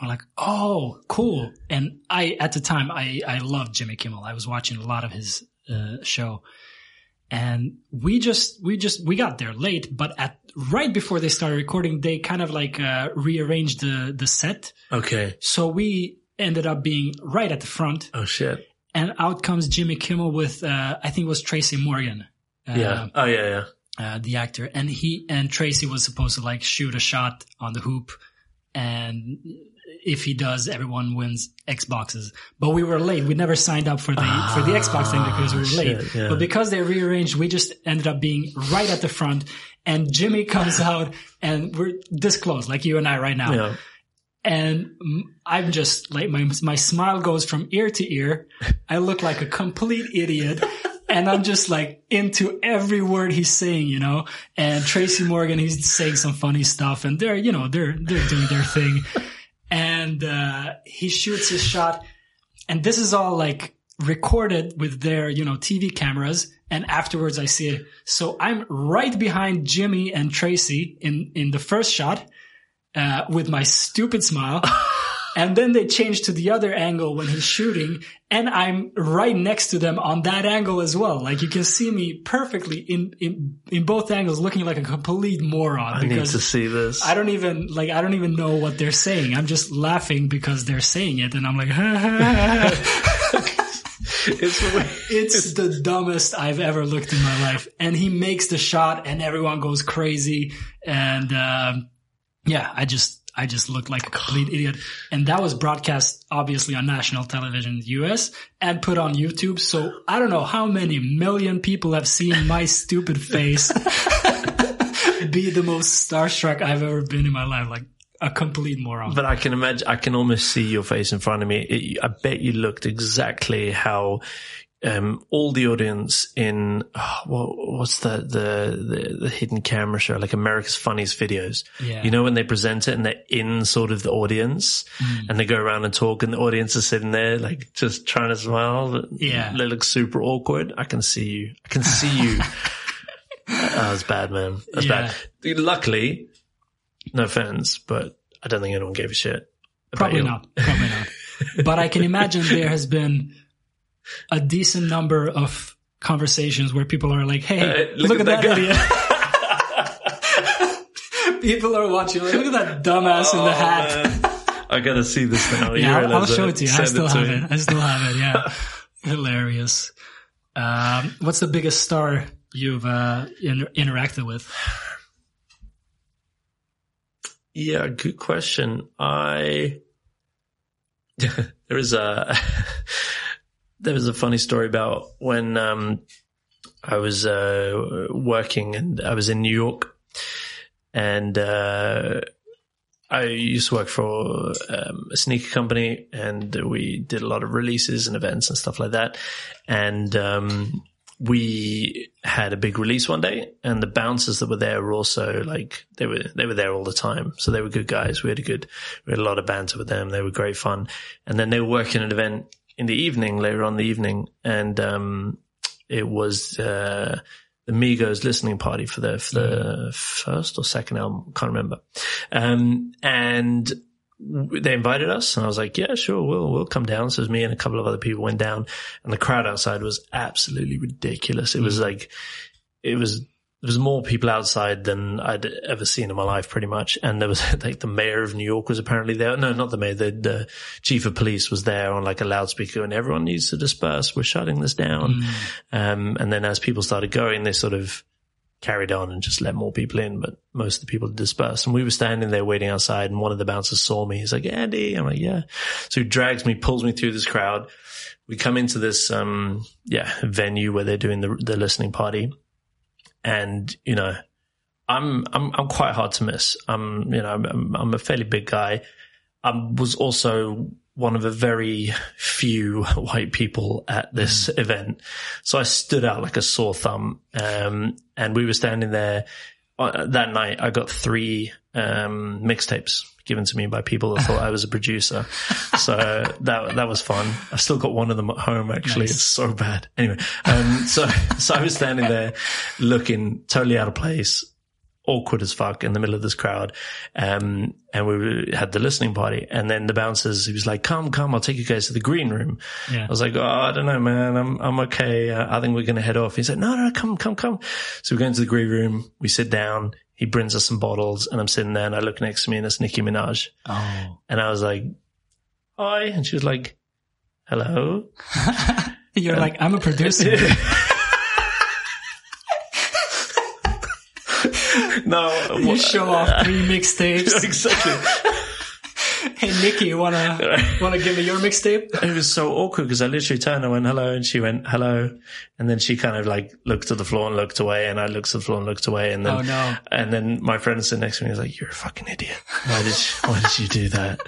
Speaker 1: We're like, oh, cool. And I, at the time, I, I loved Jimmy Kimmel. I was watching a lot of his uh, show. And we just, we just, we got there late, but at right before they started recording, they kind of like uh, rearranged the, the set.
Speaker 2: Okay.
Speaker 1: So we ended up being right at the front.
Speaker 2: Oh shit.
Speaker 1: And out comes Jimmy Kimmel with, uh, I think it was Tracy Morgan. Uh,
Speaker 2: Yeah. Oh yeah, yeah.
Speaker 1: uh, the actor, and he and Tracy was supposed to like shoot a shot on the hoop, and if he does, everyone wins Xboxes. But we were late. We never signed up for the for the Xbox thing because we were
Speaker 2: Ah,
Speaker 1: late.
Speaker 2: yeah.
Speaker 1: But because they rearranged, we just ended up being right at the front. And Jimmy comes out, and we're this close, like you and I right now.
Speaker 2: Yeah.
Speaker 1: And I'm just like my my smile goes from ear to ear. I look like a complete idiot. And I'm just like into every word he's saying, you know. And Tracy Morgan, he's saying some funny stuff, and they're, you know, they're they're doing their thing. And uh, he shoots his shot, and this is all like recorded with their, you know, TV cameras. And afterwards, I see it. So I'm right behind Jimmy and Tracy in in the first shot, uh, with my stupid smile. And then they change to the other angle when he's shooting, and I'm right next to them on that angle as well. Like you can see me perfectly in in in both angles, looking like a complete moron
Speaker 2: I need to see this.
Speaker 1: I don't even like I don't even know what they're saying. I'm just laughing because they're saying it, and I'm like, ha, ha, ha, ha.
Speaker 2: it's
Speaker 1: it's the dumbest I've ever looked in my life. And he makes the shot, and everyone goes crazy, and um, yeah, I just. I just looked like a complete idiot. And that was broadcast obviously on national television in the US and put on YouTube. So I don't know how many million people have seen my stupid face be the most starstruck I've ever been in my life. Like a complete moron.
Speaker 2: But I can imagine, I can almost see your face in front of me. It, I bet you looked exactly how um, all the audience in oh, what, what's the, the the the hidden camera show like America's Funniest Videos.
Speaker 1: Yeah.
Speaker 2: You know when they present it and they're in sort of the audience
Speaker 1: Mm.
Speaker 2: and they go around and talk and the audience is sitting there like just trying to smile. but
Speaker 1: Yeah.
Speaker 2: They look super awkward. I can see you. I can see you. that was bad, man. That's
Speaker 1: Yeah.
Speaker 2: bad. Luckily, no offense, but I don't think anyone gave a shit.
Speaker 1: Probably not. Probably not. But I can imagine there has been a decent number of conversations where people are like, "Hey,
Speaker 2: Uh,
Speaker 1: look, at, that, idiot." people are watching. Like, look at that dumbass in the hat.
Speaker 2: Oh, man. I gotta see this now.
Speaker 1: Yeah, I'll, I'll show it to you. I still have
Speaker 2: me.
Speaker 1: it. I still have it. Yeah, hilarious. Um, what's the biggest star you've uh, inter- interacted with?
Speaker 2: Yeah, good question. I there is a there was a funny story about when um, I was uh, working and I was in New York, and uh, I used to work for um, a sneaker company, and we did a lot of releases and events and stuff like that, and um, we had a big release one day and the bouncers that were there were also like they were they were there all the time. So they were good guys. We had a good we had a lot of banter with them. They were great fun. And then they were working an event in the evening later on in the evening and um it was uh the Migos listening party for the for the first or second album can't remember um and they invited us and I was like, yeah, sure, we'll, we'll come down. So it was me and a couple of other people went down and the crowd outside was absolutely ridiculous. It was
Speaker 1: Mm.
Speaker 2: like, it was, there was more people outside than I'd ever seen in my life pretty much. And there was like the mayor of New York was apparently there. No, not the mayor. The, the chief of police was there on like a loudspeaker and everyone needs to disperse. We're shutting this down. Um, and then as people started going, they sort of, carried on and just let more people in, but most of the people dispersed. And we were standing there waiting outside and one of the bouncers saw me. He's like, Andy. I'm like, yeah. So he drags me, pulls me through this crowd. We come into this, um, yeah, venue where they're doing the, the listening party. And, you know, I'm, I'm, I'm quite hard to miss. I'm, you know, I'm, I'm a fairly big guy. I was also one of a very few white people at this event. So I stood out like a sore thumb. Um, and we were standing there uh, that night. I got three, um, mixtapes given to me by people that thought I was a producer. So that, that was fun. I still got one of them at home. Actually,
Speaker 1: Nice.
Speaker 2: it's so bad. Anyway, um, so, so I was standing there looking totally out of place awkward as fuck in the middle of this crowd. Um, and we had the listening party and then the bouncers, he was like, come, come, I'll take you guys to the green room.
Speaker 1: Yeah.
Speaker 2: I was like, oh, I don't know, man. I'm, I'm okay. Uh, I think we're going to head off. He said, no, no, come, come, come. So we go into the green room. We sit down. He brings us some bottles and I'm sitting there and I look next to me and it's Nicki Minaj.
Speaker 1: Oh.
Speaker 2: And I was like, hi. And she was like, hello.
Speaker 1: You're like, I'm a producer.
Speaker 2: no.
Speaker 1: you
Speaker 2: what-
Speaker 1: show off three mixtapes.
Speaker 2: exactly.
Speaker 1: Hey, Nicki, you wanna wanna give me your mixtape?
Speaker 2: It was so awkward because I literally turned and went hello and she went hello. And then she kind of like looked to the floor and looked away and I looked to the floor and looked away. And then,
Speaker 1: Oh, no.
Speaker 2: and then my friend sitting next to me was like, you're a fucking idiot. Why did you, why did you do that?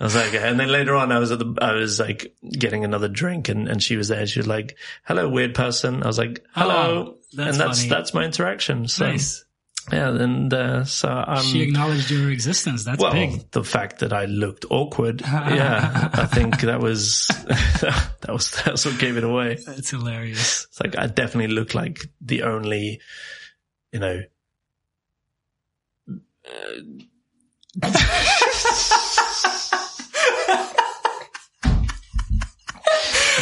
Speaker 2: I was like, okay. and then later on I was at the, I was like getting another drink and, and she was there. She was like, hello, weird person. I was like, hello.
Speaker 1: Oh,
Speaker 2: and that's,
Speaker 1: funny.
Speaker 2: that's my interaction. So
Speaker 1: Nice.
Speaker 2: Yeah. And, uh, so I'm,
Speaker 1: She acknowledged your existence. That's
Speaker 2: well,
Speaker 1: big.
Speaker 2: the fact that I looked awkward, yeah, I think that was that was that's what gave it away.
Speaker 1: That's hilarious.
Speaker 2: It's like I definitely look like the only, you know.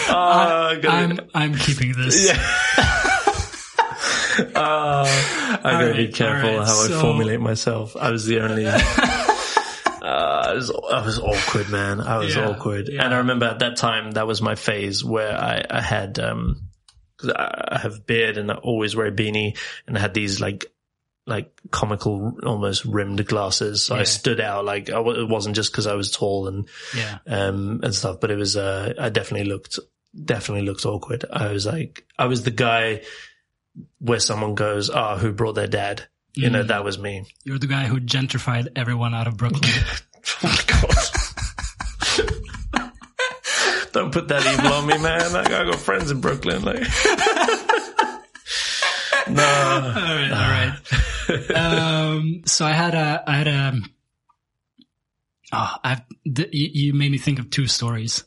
Speaker 2: Uh, I'm,
Speaker 1: I'm I'm keeping this.
Speaker 2: yeah. Uh, I gotta be careful
Speaker 1: right,
Speaker 2: how
Speaker 1: so-
Speaker 2: I formulate myself. I was the only. Uh, I was, I was awkward, man. I was
Speaker 1: Yeah,
Speaker 2: awkward.
Speaker 1: yeah.
Speaker 2: And I remember at that time, that was my phase where I, I had, um, cause I have beard and I always wear a beanie and I had these like, like comical, almost rimmed glasses. So I stood out. Like I, wa- it wasn't just cause I was tall and,
Speaker 1: Yeah.
Speaker 2: um, and stuff, but it was, uh, I definitely looked, definitely looked awkward. I was like, I was the guy where someone goes, ah, who brought their dad? You know,
Speaker 1: Mm.
Speaker 2: that was me.
Speaker 1: You're the guy who gentrified everyone out of Brooklyn.
Speaker 2: Oh my god. Don't put that evil on me, man. Like, I got friends in Brooklyn. Like, no.
Speaker 1: all right, all right. Um, so I had a, I had a, oh, I've, th- you, you made me think of two stories.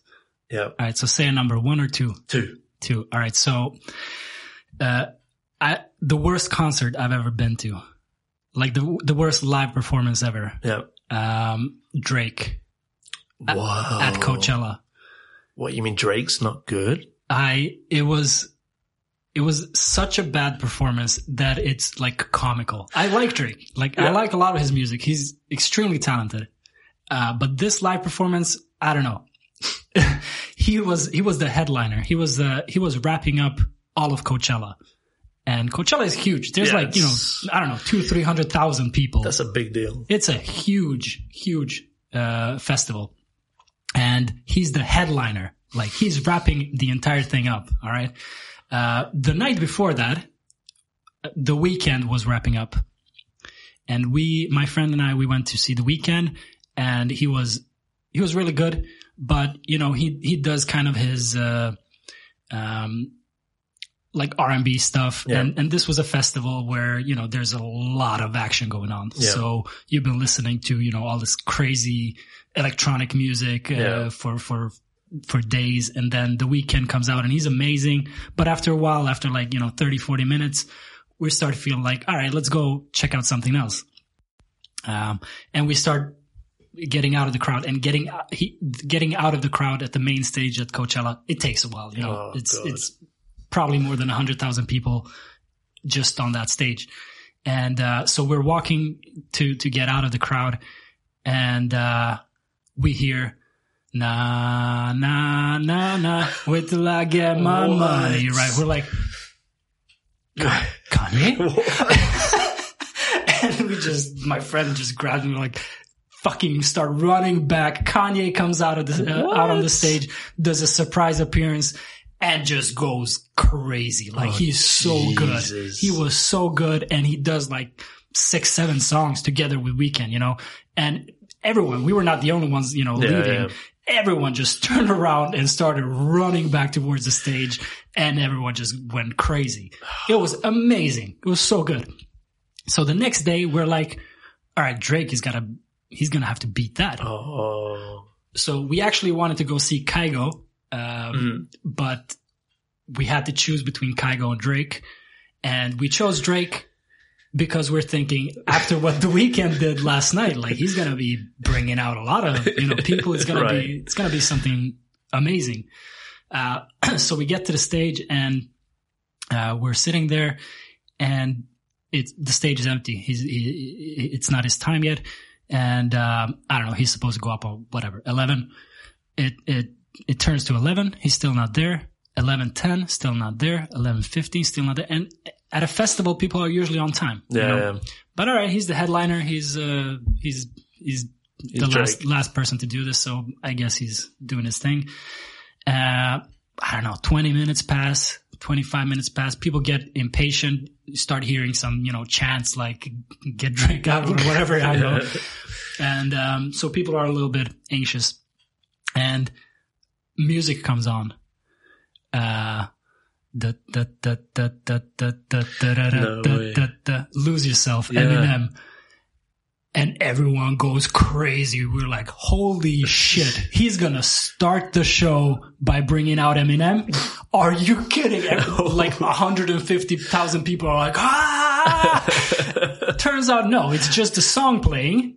Speaker 2: Yeah.
Speaker 1: All right. So say a number one or two.
Speaker 2: Two.
Speaker 1: Two. All right. So, uh, I, the worst concert I've ever been to, like the, the worst live performance ever.
Speaker 2: Yeah.
Speaker 1: Um, Drake
Speaker 2: Whoa.
Speaker 1: at Coachella.
Speaker 2: What, you mean Drake's not good?
Speaker 1: I, it was, it was such a bad performance that it's like comical. I like Drake. Like I like a lot of his music. He's extremely talented. Uh, but this live performance, I don't know. he was, he was the headliner. He was, the he was wrapping up all of Coachella. And Coachella is huge. There's
Speaker 2: Yeah,
Speaker 1: like, you know, I don't know, two, three hundred thousand people.
Speaker 2: That's a big deal.
Speaker 1: It's a huge, huge uh, festival, and he's the headliner. Like he's wrapping the entire thing up. All right. Uh, the night before that, the weekend was wrapping up, and we, my friend and I, we went to see the Weeknd, and he was he was really good, but you know he he does kind of his. Uh, um, like R&B stuff.
Speaker 2: Yeah.
Speaker 1: And, and this was a festival where, you know, there's a lot of action going on.
Speaker 2: Yeah.
Speaker 1: So you've been listening to, you know, all this crazy electronic music, uh,
Speaker 2: Yeah.
Speaker 1: for, for, for days. And then the Weeknd comes out and he's amazing. But after a while, after like, you know, 30, 40 minutes, we start feeling like, all right, let's go check out something else. Um, and we start getting out of the crowd and getting he getting out of the crowd at the main stage at Coachella. It takes a while, you know.
Speaker 2: Oh,
Speaker 1: it's
Speaker 2: God.
Speaker 1: it's probably more than hundred thousand people just on that stage, and uh, so we're walking to to get out of the crowd, and uh, we hear. Na na na na. Wait till I get my
Speaker 2: What?
Speaker 1: money right. We're like, Kanye, and we just, my friend just grabbed me like, fucking start running back. Kanye comes out of the, uh, out on the stage, does a surprise appearance and just goes crazy. Like
Speaker 2: Oh,
Speaker 1: he's so good. He was so good and he does like six, seven songs together with Weeknd, you know, and everyone, we were not the only ones, you know,
Speaker 2: Yeah,
Speaker 1: leaving.
Speaker 2: yeah.
Speaker 1: Everyone just turned around and started running back towards the stage and everyone just went crazy. It was amazing. It was so good. So the next day we're like, all right, Drake is gotta, he's gonna have to beat that.
Speaker 2: Oh,
Speaker 1: So we actually wanted to go see Kygo, um,
Speaker 2: Mm.
Speaker 1: but we had to choose between Kygo and Drake, and we chose Drake because we're thinking after what the Weeknd did last night, like he's gonna be bringing out a lot of you know people. It's gonna
Speaker 2: Right.
Speaker 1: be it's gonna be something amazing. Uh, so we get to the stage and uh, we're sitting there, and it's the stage is empty. He's he, it's not his time yet, and um, I don't know. He's supposed to go up or whatever. Eleven. It it it turns to eleven. He's still not there. Eleven ten. Still not there. Eleven fifteen. Still not there. And at a festival, people are usually on time. you
Speaker 2: yeah,
Speaker 1: know?
Speaker 2: yeah.
Speaker 1: But all right, he's the headliner. He's uh he's he's the
Speaker 2: Drake.
Speaker 1: last last person to do this, so I guess he's doing his thing. Uh, I don't know. Twenty minutes pass. Twenty five minutes pass. People get impatient. Start hearing some you know chants like "get drink out" or whatever. I know. And um, so people are a little bit anxious, and music comes on. Uh, da, da, da, da, da, da, da, da, da,
Speaker 2: No
Speaker 1: da, da, da, lose yourself,
Speaker 2: Yeah.
Speaker 1: Eminem. And everyone goes crazy. We're like, holy shit. He's gonna start the show by bringing out Eminem. Are you kidding? Like 150,000 people are like, ah! Turns out no, it's just a song playing.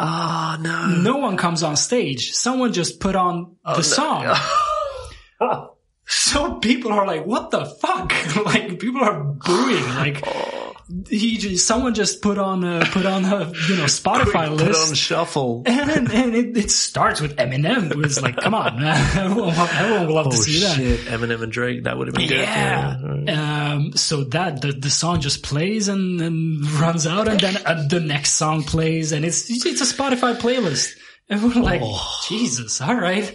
Speaker 2: Ah, no.
Speaker 1: No one comes on stage. Someone just put on
Speaker 2: Oh,
Speaker 1: the song. So people are like, what the fuck? like people are booing. Like
Speaker 2: Oh.
Speaker 1: He just, someone just put on a, put on a, you know, Spotify
Speaker 2: Put
Speaker 1: list.
Speaker 2: on shuffle.
Speaker 1: and, and it, it starts with Eminem. It was like, come on, everyone, everyone will love
Speaker 2: Oh
Speaker 1: to see that.
Speaker 2: Eminem and Drake. That would have been
Speaker 1: Yeah.
Speaker 2: good. Yeah.
Speaker 1: Um, so that the, the song just plays and, and runs out, and then uh, the next song plays, and it's it's a Spotify playlist. And we're like,
Speaker 2: Oh.
Speaker 1: Jesus, all right.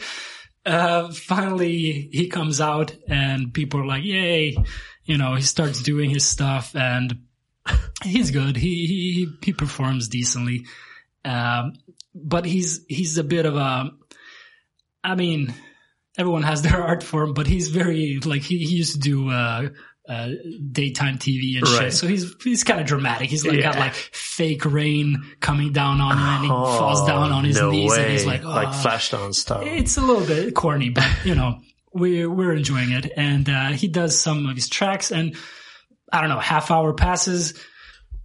Speaker 1: Uh, finally, he comes out, and people are like, "Yay!" You know, he starts doing his stuff, and he's good. He he he performs decently, um, but he's he's a bit of a. I mean, everyone has their art form, but he's very like he, he used to do uh, uh, daytime TV and
Speaker 2: Right.
Speaker 1: shit. So he's he's kind of dramatic. He's like got like fake rain coming down on him, and he falls down on his
Speaker 2: Oh, no
Speaker 1: knees,
Speaker 2: way.
Speaker 1: and he's like, oh.
Speaker 2: like Flashdance style.
Speaker 1: It's a little bit corny, but you know, we're we're enjoying it. And uh, he does some of his tracks, and I don't know, half hour passes.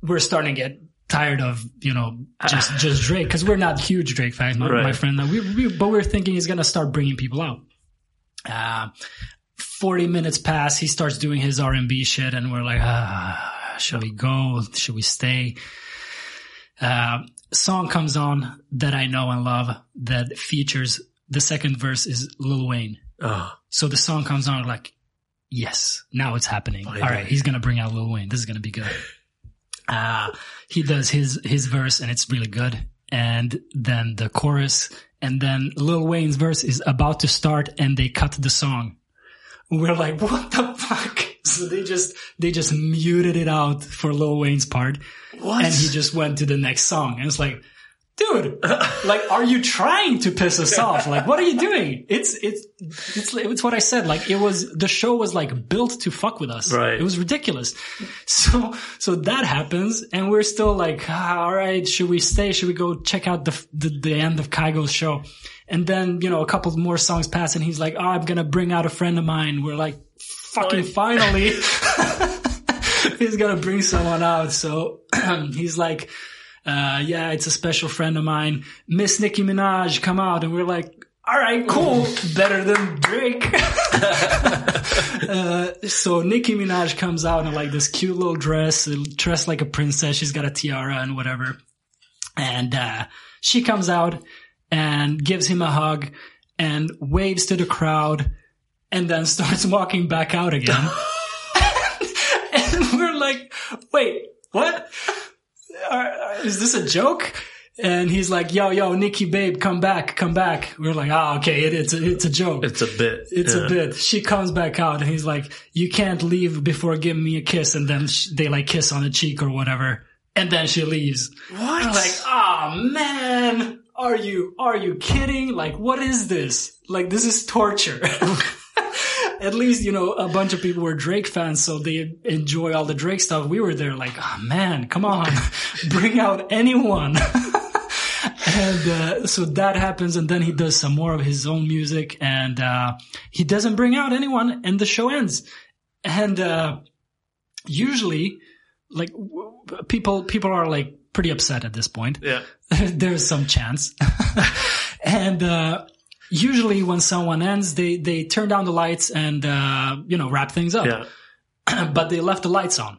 Speaker 1: We're starting to get tired of you know just just Drake because we're not huge Drake fans, my,
Speaker 2: Right.
Speaker 1: my friend. We, we but we're thinking he's gonna start bringing people out. Uh, Forty minutes pass, he starts doing his R and B shit, and we're like, ah, should we go? Should we stay? Uh, song comes on that I know and love that features the second verse is Lil Wayne.
Speaker 2: oh,
Speaker 1: So the song comes on like, yes, now it's happening.
Speaker 2: Finally.
Speaker 1: All right, he's gonna bring out Lil Wayne. This is gonna be good. Uh, he does his his verse and it's really good. And then the chorus, and then Lil Wayne's verse is about to start, and they cut the song. We're like, what the fuck? So they just they just muted it out for Lil Wayne's part,
Speaker 2: what?
Speaker 1: and he just went to the next song. And it's like, dude, like, are you trying to piss us off? Like, what are you doing? It's, it's, it's, it's what I said. Like, it was, the show was like built to fuck with us.
Speaker 2: Right.
Speaker 1: It was ridiculous. So, so that happens and we're still like, ah, all right, should we stay? Should we go check out the, the, the end of Kygo's show? And then, you know, a couple more songs pass and he's like, oh, I'm going to bring out a friend of mine. We're like, fucking finally. he's gonna bring someone out. So he's like, Uh, yeah, it's a special friend of mine. Miss Nicki Minaj, come out. And we're like, all right, cool. Better than Drake. uh, so Nicki Minaj comes out in like this cute little dress, dressed like a princess. She's got a tiara and whatever. And, uh, she comes out and gives him a hug and waves to the crowd and then starts walking back out again. and we're like, wait, what? Uh, is this a joke? And he's like, yo, yo, Nicki, babe, come back, come back. We're like, oh, okay, it, it's, a, it's a joke.
Speaker 2: It's a bit.
Speaker 1: It's yeah. a bit. She comes back out and he's like, you can't leave before giving me a kiss. And then sh- they like kiss on the cheek or whatever. And then she leaves.
Speaker 2: What?
Speaker 1: I'm like, oh man, are you, are you kidding? Like, what is this? Like, this is torture. At least, you know, a bunch of people were Drake fans, so they enjoy all the Drake stuff. We were there like, oh man, come on, bring out anyone and uh, so that happens, and then he does some more of his own music, and uh, he doesn't bring out anyone, and the show ends. And uh, usually, like w- people, people are like pretty upset at this point.
Speaker 2: Yeah,
Speaker 1: there's some chance, and uh, usually when someone ends, they they turn down the lights and uh, you know wrap things up.
Speaker 2: Yeah.
Speaker 1: but they left the lights on.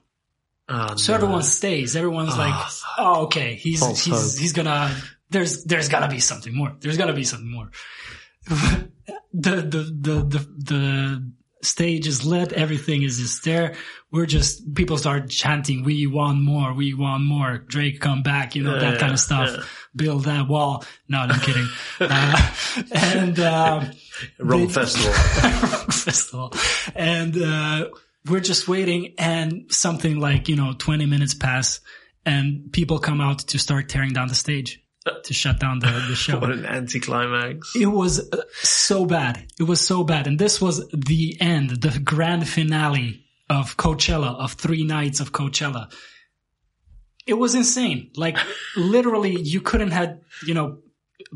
Speaker 2: Oh,
Speaker 1: so
Speaker 2: no.
Speaker 1: everyone stays. Everyone's
Speaker 2: Oh,
Speaker 1: like, "Oh, okay, he's he's
Speaker 2: hope.
Speaker 1: he's gonna there's there's gotta be something more. There's gotta be something more." the, the the the the stage is lit. Everything is just there. We're just people start chanting, "We want more. We want more." Drake, come back. You know
Speaker 2: Yeah,
Speaker 1: that kind of stuff.
Speaker 2: yeah.
Speaker 1: Build that wall. No, I'm kidding. uh, and. Um,
Speaker 2: Wrong
Speaker 1: they-
Speaker 2: festival.
Speaker 1: festival. And uh, we're just waiting, and something like you know, twenty minutes pass, and people come out to start tearing down the stage to shut down the the show.
Speaker 2: what an anticlimax.
Speaker 1: It was uh, so bad. It was so bad, and this was the end, the grand finale of Coachella, of three nights of Coachella. It was insane. Like literally, you couldn't have you know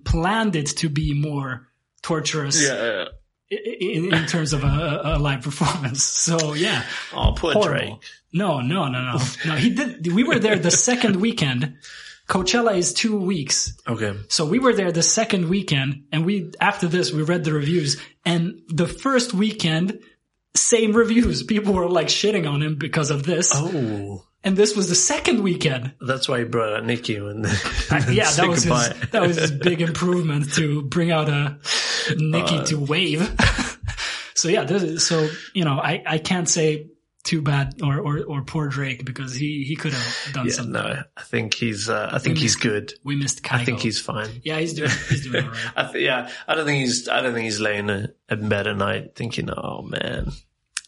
Speaker 1: planned it to be more torturous
Speaker 2: Yeah.
Speaker 1: i- in, in terms of a, a live performance. So yeah,
Speaker 2: Oh, poor
Speaker 1: horrible.
Speaker 2: Drake.
Speaker 1: No, no, no, no, no. He did. We were there the second weekend. Coachella is two weeks,
Speaker 2: Okay.
Speaker 1: so we were there the second weekend, and we after this we read the reviews, and the first weekend. Same reviews. People were like shitting on him because of this.
Speaker 2: Oh,
Speaker 1: And this was the second weekend.
Speaker 2: that's why he brought out Nicki when.
Speaker 1: yeah, that was his, that was his big improvement to bring out a Nicki
Speaker 2: Uh,
Speaker 1: to wave. so yeah, this is, so you know, I, I can't say too bad or, or, or poor Drake because he, he could have done
Speaker 2: Yeah,
Speaker 1: something.
Speaker 2: no, I think he's. Uh, I think
Speaker 1: We
Speaker 2: he's
Speaker 1: missed-
Speaker 2: good.
Speaker 1: We missed Kygo.
Speaker 2: I think he's fine.
Speaker 1: yeah, he's doing he's doing all right.
Speaker 2: I th- yeah, I don't think he's. I don't think he's laying a, in bed at night thinking, "Oh man,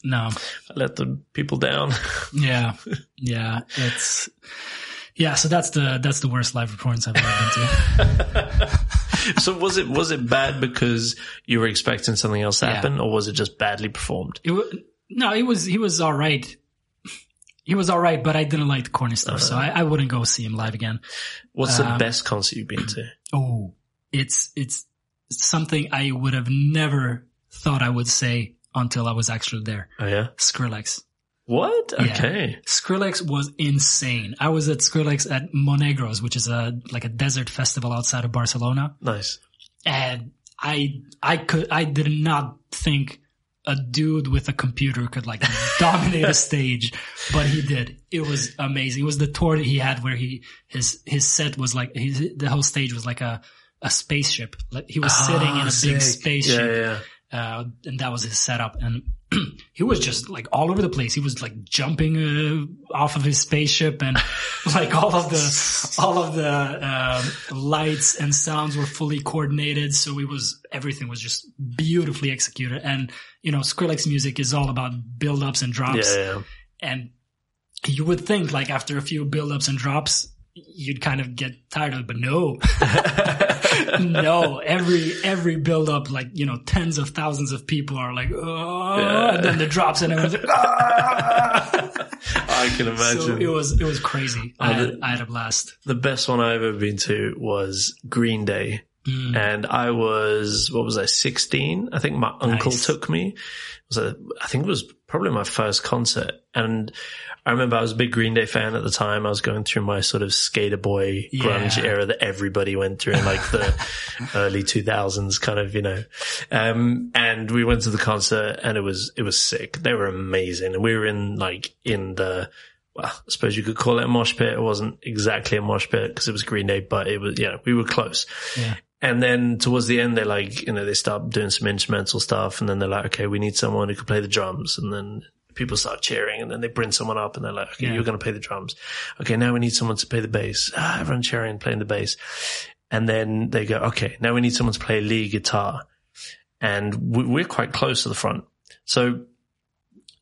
Speaker 1: No,
Speaker 2: I let the people down."
Speaker 1: yeah, yeah, it's yeah. So that's the that's the worst live performance I've ever been to.
Speaker 2: so was it was it bad because you were expecting something else to
Speaker 1: Yeah.
Speaker 2: happen, or was it just badly performed?
Speaker 1: It no, he was he was all right. He was all right, but I didn't like the corny stuff, so I, I wouldn't go see him live again.
Speaker 2: What's the
Speaker 1: Um,
Speaker 2: best concert you've been to?
Speaker 1: Oh, it's it's something I would have never thought I would say until I was actually there.
Speaker 2: Oh yeah,
Speaker 1: Skrillex.
Speaker 2: what?
Speaker 1: Yeah.
Speaker 2: Okay,
Speaker 1: Skrillex was insane. I was at Skrillex at Monegros, which is a like a desert festival outside of Barcelona,
Speaker 2: nice.
Speaker 1: and I I could I did not think a dude with a computer could like dominate a stage, but he did. It was amazing. It was the tour that he had where he his his set was like his, the whole stage was like a a spaceship. Like he was sitting in a
Speaker 2: Ah,
Speaker 1: big spaceship
Speaker 2: Yeah, yeah.
Speaker 1: uh, and that was his setup. And he was just like all over the place. He was like jumping uh, off of his spaceship, and like all of the all of the uh, lights and sounds were fully coordinated. So it was everything was just beautifully executed. And you know, Skrillex music is all about build ups and drops,
Speaker 2: yeah, yeah.
Speaker 1: and you would think like after a few build ups and drops. You'd kind of get tired of it, but no, no. Every every build up, like you know, tens of thousands of people are like, oh,
Speaker 2: Yeah.
Speaker 1: and then the drops, and everyone's like, ah!
Speaker 2: I can imagine.
Speaker 1: so it was it was crazy. I,
Speaker 2: Oh,
Speaker 1: had, I had a blast.
Speaker 2: the best one I've ever been to was Green Day
Speaker 1: Mm.
Speaker 2: and I was what was I sixteen? I think my uncle
Speaker 1: Nice.
Speaker 2: took me. It was a, I think it was probably my first concert, and I remember I was a big Green Day fan at the time. I was going through my sort of skater boy grunge
Speaker 1: Yeah.
Speaker 2: era that everybody went through in like the early two thousands, kind of you know. Um, and we went to the concert, and it was it was sick. They were amazing, and we were in like in the well, I suppose you could call it a mosh pit. It wasn't exactly a mosh pit because it was Green Day, but it was, yeah, we were close.
Speaker 1: Yeah.
Speaker 2: And then towards the end, they're like, you know, they start doing some instrumental stuff and then they're like, okay, we need someone who can play the drums. And then people start cheering and then they bring someone up and they're like, okay,
Speaker 1: Yeah.
Speaker 2: you're going to play the drums. Okay. Now we need someone to play the bass. Ah, everyone cheering, playing the bass. And then they go, okay, now we need someone to play lead guitar. And we- we're quite close to the front. So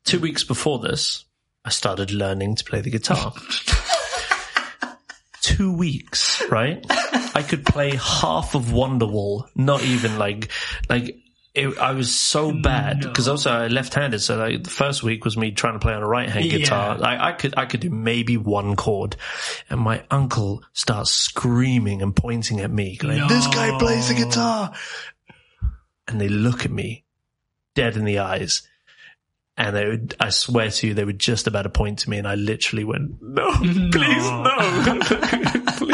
Speaker 2: two weeks before this, I started learning to play the guitar. Two weeks, right? I could play half of Wonderwall, not even like, like, it, I was so bad
Speaker 1: No.
Speaker 2: because also I left-handed. So like the first week was me trying to play on a right-hand
Speaker 1: Yeah.
Speaker 2: guitar. Like I could, I could do maybe one chord and my uncle starts screaming and pointing at me going, this guy plays the guitar. And they look at me dead in the eyes. And they would, I swear to you, they were just about to point to me and I literally went, no, please, no,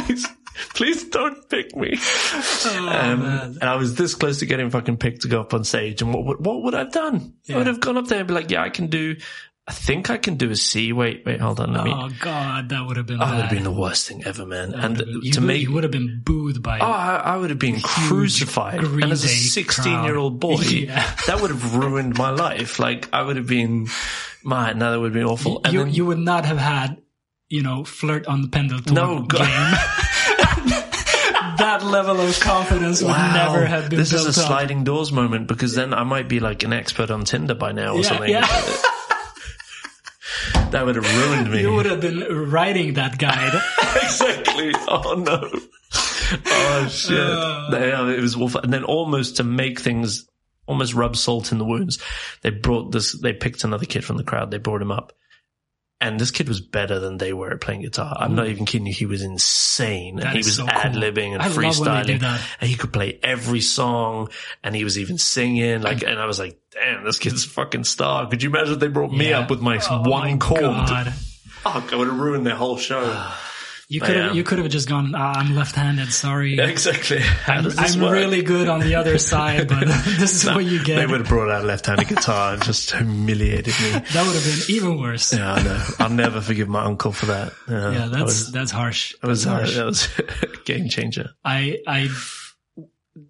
Speaker 2: please, don't pick me.
Speaker 1: Oh,
Speaker 2: Um, and I was this close to getting fucking picked to go up on stage. And what would, what would I have done? I would have gone up there and be like, yeah, I can do, I think I can do a C. Wait, wait, hold on. Let me,
Speaker 1: Oh God, that would have been.
Speaker 2: that would have been the worst thing ever, man.
Speaker 1: That
Speaker 2: And
Speaker 1: been- you
Speaker 2: to me,
Speaker 1: you would have been booed by.
Speaker 2: Oh, I, I would have been crucified. And as a 16 year old boy.
Speaker 1: Yeah.
Speaker 2: that would have ruined my life. Like, I would have been, my, no, that would have been awful. And
Speaker 1: you
Speaker 2: then-
Speaker 1: you would not have had, you know, flirt on the Pendeltåg
Speaker 2: No, God.
Speaker 1: that level of confidence would never have been
Speaker 2: This is a
Speaker 1: up.
Speaker 2: sliding doors moment because then I might be like an expert on Tinder by now or
Speaker 1: Yeah,
Speaker 2: something.
Speaker 1: yeah.
Speaker 2: that would have ruined me.
Speaker 1: You would have been writing that guide.
Speaker 2: exactly. Oh no. Oh shit.
Speaker 1: Uh.
Speaker 2: Yeah, it was awful. And then almost to make things almost rub salt in the wounds, they brought this. They picked another kid from the crowd. They brought him up. And this kid was better than they were at playing guitar. I'm not mm. even kidding you. He was insane. And
Speaker 1: That
Speaker 2: he was
Speaker 1: so
Speaker 2: ad libbing and
Speaker 1: I love when they do
Speaker 2: freestyling.
Speaker 1: that.
Speaker 2: And he could play every song and he was even singing. Like, and I was like, damn, this kid's fucking star. Could you imagine if they brought me up with my
Speaker 1: Oh
Speaker 2: one
Speaker 1: my
Speaker 2: chord?
Speaker 1: God.
Speaker 2: Oh Fuck, I would have ruined their whole show.
Speaker 1: You could have you could have just gone. Ah, I'm left-handed. Sorry.
Speaker 2: exactly.
Speaker 1: I'm, I'm really good on the other side, but this is what you get.
Speaker 2: They would have brought out a left-handed guitar and just humiliated me.
Speaker 1: That would have been even worse.
Speaker 2: Yeah, I know. I'll never forgive my uncle for that. Yeah,
Speaker 1: Yeah,
Speaker 2: that
Speaker 1: that's
Speaker 2: was,
Speaker 1: that's harsh.
Speaker 2: that was,
Speaker 1: harsh.
Speaker 2: that was a game changer.
Speaker 1: I I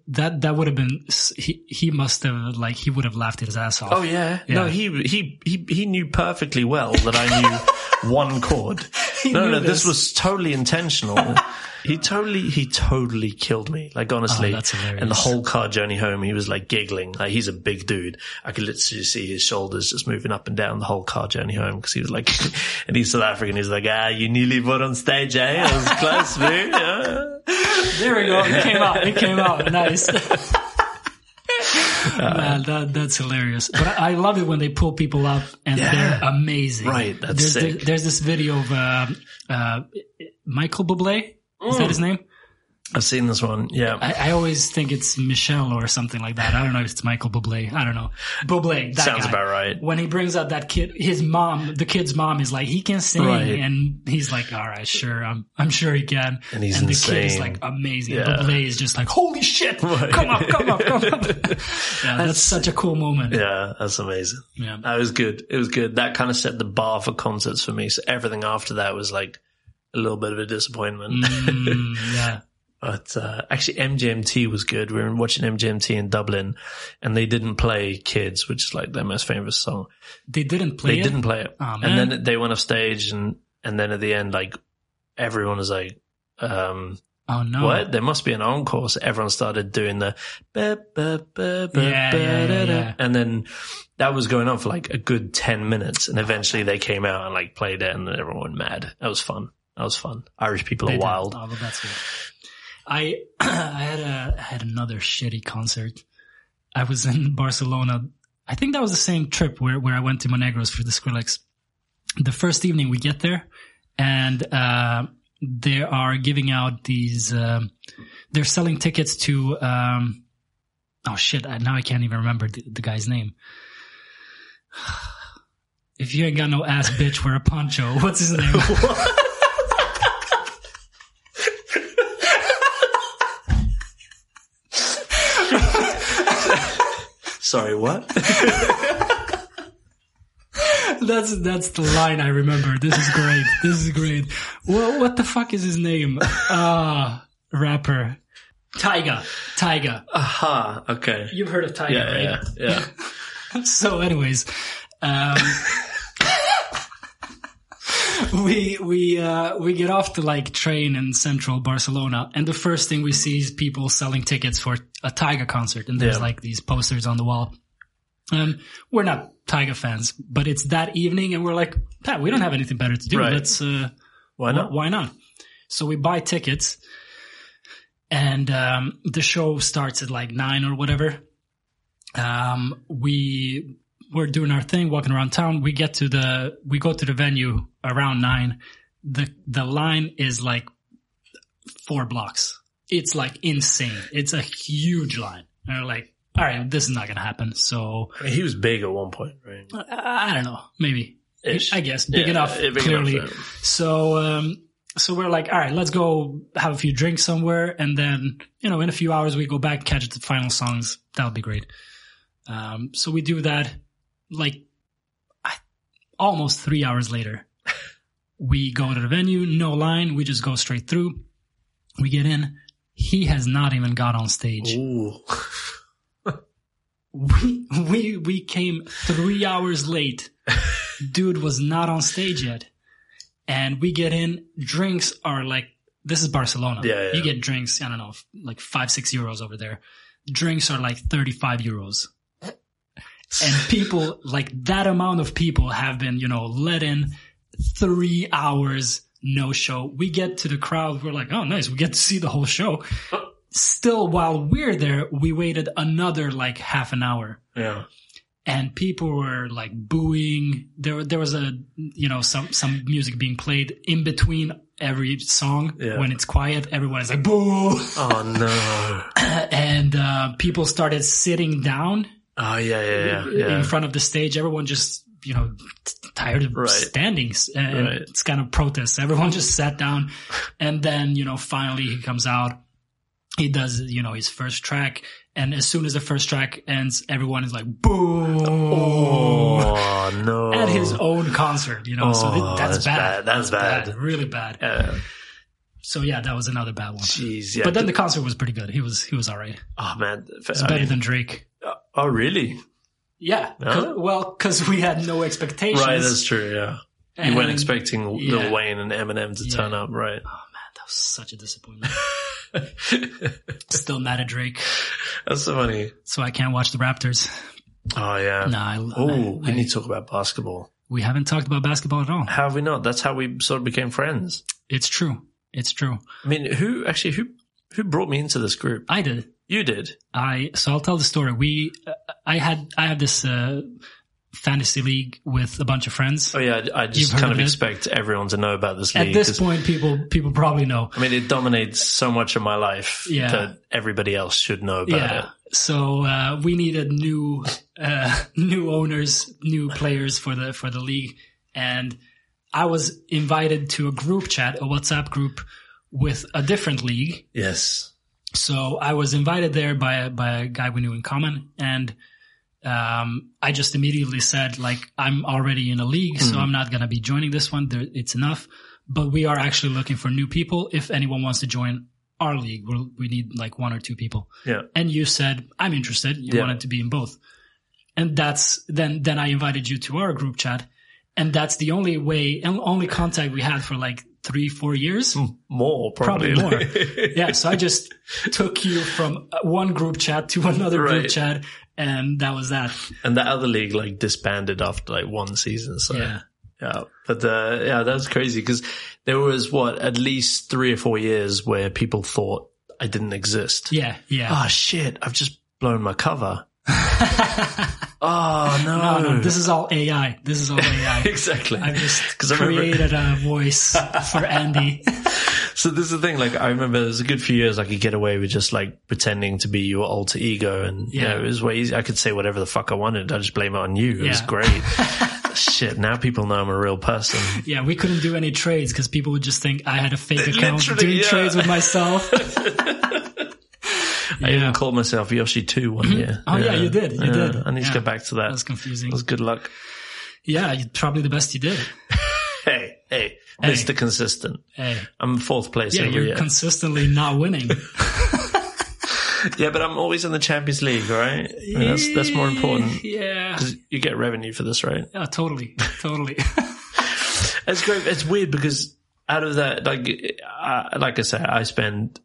Speaker 1: that that would have been he he must have like he would have laughed his ass off.
Speaker 2: Oh yeah.
Speaker 1: Yeah.
Speaker 2: No, he he he he knew perfectly well that I knew one chord. no, no, this
Speaker 1: this.
Speaker 2: was totally intentional. he totally he totally killed me. Like honestly.
Speaker 1: Oh,
Speaker 2: and the whole car journey home, he was like giggling. Like he's a big dude. I could literally see his shoulders just moving up and down the whole car journey home because he was like, and he's South African. He's like, ah, you nearly were on stage, eh? I was close, man. Yeah.
Speaker 1: There we go. It came out. It came out. Nice. Man, that that's hilarious. But I, I love it when they pull people up and
Speaker 2: Yeah.
Speaker 1: they're amazing.
Speaker 2: Right, that's
Speaker 1: there's,
Speaker 2: sick.
Speaker 1: there- there's this video of uh, uh, Michael Bublé. Is that his name?
Speaker 2: I've seen this one. Yeah.
Speaker 1: I, I always think it's Michelle or something like that. I don't know if it's Michael Bublé. I don't know. Bublé. That
Speaker 2: Sounds
Speaker 1: guy.
Speaker 2: about right.
Speaker 1: When he brings up that kid, his mom, the kid's mom is like, he can sing,
Speaker 2: Right.
Speaker 1: and he's like, all right, sure, I'm, I'm sure he can.
Speaker 2: And he's
Speaker 1: the kid is like amazing.
Speaker 2: Yeah.
Speaker 1: Bublé is just like, holy shit,
Speaker 2: Right.
Speaker 1: come up, come up, come up. yeah, that's, such a cool moment.
Speaker 2: Yeah, that's amazing.
Speaker 1: Yeah.
Speaker 2: That was good. It was good. That kind of set the bar for concerts for me. So everything after that was like a little bit of a disappointment.
Speaker 1: Mm, yeah.
Speaker 2: But uh, actually, MGMT was good. We were watching MGMT in Dublin, and they didn't play "Kids," which is like their most famous song.
Speaker 1: They didn't play
Speaker 2: they
Speaker 1: it.
Speaker 2: didn't play it,
Speaker 1: Oh,
Speaker 2: and then they went off stage, and and then at the end, like everyone was like, um,
Speaker 1: Oh no.
Speaker 2: "What? There must be an encore." So everyone started doing the, ba, ba, ba, ba,
Speaker 1: Yeah, yeah,
Speaker 2: da, da.
Speaker 1: yeah.
Speaker 2: and then that was going on for like a good ten minutes, and eventually they came out and like played it, and everyone went mad. That was fun. That was fun. Irish people
Speaker 1: They
Speaker 2: are
Speaker 1: did.
Speaker 2: wild.
Speaker 1: Oh, well, that's good. I I had a I had another shitty concert. I was in Barcelona. I think that was the same trip where where I went to Monegros for the Skrillex. The first evening we get there, and uh, they are giving out these um they're selling tickets to. Um, oh shit! Now I can't even remember the, the guy's name. If you ain't got no ass, bitch, wear a poncho. What's his name?
Speaker 2: Sorry, what?
Speaker 1: that's that's the line I remember. This is great. This is great. What what the fuck is his name? Ah, uh, rapper. Tyga. Tyga.
Speaker 2: Aha. Okay.
Speaker 1: You've heard of Tyga,
Speaker 2: Yeah,
Speaker 1: right?
Speaker 2: yeah, yeah.
Speaker 1: so anyways, um, we we uh, we get off the like train in central Barcelona, and the first thing we see is people selling tickets for a Tyga concert, and there's
Speaker 2: Yeah.
Speaker 1: like these posters on the wall. Um, we're not Tyga fans, but it's that evening, and we're like, Pat, we don't have anything better to do.
Speaker 2: Right.
Speaker 1: Let's uh,
Speaker 2: Why not?
Speaker 1: Wh- Why not? So we buy tickets, and um, the show starts at like nine or whatever. Um, we we're doing our thing, walking around town. We get to the we go to the venue around nine. the The line is like four blocks. It's like insane. It's a huge line. And we're like, all right, this is not gonna happen. So
Speaker 2: he was big at one point, right?
Speaker 1: I, I don't know, maybe.
Speaker 2: Ish.
Speaker 1: I guess big
Speaker 2: Yeah,
Speaker 1: enough,
Speaker 2: big
Speaker 1: clearly.
Speaker 2: enough, yeah.
Speaker 1: So, um, so we're like, all right, let's go have a few drinks somewhere, and then you know, in a few hours we go back catch the final songs. That would be great. Um, so we do that. Like, I, almost three hours later, we go to the venue. No line. We just go straight through. We get in. He has not even got on stage.
Speaker 2: Ooh.
Speaker 1: We we we came three hours late. Dude was not on stage yet, and we get in. Drinks are like this is Barcelona.
Speaker 2: Yeah, yeah.
Speaker 1: You get drinks. I don't know, like five six euros over there. Drinks are like thirty five euros, and people like that amount of people have been you know let in three hours no show. We get to the crowd. We're like, oh nice, we get to see the whole show. Still, while we're there, we waited another like half an hour
Speaker 2: Yeah.
Speaker 1: and people were like booing. There, there was a, you know, some, some music being played in between every song.
Speaker 2: Yeah.
Speaker 1: When it's quiet, everyone is like, boo.
Speaker 2: Oh no.
Speaker 1: and, uh, people started sitting down
Speaker 2: Oh yeah, yeah, yeah,
Speaker 1: in front of the stage. Everyone just, you know, tired of
Speaker 2: Right.
Speaker 1: standing and
Speaker 2: Right.
Speaker 1: it's kind of protests. Everyone just sat down and then, you know, finally he comes out. He does, you know, his first track. And as soon as the first track ends, everyone is like, boo.
Speaker 2: Oh no.
Speaker 1: at his own concert, you know. so
Speaker 2: Oh,
Speaker 1: th- that's,
Speaker 2: that's
Speaker 1: bad.
Speaker 2: bad. That's bad.
Speaker 1: Really bad.
Speaker 2: Yeah.
Speaker 1: So yeah, that was another bad one.
Speaker 2: Jeez. Yeah.
Speaker 1: but then the concert was pretty good. He was he was all right.
Speaker 2: oh man.
Speaker 1: It's better than Drake.
Speaker 2: Oh really?
Speaker 1: Yeah. 'Cause- well, because we had no expectations.
Speaker 2: Right. That's true. Yeah. You weren't expecting
Speaker 1: yeah.
Speaker 2: Lil Wayne and Eminem to
Speaker 1: Yeah.
Speaker 2: turn up, right?
Speaker 1: Oh man, that was such a disappointment. Still mad at Drake,
Speaker 2: That's so funny.
Speaker 1: so I can't watch the Raptors.
Speaker 2: Oh yeah.
Speaker 1: Love
Speaker 2: Oh,
Speaker 1: I-
Speaker 2: we
Speaker 1: I-
Speaker 2: need to talk about basketball.
Speaker 1: we haven't talked about basketball at all.
Speaker 2: How have we not? That's how we sort of became friends.
Speaker 1: It's true. It's true.
Speaker 2: I mean, who actually who who brought me into this group?
Speaker 1: I did.
Speaker 2: You did.
Speaker 1: I so I'll tell the story. We, uh, I had I had this uh, fantasy league with a bunch of friends.
Speaker 2: Oh yeah, I just kind
Speaker 1: of
Speaker 2: of expect everyone to know about this league.
Speaker 1: At this point, people people probably know.
Speaker 2: I mean, it dominates so much of my life
Speaker 1: Yeah.
Speaker 2: that everybody else should know about
Speaker 1: Yeah.
Speaker 2: it.
Speaker 1: So uh, we needed new uh, new owners, new players for the for the league, and I was invited to a group chat, a WhatsApp group with a different league.
Speaker 2: Yes.
Speaker 1: So I was invited there by a, by a guy we knew in common, and um, I just immediately said like I'm already in a league, so I'm not gonna be joining this one. There, it's enough. But we are actually looking for new people. If anyone wants to join our league, we'll, we need like one or two people.
Speaker 2: Yeah.
Speaker 1: And you said I'm interested. You
Speaker 2: Yeah.
Speaker 1: wanted to be in both, and that's then then I invited you to our group chat, and that's the only way and only contact we had for like three four years.
Speaker 2: More probably.
Speaker 1: Probably more. yeah, so I just took you from one group chat to another group chat, and that was that.
Speaker 2: and the other league like disbanded after like one season. So
Speaker 1: Yeah,
Speaker 2: Yeah, but uh, yeah, that's crazy because there was what at least three or four years where people thought I didn't exist.
Speaker 1: yeah, yeah.
Speaker 2: Oh shit! I've just blown my cover. Oh no!
Speaker 1: no, no, this is all AI. This is all AI.
Speaker 2: exactly.
Speaker 1: I just
Speaker 2: 'Cause I remember-
Speaker 1: created a voice for Andy.
Speaker 2: So this is the thing. Like I remember, it was a good few years I could get away with just like pretending to be your alter ego, and you
Speaker 1: Yeah.
Speaker 2: know, it was way easy. I could say whatever the fuck I wanted. I just blame it on you. It was great. Shit. Now people know I'm a real person.
Speaker 1: Yeah, we couldn't do any trades because people would just think I had a fake account
Speaker 2: Literally,
Speaker 1: doing
Speaker 2: yeah.
Speaker 1: trades with myself.
Speaker 2: I even called myself Yoshi Two one year.
Speaker 1: Oh, yeah, you did. You did.
Speaker 2: I need to get back to that.
Speaker 1: That was confusing.
Speaker 2: That was good luck.
Speaker 1: Yeah, probably the best you did.
Speaker 2: Hey, hey, Mr. Consistent.
Speaker 1: Hey,
Speaker 2: I'm fourth place
Speaker 1: yeah,
Speaker 2: every
Speaker 1: you're
Speaker 2: year.
Speaker 1: consistently not winning.
Speaker 2: yeah, but I'm always in the Champions League, right? I mean, that's that's more important.
Speaker 1: Yeah,
Speaker 2: 'Cause You get revenue for this, right?
Speaker 1: yeah, totally, totally.
Speaker 2: It's great. It's weird because out of that, like, uh, like I said, I spend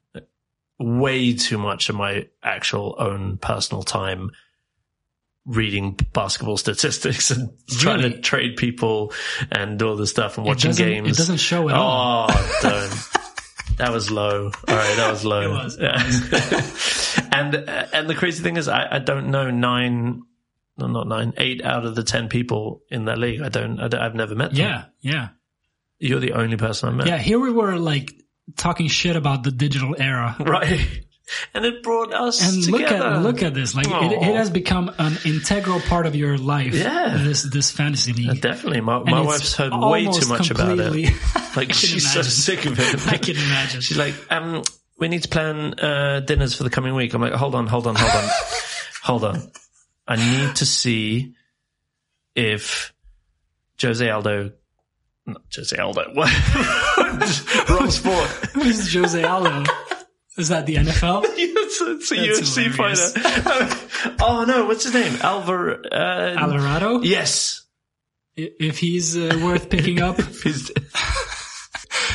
Speaker 2: way too much of my actual own personal time reading basketball statistics and trying to trade people and all this stuff and watching
Speaker 1: doesn't,
Speaker 2: games.
Speaker 1: it doesn't show at all.
Speaker 2: Oh, don't. That was low. All right, that was low.
Speaker 1: It was,
Speaker 2: Yeah. and uh, and the crazy thing is, I, I don't know nine, no, not nine, eight out of the ten people in that league. I don't. I have never met them.
Speaker 1: Yeah, yeah,
Speaker 2: You're the only person I met.
Speaker 1: yeah. Here we were like talking shit about the digital era.
Speaker 2: Right. And it brought us
Speaker 1: And look
Speaker 2: together.
Speaker 1: at look at this! Like it, it has become an integral part of your life.
Speaker 2: Yeah.
Speaker 1: this this fantasy league.
Speaker 2: Definitely. My, my wife's heard way too much about it. Like she's so sick of it.
Speaker 1: I can imagine.
Speaker 2: She's like, um, we need to plan uh, dinners for the coming week. I'm like, hold on, hold on, hold on, hold on. I need to see if Jose Aldo, not Jose Aldo, what? Wrong sport.
Speaker 1: Who's Jose Aldo? Is that the NFL?
Speaker 2: it's a, it's a
Speaker 1: That's
Speaker 2: UFC
Speaker 1: hilarious.
Speaker 2: fighter. oh no, what's his name? Alvar. Uh,
Speaker 1: Alvarado?
Speaker 2: yes.
Speaker 1: If he's uh, worth picking up.
Speaker 2: He's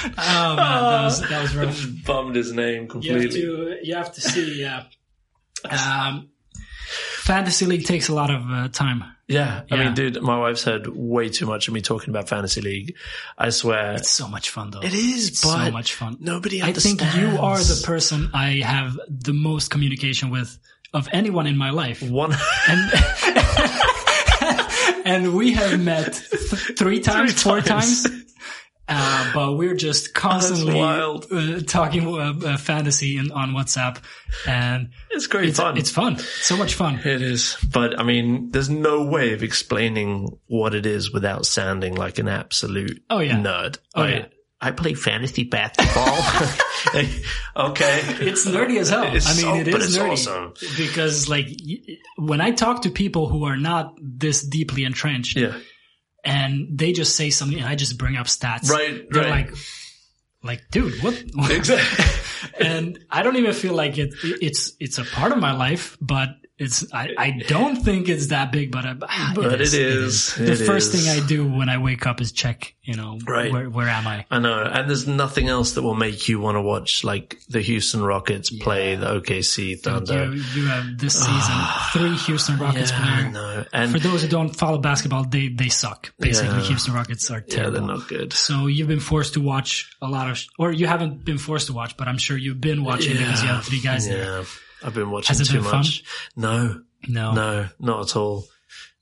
Speaker 1: Oh man, that was that was rough.
Speaker 2: bummed his name
Speaker 1: You have
Speaker 2: completely.
Speaker 1: to you have to see. Yeah. Um, fantasy league takes a lot of uh, time.
Speaker 2: Yeah, I mean, dude, my wife's heard way too much of me talking about fantasy league. I swear,
Speaker 1: It's so much fun though.
Speaker 2: it is,
Speaker 1: so much fun.
Speaker 2: nobody
Speaker 1: I think you are the person I have the most communication with of anyone in my life.
Speaker 2: one.
Speaker 1: and and we have met th- three times,
Speaker 2: Three
Speaker 1: four
Speaker 2: times.
Speaker 1: times. Uh, but we're just constantly uh, talking uh, uh, fantasy in, on WhatsApp, and
Speaker 2: it's great
Speaker 1: it's
Speaker 2: fun.
Speaker 1: it's fun. So much fun.
Speaker 2: it is, but I mean, there's no way of explaining what it is without sounding like an absolute
Speaker 1: Oh, yeah.
Speaker 2: nerd.
Speaker 1: Oh,
Speaker 2: I,
Speaker 1: yeah.
Speaker 2: I play fantasy basketball. okay,
Speaker 1: It's nerdy as hell.
Speaker 2: It's
Speaker 1: I mean,
Speaker 2: so-
Speaker 1: it is nerdy
Speaker 2: awesome.
Speaker 1: because, like, when I talk to people who are not this deeply entrenched,
Speaker 2: yeah,
Speaker 1: and they just say something, and I just bring up stats,
Speaker 2: Right,
Speaker 1: They're
Speaker 2: right.
Speaker 1: like, like, dude, what?
Speaker 2: exactly.
Speaker 1: and I don't even feel like it. It's it's a part of my life, but it's I, I don't think it's that big, but, I, ah,
Speaker 2: But it is.
Speaker 1: The
Speaker 2: It
Speaker 1: first
Speaker 2: is.
Speaker 1: thing I do when I wake up is check. You know,
Speaker 2: Right.
Speaker 1: where where am I?
Speaker 2: I know, and there's nothing else that will make you want to watch like the Houston Rockets play the OKC Thunder.
Speaker 1: You you have this season ah. three Houston Rockets
Speaker 2: yeah, know, and
Speaker 1: For those who don't follow basketball, they they suck. Basically,
Speaker 2: Yeah.
Speaker 1: Houston Rockets are terrible.
Speaker 2: yeah, they're not good.
Speaker 1: so you've been forced to watch a lot of, or you haven't been forced to watch, but I'm sure you've been watching because you have three guys there.
Speaker 2: I've been watching
Speaker 1: Has
Speaker 2: too
Speaker 1: been fun?
Speaker 2: much. No,
Speaker 1: No,
Speaker 2: no, not at all.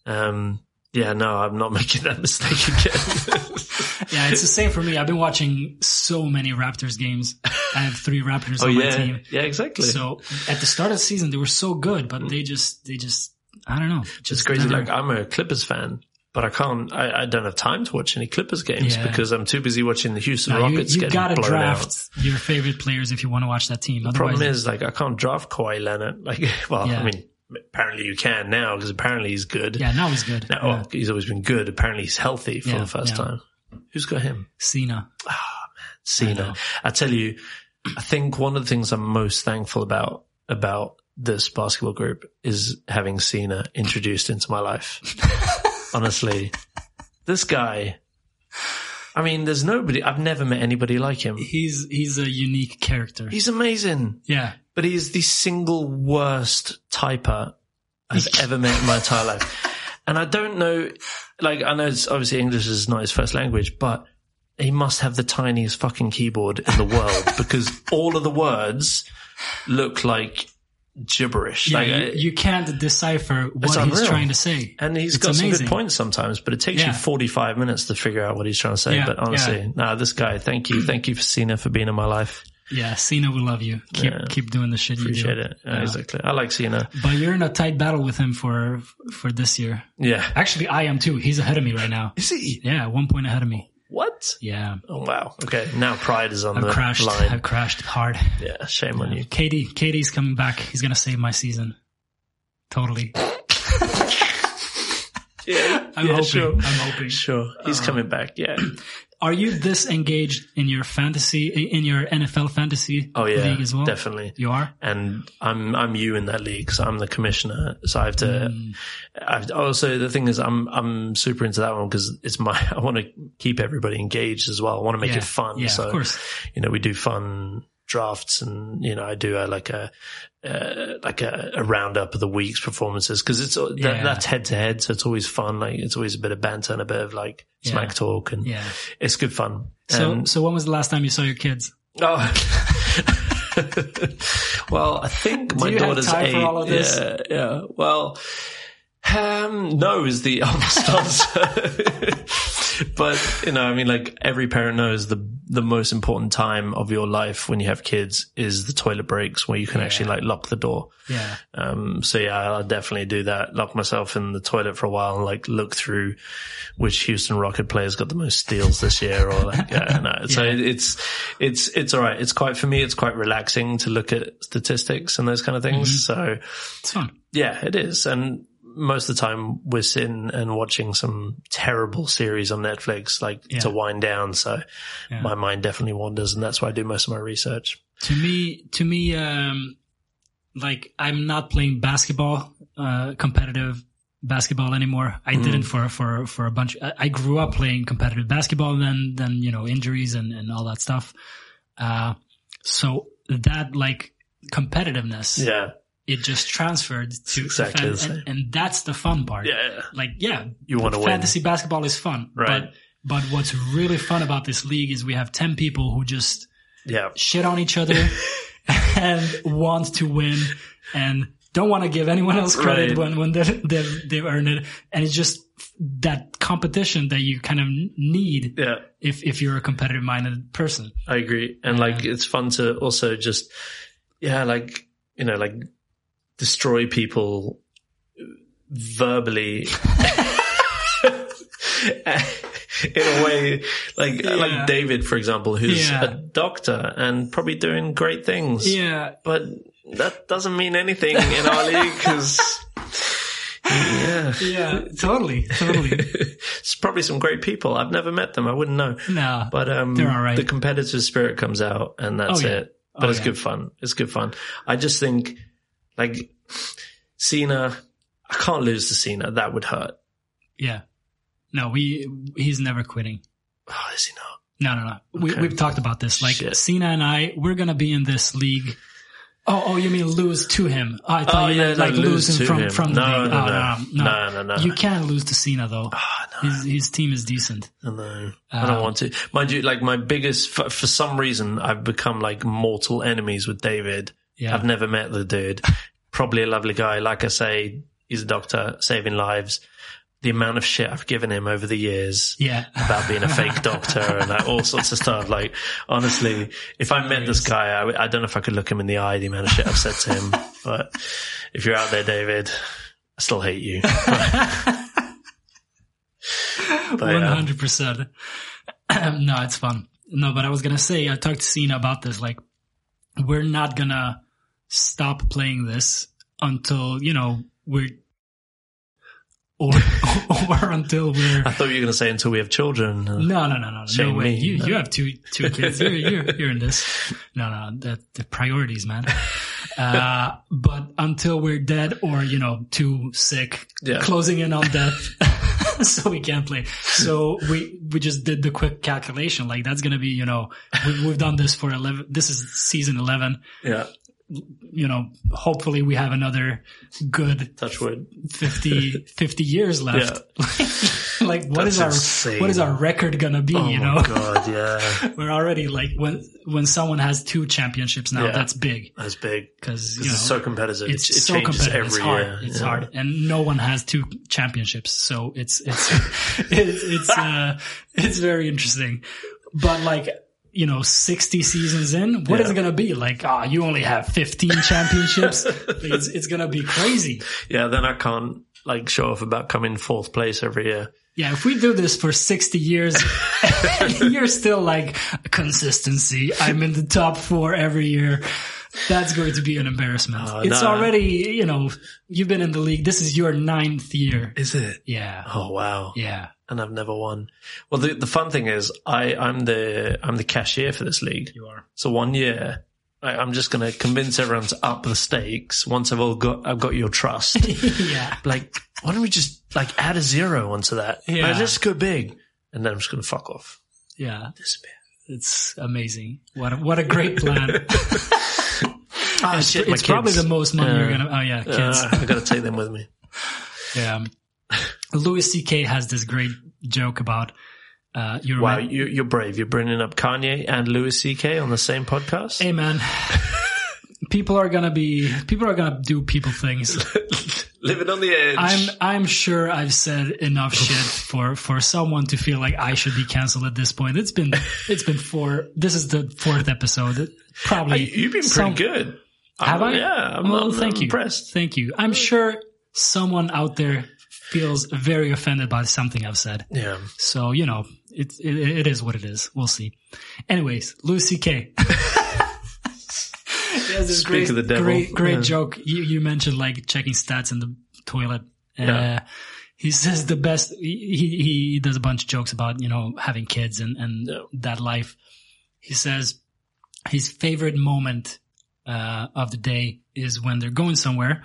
Speaker 2: Um, yeah, no, I'm not making that mistake again.
Speaker 1: Yeah, it's the same for me. I've been watching so many Raptors games. I have three Raptors
Speaker 2: oh
Speaker 1: on my
Speaker 2: yeah,
Speaker 1: team.
Speaker 2: yeah, exactly.
Speaker 1: So at the start of the season, they were so good, but they just, they just, I don't know. Just
Speaker 2: it's crazy.
Speaker 1: never-
Speaker 2: Like I'm a Clippers fan. But I can't. I, I don't have time to watch any Clippers games
Speaker 1: Yeah.
Speaker 2: because I'm too busy watching the Houston
Speaker 1: No, you,
Speaker 2: Rockets
Speaker 1: you
Speaker 2: getting
Speaker 1: gotta
Speaker 2: blown
Speaker 1: draft
Speaker 2: out.
Speaker 1: your favorite players if you want to watch that team.
Speaker 2: The
Speaker 1: Otherwise,
Speaker 2: problem is, like, I can't draft Kawhi Leonard. Like, well,
Speaker 1: Yeah.
Speaker 2: I mean, apparently you can now because apparently he's good.
Speaker 1: yeah, now he's good.
Speaker 2: Now,
Speaker 1: Yeah.
Speaker 2: well, he's always been good. Apparently he's healthy for the first time. Who's got him?
Speaker 1: Cena. Ah, know.
Speaker 2: Cena. I tell you, I think one of the things I'm most thankful about about this basketball group is having Cena introduced into my life. Honestly, this guy. I mean, there's nobody. I've never met anybody like him.
Speaker 1: He's he's a unique character.
Speaker 2: He's amazing.
Speaker 1: yeah,
Speaker 2: but he is the single worst typer I've ever met in my entire life. And I don't know, like, I know it's obviously English is not his first language, but he must have the tiniest fucking keyboard in the world because all of the words look like gibberish.
Speaker 1: Yeah,
Speaker 2: Like,
Speaker 1: you,
Speaker 2: uh,
Speaker 1: you can't decipher what he's trying to say.
Speaker 2: and he's
Speaker 1: It's
Speaker 2: got some good points sometimes, but it takes
Speaker 1: Yeah.
Speaker 2: you 45 minutes to figure out what he's trying to say.
Speaker 1: Yeah,
Speaker 2: but honestly, nah, this guy, thank you. Thank you for Cena for being in my life.
Speaker 1: Yeah, Cena will love you. Keep
Speaker 2: Yeah.
Speaker 1: keep doing the shit you
Speaker 2: Appreciate
Speaker 1: do.
Speaker 2: it. Yeah, Exactly. I like Cena.
Speaker 1: But you're in a tight battle with him for for this year.
Speaker 2: Yeah.
Speaker 1: Actually, I am too. He's ahead of me right now.
Speaker 2: Is he?
Speaker 1: Yeah, one point ahead of me.
Speaker 2: What?
Speaker 1: Yeah,
Speaker 2: Oh, wow. Okay. Now pride is on
Speaker 1: I've
Speaker 2: the
Speaker 1: crashed.
Speaker 2: line.
Speaker 1: I've crashed hard.
Speaker 2: Yeah. Shame on you.
Speaker 1: KD, KD's coming back. He's gonna save my season. Totally.
Speaker 2: Yeah.
Speaker 1: I'm
Speaker 2: yeah,
Speaker 1: hoping.
Speaker 2: Sure.
Speaker 1: I'm hoping.
Speaker 2: Sure. He's uh, coming back. Yeah.
Speaker 1: Are you this engaged in your fantasy, in your NFL fantasy
Speaker 2: Oh yeah.
Speaker 1: league as well?
Speaker 2: Definitely.
Speaker 1: You are.
Speaker 2: and I'm I'm you in that league, so I'm the commissioner. So I have to.
Speaker 1: Mm.
Speaker 2: I've also the thing is, I'm I'm super into that one because it's my. I want to keep everybody engaged as well. I want to make
Speaker 1: Yeah.
Speaker 2: it fun.
Speaker 1: Yeah,
Speaker 2: so
Speaker 1: of course.
Speaker 2: you know we do fun drafts and you know I do a, like a uh, like a, a roundup of the week's performances because it's that,
Speaker 1: Yeah.
Speaker 2: that's head to head, so it's always fun. Like it's always a bit of banter and a bit of like
Speaker 1: Yeah.
Speaker 2: smack talk, and
Speaker 1: Yeah.
Speaker 2: it's good fun.
Speaker 1: So,
Speaker 2: And-
Speaker 1: so when was the last time you saw your kids?
Speaker 2: Oh. well, I think my daughter's eight.
Speaker 1: for all of this?
Speaker 2: Yeah, yeah. Well, um, no is the honest answer. but you know, I mean, like every parent knows the the most important time of your life when you have kids is the toilet breaks, where you can actually like lock the door.
Speaker 1: Yeah.
Speaker 2: Um, so yeah, I'll definitely do that. Lock myself in the toilet for a while and like look through which Houston Rocket players got the most steals this year or like, yeah, no. So
Speaker 1: Yeah.
Speaker 2: it- it's, it's, it's all right. It's quite, for me, it's quite relaxing to look at statistics and those kind of things. So
Speaker 1: It's fun.
Speaker 2: yeah, it is. And most of the time we're sitting and watching some terrible series on Netflix, like
Speaker 1: Yeah.
Speaker 2: to wind down. So
Speaker 1: Yeah.
Speaker 2: my mind definitely wanders and that's why I do most of my research.
Speaker 1: To me, to me, um, like I'm not playing basketball, uh, competitive basketball anymore. I
Speaker 2: Mm.
Speaker 1: didn't for, for, for a bunch. I, I grew up playing competitive basketball and then, then, you know, injuries and, and all that stuff. Uh, so that like competitiveness,
Speaker 2: Yeah.
Speaker 1: It just transferred to,
Speaker 2: exactly
Speaker 1: fan- and, and that's the fun part.
Speaker 2: Yeah.
Speaker 1: Like, yeah,
Speaker 2: You want to win.
Speaker 1: fantasy basketball is fun,
Speaker 2: Right.
Speaker 1: but, but what's really fun about this league is we have 10 people who just,
Speaker 2: Yeah.
Speaker 1: shit on each other and want to win and don't want to give anyone else credit
Speaker 2: Right.
Speaker 1: when, when they've, they've, they've earned it. And it's just that competition that you kind of need
Speaker 2: Yeah.
Speaker 1: if, if you're a competitive minded person.
Speaker 2: I agree. And like, it's fun to also just, yeah, like, you know, like destroy people verbally in a way like,
Speaker 1: Yeah.
Speaker 2: like David, for example, who's
Speaker 1: Yeah.
Speaker 2: a doctor and probably doing great things.
Speaker 1: Yeah.
Speaker 2: But that doesn't mean anything in our league because, yeah.
Speaker 1: Yeah. Totally. Totally.
Speaker 2: It's probably some great people. I've never met them. I wouldn't know.
Speaker 1: no.
Speaker 2: But um,
Speaker 1: They're all right.
Speaker 2: the competitive spirit comes out, and that's
Speaker 1: Oh, yeah.
Speaker 2: it. But
Speaker 1: Oh,
Speaker 2: it's good fun. It's good fun. I just think, like, Cena, I can't lose to Cena. That would hurt.
Speaker 1: Yeah. No, we, he's never quitting.
Speaker 2: Oh, is he not?
Speaker 1: No, no, no. We,
Speaker 2: Okay.
Speaker 1: we've talked about this. Like
Speaker 2: Shit.
Speaker 1: Cena and I, we're to be in this league. Oh, oh, you mean lose to him? Oh, I thought
Speaker 2: Oh,
Speaker 1: you
Speaker 2: yeah,
Speaker 1: meant
Speaker 2: no,
Speaker 1: like
Speaker 2: lose
Speaker 1: losing from,
Speaker 2: him.
Speaker 1: from the
Speaker 2: No,
Speaker 1: league.
Speaker 2: no,
Speaker 1: oh,
Speaker 2: no.
Speaker 1: no,
Speaker 2: No, no, no.
Speaker 1: You can't lose to Cena though.
Speaker 2: Oh, no.
Speaker 1: His, his team is decent.
Speaker 2: I know. I don't
Speaker 1: Um,
Speaker 2: want to. Mind you, like, my biggest, for, for some reason, I've become like mortal enemies with David.
Speaker 1: Yeah.
Speaker 2: I've never met the dude. Probably a lovely guy. Like I say, he's a doctor saving lives. The amount of shit I've given him over the years.
Speaker 1: yeah.
Speaker 2: about being a fake doctor and like all sorts of stuff. Like, honestly, if I met this guy, I, I don't know if I could look him in the eye, the amount of shit I've said to him. But if you're out there, David, I still hate you. But,
Speaker 1: hundred percent. No, it's fun. No, but I was gonna say I talked to Cena about this. Like, we're not gonna stop playing this until you know we're, or or until we're.
Speaker 2: I thought you were going to say until we have children.
Speaker 1: No, no, no, no, no way.
Speaker 2: me.
Speaker 1: You you have two two kids. You're you're, you're in this. No, no, the the priorities, man. Uh, but until we're dead or you know too sick,
Speaker 2: Yeah.
Speaker 1: closing in on death. so we can't play. So we we just did the quick calculation. Like that's gonna be you know we, we've done this for eleven. This is season eleven.
Speaker 2: Yeah.
Speaker 1: You know, hopefully we have another good
Speaker 2: Touchwood.
Speaker 1: 50, 50 years left. like what
Speaker 2: That's
Speaker 1: is our
Speaker 2: insane.
Speaker 1: what is our record gonna be?
Speaker 2: Oh
Speaker 1: you know,
Speaker 2: god, yeah,
Speaker 1: we're already like when when someone has two championships now,
Speaker 2: Yeah.
Speaker 1: that's big
Speaker 2: that's big.
Speaker 1: because you know
Speaker 2: is so competitive.
Speaker 1: it's
Speaker 2: it, it
Speaker 1: so competitive.
Speaker 2: every
Speaker 1: it's hard.
Speaker 2: year.
Speaker 1: It's
Speaker 2: Yeah.
Speaker 1: hard, and no one has two championships, so it's it's it's it's uh, it's very interesting. But like you know, sixty seasons in, what is
Speaker 2: Yeah.
Speaker 1: it gonna be? Like, ah, you only have fifteen championships. it's it's gonna be crazy.
Speaker 2: Yeah, then I can't like show off about coming fourth place every year.
Speaker 1: Yeah, if we do this for 60 years, you're still like consistency. I'm in the top four every year. That's going to be an embarrassment.
Speaker 2: Oh,
Speaker 1: it's
Speaker 2: no.
Speaker 1: already, you know, you've been in the league. This is your ninth year.
Speaker 2: Is it?
Speaker 1: Yeah.
Speaker 2: Oh wow.
Speaker 1: Yeah.
Speaker 2: And I've never won. Well, the the fun thing is, I I'm the I'm the cashier for this league.
Speaker 1: You are.
Speaker 2: So one year, I, I'm just going to convince everyone to up the stakes once I've all got I've got your trust.
Speaker 1: yeah.
Speaker 2: like, why don't we just like add a zero onto that?
Speaker 1: Yeah.
Speaker 2: Like, let's go big, and then I'm just going to fuck off.
Speaker 1: Yeah.
Speaker 2: Disappear.
Speaker 1: It's amazing. What a, what a great plan.
Speaker 2: Ah,
Speaker 1: it's
Speaker 2: shit, my
Speaker 1: it's probably the most money you're
Speaker 2: Uh,
Speaker 1: going to, oh yeah, kids.
Speaker 2: Uh, I got to take them with me.
Speaker 1: yeah. Louis C.K. has this great joke about, uh, you
Speaker 2: Wow, you, you're brave. You're bringing up Kanye and Louis C.K. on the same podcast.
Speaker 1: hey man, people are going to be, people are going to do people things.
Speaker 2: Living on the edge.
Speaker 1: I'm I'm sure I've said enough shit for for someone to feel like I should be canceled at this point. It's been it's been four. This is the fourth episode. Probably
Speaker 2: Hey, You've been pretty
Speaker 1: some-
Speaker 2: good.
Speaker 1: Have
Speaker 2: I'm-
Speaker 1: I?
Speaker 2: Yeah. I'm,
Speaker 1: well,
Speaker 2: I'm-
Speaker 1: thank
Speaker 2: I'm
Speaker 1: you.
Speaker 2: impressed.
Speaker 1: Thank you. I'm sure someone out there feels very offended by something I've said.
Speaker 2: Yeah.
Speaker 1: So you know, it it, it is what it is. We'll see. Anyways, Louis C.K. He this
Speaker 2: Speak
Speaker 1: great,
Speaker 2: of the devil.
Speaker 1: great, great
Speaker 2: Yeah.
Speaker 1: joke. You, you mentioned like checking stats in the toilet.
Speaker 2: Yeah.
Speaker 1: Uh, he says the best, he, he he does a bunch of jokes about, you know, having kids and, and
Speaker 2: Yeah.
Speaker 1: that life. He says his favorite moment, uh, of the day is when they're going somewhere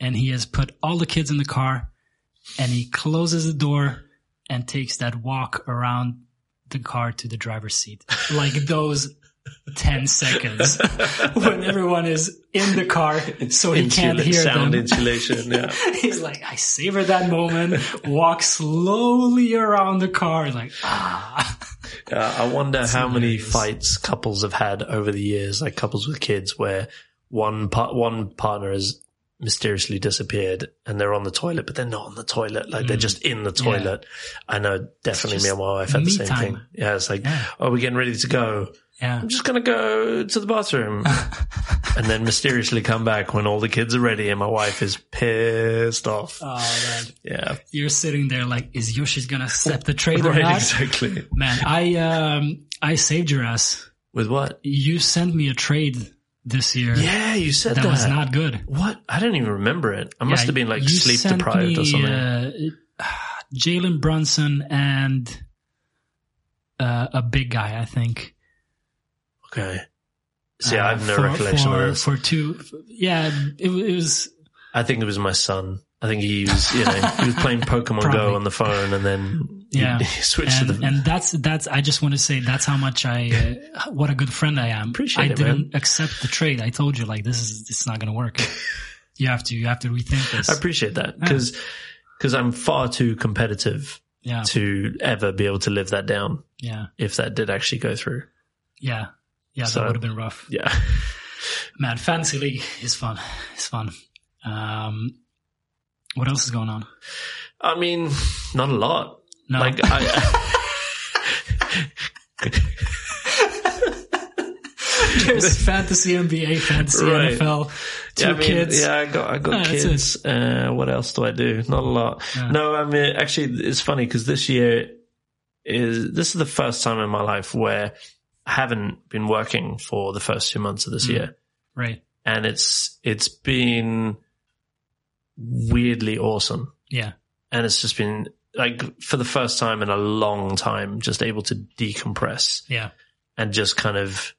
Speaker 1: and he has put all the kids in the car and he closes the door and takes that walk around the car to the driver's seat. Like those 10 seconds when everyone is in the car so he can't hear
Speaker 2: sound
Speaker 1: them.
Speaker 2: insulation. Yeah.
Speaker 1: He's like, I savor that moment, walk slowly around the car, like, ah.
Speaker 2: Yeah, I wonder how many fights couples have had over the years, like couples with kids, where one part one partner has mysteriously disappeared and they're on the toilet, but they're not on the toilet. Like they're just in the toilet. I know definitely
Speaker 1: Mm.
Speaker 2: Me and my wife had the same
Speaker 1: time.
Speaker 2: thing. Yeah, it's like,
Speaker 1: Yeah.
Speaker 2: oh, we're getting ready to go.
Speaker 1: Yeah.
Speaker 2: I'm just gonna go to the bathroom, and then mysteriously come back when all the kids are ready, and my wife is pissed off.
Speaker 1: Oh, man.
Speaker 2: Yeah,
Speaker 1: You're sitting there like, is Yoshi's gonna accept the trade or not?
Speaker 2: exactly.
Speaker 1: Man, I, um, I saved your ass.
Speaker 2: With what?
Speaker 1: You sent me a trade this year.
Speaker 2: Yeah, you said
Speaker 1: That
Speaker 2: that.
Speaker 1: was not good.
Speaker 2: What? I don't even remember it. I must
Speaker 1: Yeah,
Speaker 2: have been like sleep deprived or something.
Speaker 1: Uh, Jalen Brunson and uh, a big guy, I think.
Speaker 2: okay. See,
Speaker 1: Uh,
Speaker 2: I have no
Speaker 1: for,
Speaker 2: recollection
Speaker 1: for,
Speaker 2: of this.
Speaker 1: For two, yeah, it, it was.
Speaker 2: I think it was my son. I think he was, you know, he was playing Pokemon Go on the phone, and then he-
Speaker 1: Yeah.
Speaker 2: he, switched
Speaker 1: And,
Speaker 2: to the.
Speaker 1: and that's that's. I just want to say that's how much I, uh, what a good friend I am.
Speaker 2: Appreciate
Speaker 1: I
Speaker 2: it,
Speaker 1: didn't
Speaker 2: man.
Speaker 1: accept the trade. I told you like this is it's not going to work. you have to you have to rethink this.
Speaker 2: I appreciate that because because I'm far too competitive
Speaker 1: yeah,
Speaker 2: to ever be able to live that down
Speaker 1: yeah,
Speaker 2: if that did actually go through.
Speaker 1: yeah, yeah.
Speaker 2: So-
Speaker 1: that would have been rough.
Speaker 2: Yeah.
Speaker 1: Man, fantasy league is fun. It's fun. Um, what else is going on?
Speaker 2: I mean, not a lot.
Speaker 1: No,
Speaker 2: Like I.
Speaker 1: there's fantasy NBA, fantasy
Speaker 2: Right.
Speaker 1: NFL, two
Speaker 2: yeah, I mean,
Speaker 1: kids.
Speaker 2: Yeah, I got I got kids. Uh, what else do I do? Not a lot.
Speaker 1: Yeah.
Speaker 2: No, I mean actually, it's funny because this year is this is the first time in my life where I haven't been working for the first two months of this
Speaker 1: Mm.
Speaker 2: year,
Speaker 1: Right.
Speaker 2: and it's it's been weirdly awesome,
Speaker 1: Yeah.
Speaker 2: and it's just been like for the first time in a long time, just able to decompress
Speaker 1: Yeah.
Speaker 2: and just kind of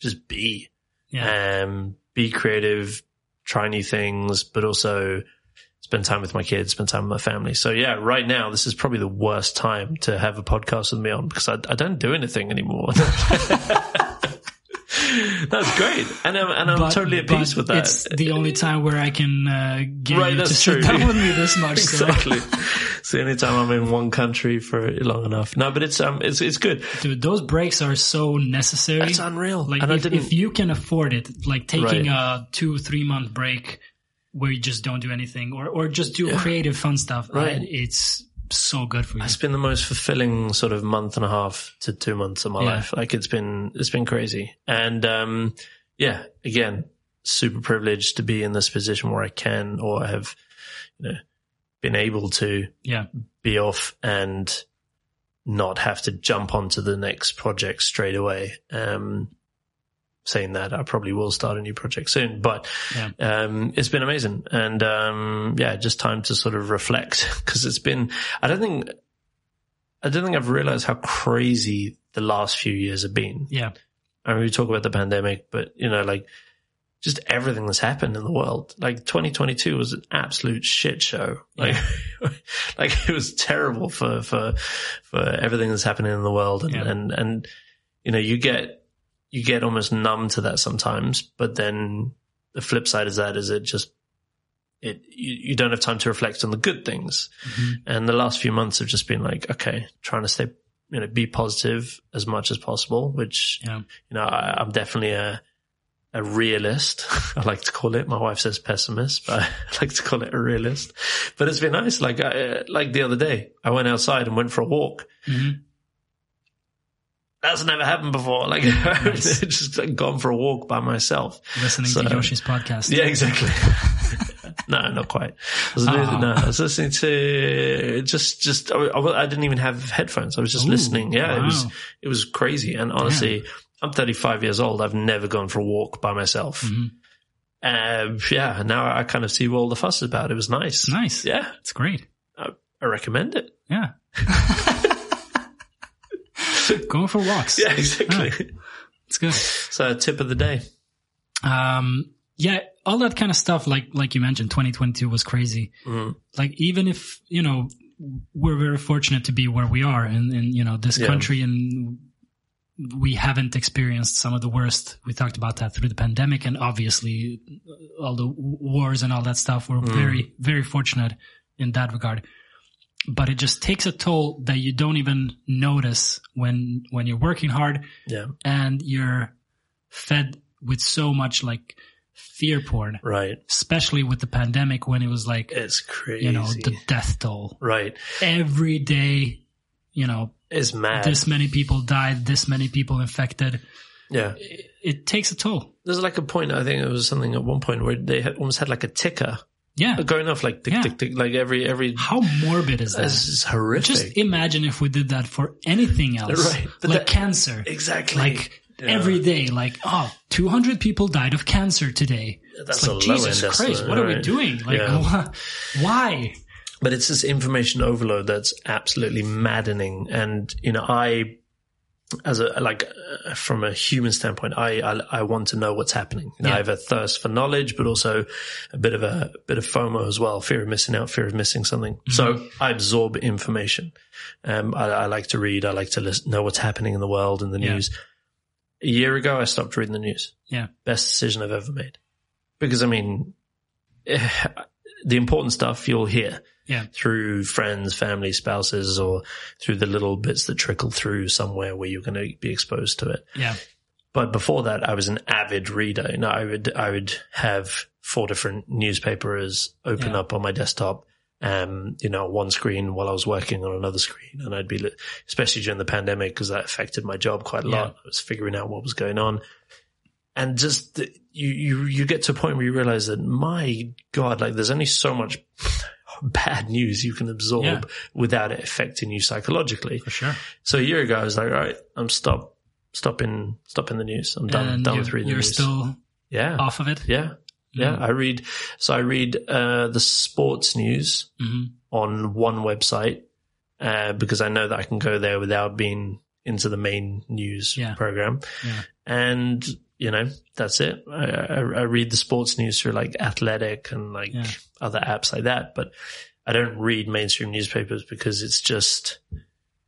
Speaker 2: just be
Speaker 1: Yeah.
Speaker 2: um, be creative, try new things, but also spend time with my kids, spend time with my family. So yeah, right now this is probably the worst time to have a podcast with me on because I, I don't do anything anymore. That's great, and I'm and I'm
Speaker 1: But-
Speaker 2: totally at peace with that.
Speaker 1: It's the only time where I can uh, get
Speaker 2: Right,
Speaker 1: you to sit down with me this much. so-
Speaker 2: exactly. it's the only time I'm in one country for long enough. No, but it's um, it's it's good.
Speaker 1: Dude, those breaks are so necessary.
Speaker 2: It's unreal.
Speaker 1: Like
Speaker 2: and
Speaker 1: if, if you can afford it, like taking
Speaker 2: Right.
Speaker 1: a two three month break where you just don't do anything, or or just do creative fun stuff,
Speaker 2: Right.
Speaker 1: uh, it's so good for you.
Speaker 2: it's been the most fulfilling sort of month and a half to two months of my
Speaker 1: Yeah.
Speaker 2: life. Like it's been, it's been crazy. And, um, yeah, again, super privileged to be in this position where I can or have, you know, been able to
Speaker 1: Yeah,
Speaker 2: be off and not have to jump onto the next project straight away. Um, saying that I probably will start a new project soon, but,
Speaker 1: Yeah.
Speaker 2: um, it's been amazing. And, um, yeah, just time to sort of reflect because it's been, I don't think, I don't think I've realized how crazy the last few years have been.
Speaker 1: yeah,
Speaker 2: I mean, we talk about the pandemic, but you know, like just everything that's happened in the world. Like 2022 was an absolute shit show. Like, like it was terrible for, for, for everything that's happening in the world. And,
Speaker 1: Yeah.
Speaker 2: and, and, you know, you get, you get almost numb to that sometimes, but then the flip side is that is it just, it, you, you don't have time to reflect on the good things.
Speaker 1: Mhm.
Speaker 2: And the last few months have just been like, okay, trying to stay, you know, be positive as much as possible, which,
Speaker 1: yeah.
Speaker 2: you know, I, I'm definitely a, a realist. I like to call it. My wife says pessimist, but I like to call it a realist. But it's been nice. Like, I, like the other day, I went outside and went for a walk.
Speaker 1: Mhm.
Speaker 2: That's never happened before. Like,
Speaker 1: Nice.
Speaker 2: Just gone for a walk by myself.
Speaker 1: Listening
Speaker 2: So-
Speaker 1: to Yoshi's podcast.
Speaker 2: Yeah, exactly. no, not quite. I was,
Speaker 1: Oh.
Speaker 2: no, I was listening to just, just, I, I didn't even have headphones. I was just
Speaker 1: Ooh,
Speaker 2: listening. Yeah, it was, it was crazy. And honestly, I'm 35 years old. I've never gone for a walk by myself.
Speaker 1: Mhm.
Speaker 2: Um, yeah, now I kind of see what all the fuss is about. It was nice.
Speaker 1: Nice.
Speaker 2: Yeah,
Speaker 1: It's great.
Speaker 2: I, I recommend it.
Speaker 1: Yeah. Going for walks.
Speaker 2: Yeah, exactly.
Speaker 1: It's good.
Speaker 2: So, tip of the day.
Speaker 1: Um, yeah, all that kind of stuff, like, like you mentioned, 2022 was crazy.
Speaker 2: Mm.
Speaker 1: Like, even if, you know, we're very fortunate to be where we are in, in you know, this
Speaker 2: Yeah.
Speaker 1: country and we haven't experienced some of the worst. We talked about that through the pandemic and obviously all the wars and all that stuff. We're
Speaker 2: Mm.
Speaker 1: very, very fortunate in that regard. But it just takes a toll that you don't even notice when, when you're working hard
Speaker 2: Yeah,
Speaker 1: and you're fed with so much like fear porn,
Speaker 2: right.
Speaker 1: especially with the pandemic when it was like,
Speaker 2: It's crazy.
Speaker 1: you know, the death toll
Speaker 2: right.
Speaker 1: every day, you know,
Speaker 2: is mad.
Speaker 1: this many people died, this many people infected.
Speaker 2: yeah.
Speaker 1: It, it takes a toll.
Speaker 2: There's like a point, I think it was something at one point where they had, almost had like a ticker
Speaker 1: Yeah.
Speaker 2: going off like tick,
Speaker 1: Yeah.
Speaker 2: tick, tick, like every, every,
Speaker 1: How morbid is that?
Speaker 2: this is horrific.
Speaker 1: Just imagine if we did that for anything else,
Speaker 2: Right, but
Speaker 1: like
Speaker 2: that-
Speaker 1: cancer.
Speaker 2: exactly.
Speaker 1: Like
Speaker 2: Yeah.
Speaker 1: every day, like, oh, 200 people died of cancer today.
Speaker 2: That's
Speaker 1: like, Jesus Christ,
Speaker 2: estimate,
Speaker 1: what are we doing? Like,
Speaker 2: Yeah.
Speaker 1: why?
Speaker 2: but it's this information overload that's absolutely maddening. And, you know, I, as a, like, uh, from a human standpoint, I, I, I want to know what's happening. You know,
Speaker 1: Yeah.
Speaker 2: I have a thirst for knowledge, but also a bit of a, a bit of FOMO as well. Fear of missing out, fear of missing something.
Speaker 1: Mm-hmm.
Speaker 2: So I absorb information. Um, I, I like to read. I like to listen, know what's happening in the world and the
Speaker 1: Yeah.
Speaker 2: news. A year ago, I stopped reading the news.
Speaker 1: Yeah.
Speaker 2: Best decision I've ever made. Because I mean, the important stuff you'll hear
Speaker 1: Yeah.
Speaker 2: through friends, family, spouses, or through the little bits that trickle through somewhere where you're going to be exposed to it.
Speaker 1: Yeah.
Speaker 2: But before that, I was an avid reader. You know, I would, I would have four different newspapers open
Speaker 1: Yeah.
Speaker 2: up on my desktop. Um, you know, one screen while I was working on another screen and I'd be, especially during the pandemic, because that affected my job quite a
Speaker 1: Yeah.
Speaker 2: lot. I was figuring out what was going on. And just you, you, you get to a point where you realize that my God, like there's only so much bad news you can absorb
Speaker 1: Yeah.
Speaker 2: without it affecting you psychologically.
Speaker 1: For sure.
Speaker 2: So a year ago, I was like, all right, I'm stop, stopping, stopping the news. I'm done,
Speaker 1: and
Speaker 2: done with reading the
Speaker 1: you're
Speaker 2: news.
Speaker 1: still
Speaker 2: yeah,
Speaker 1: off of it.
Speaker 2: yeah, yeah.
Speaker 1: Mm.
Speaker 2: I read, so I read, uh, the sports news
Speaker 1: hmm
Speaker 2: on one website, uh, because I know that I can go there without being into the main news
Speaker 1: Yeah.
Speaker 2: program.
Speaker 1: Yeah.
Speaker 2: And, you know, that's it. I, I, I read the sports news through like Athletic and like
Speaker 1: Yeah.
Speaker 2: other apps like that, but I don't read mainstream newspapers because it's just,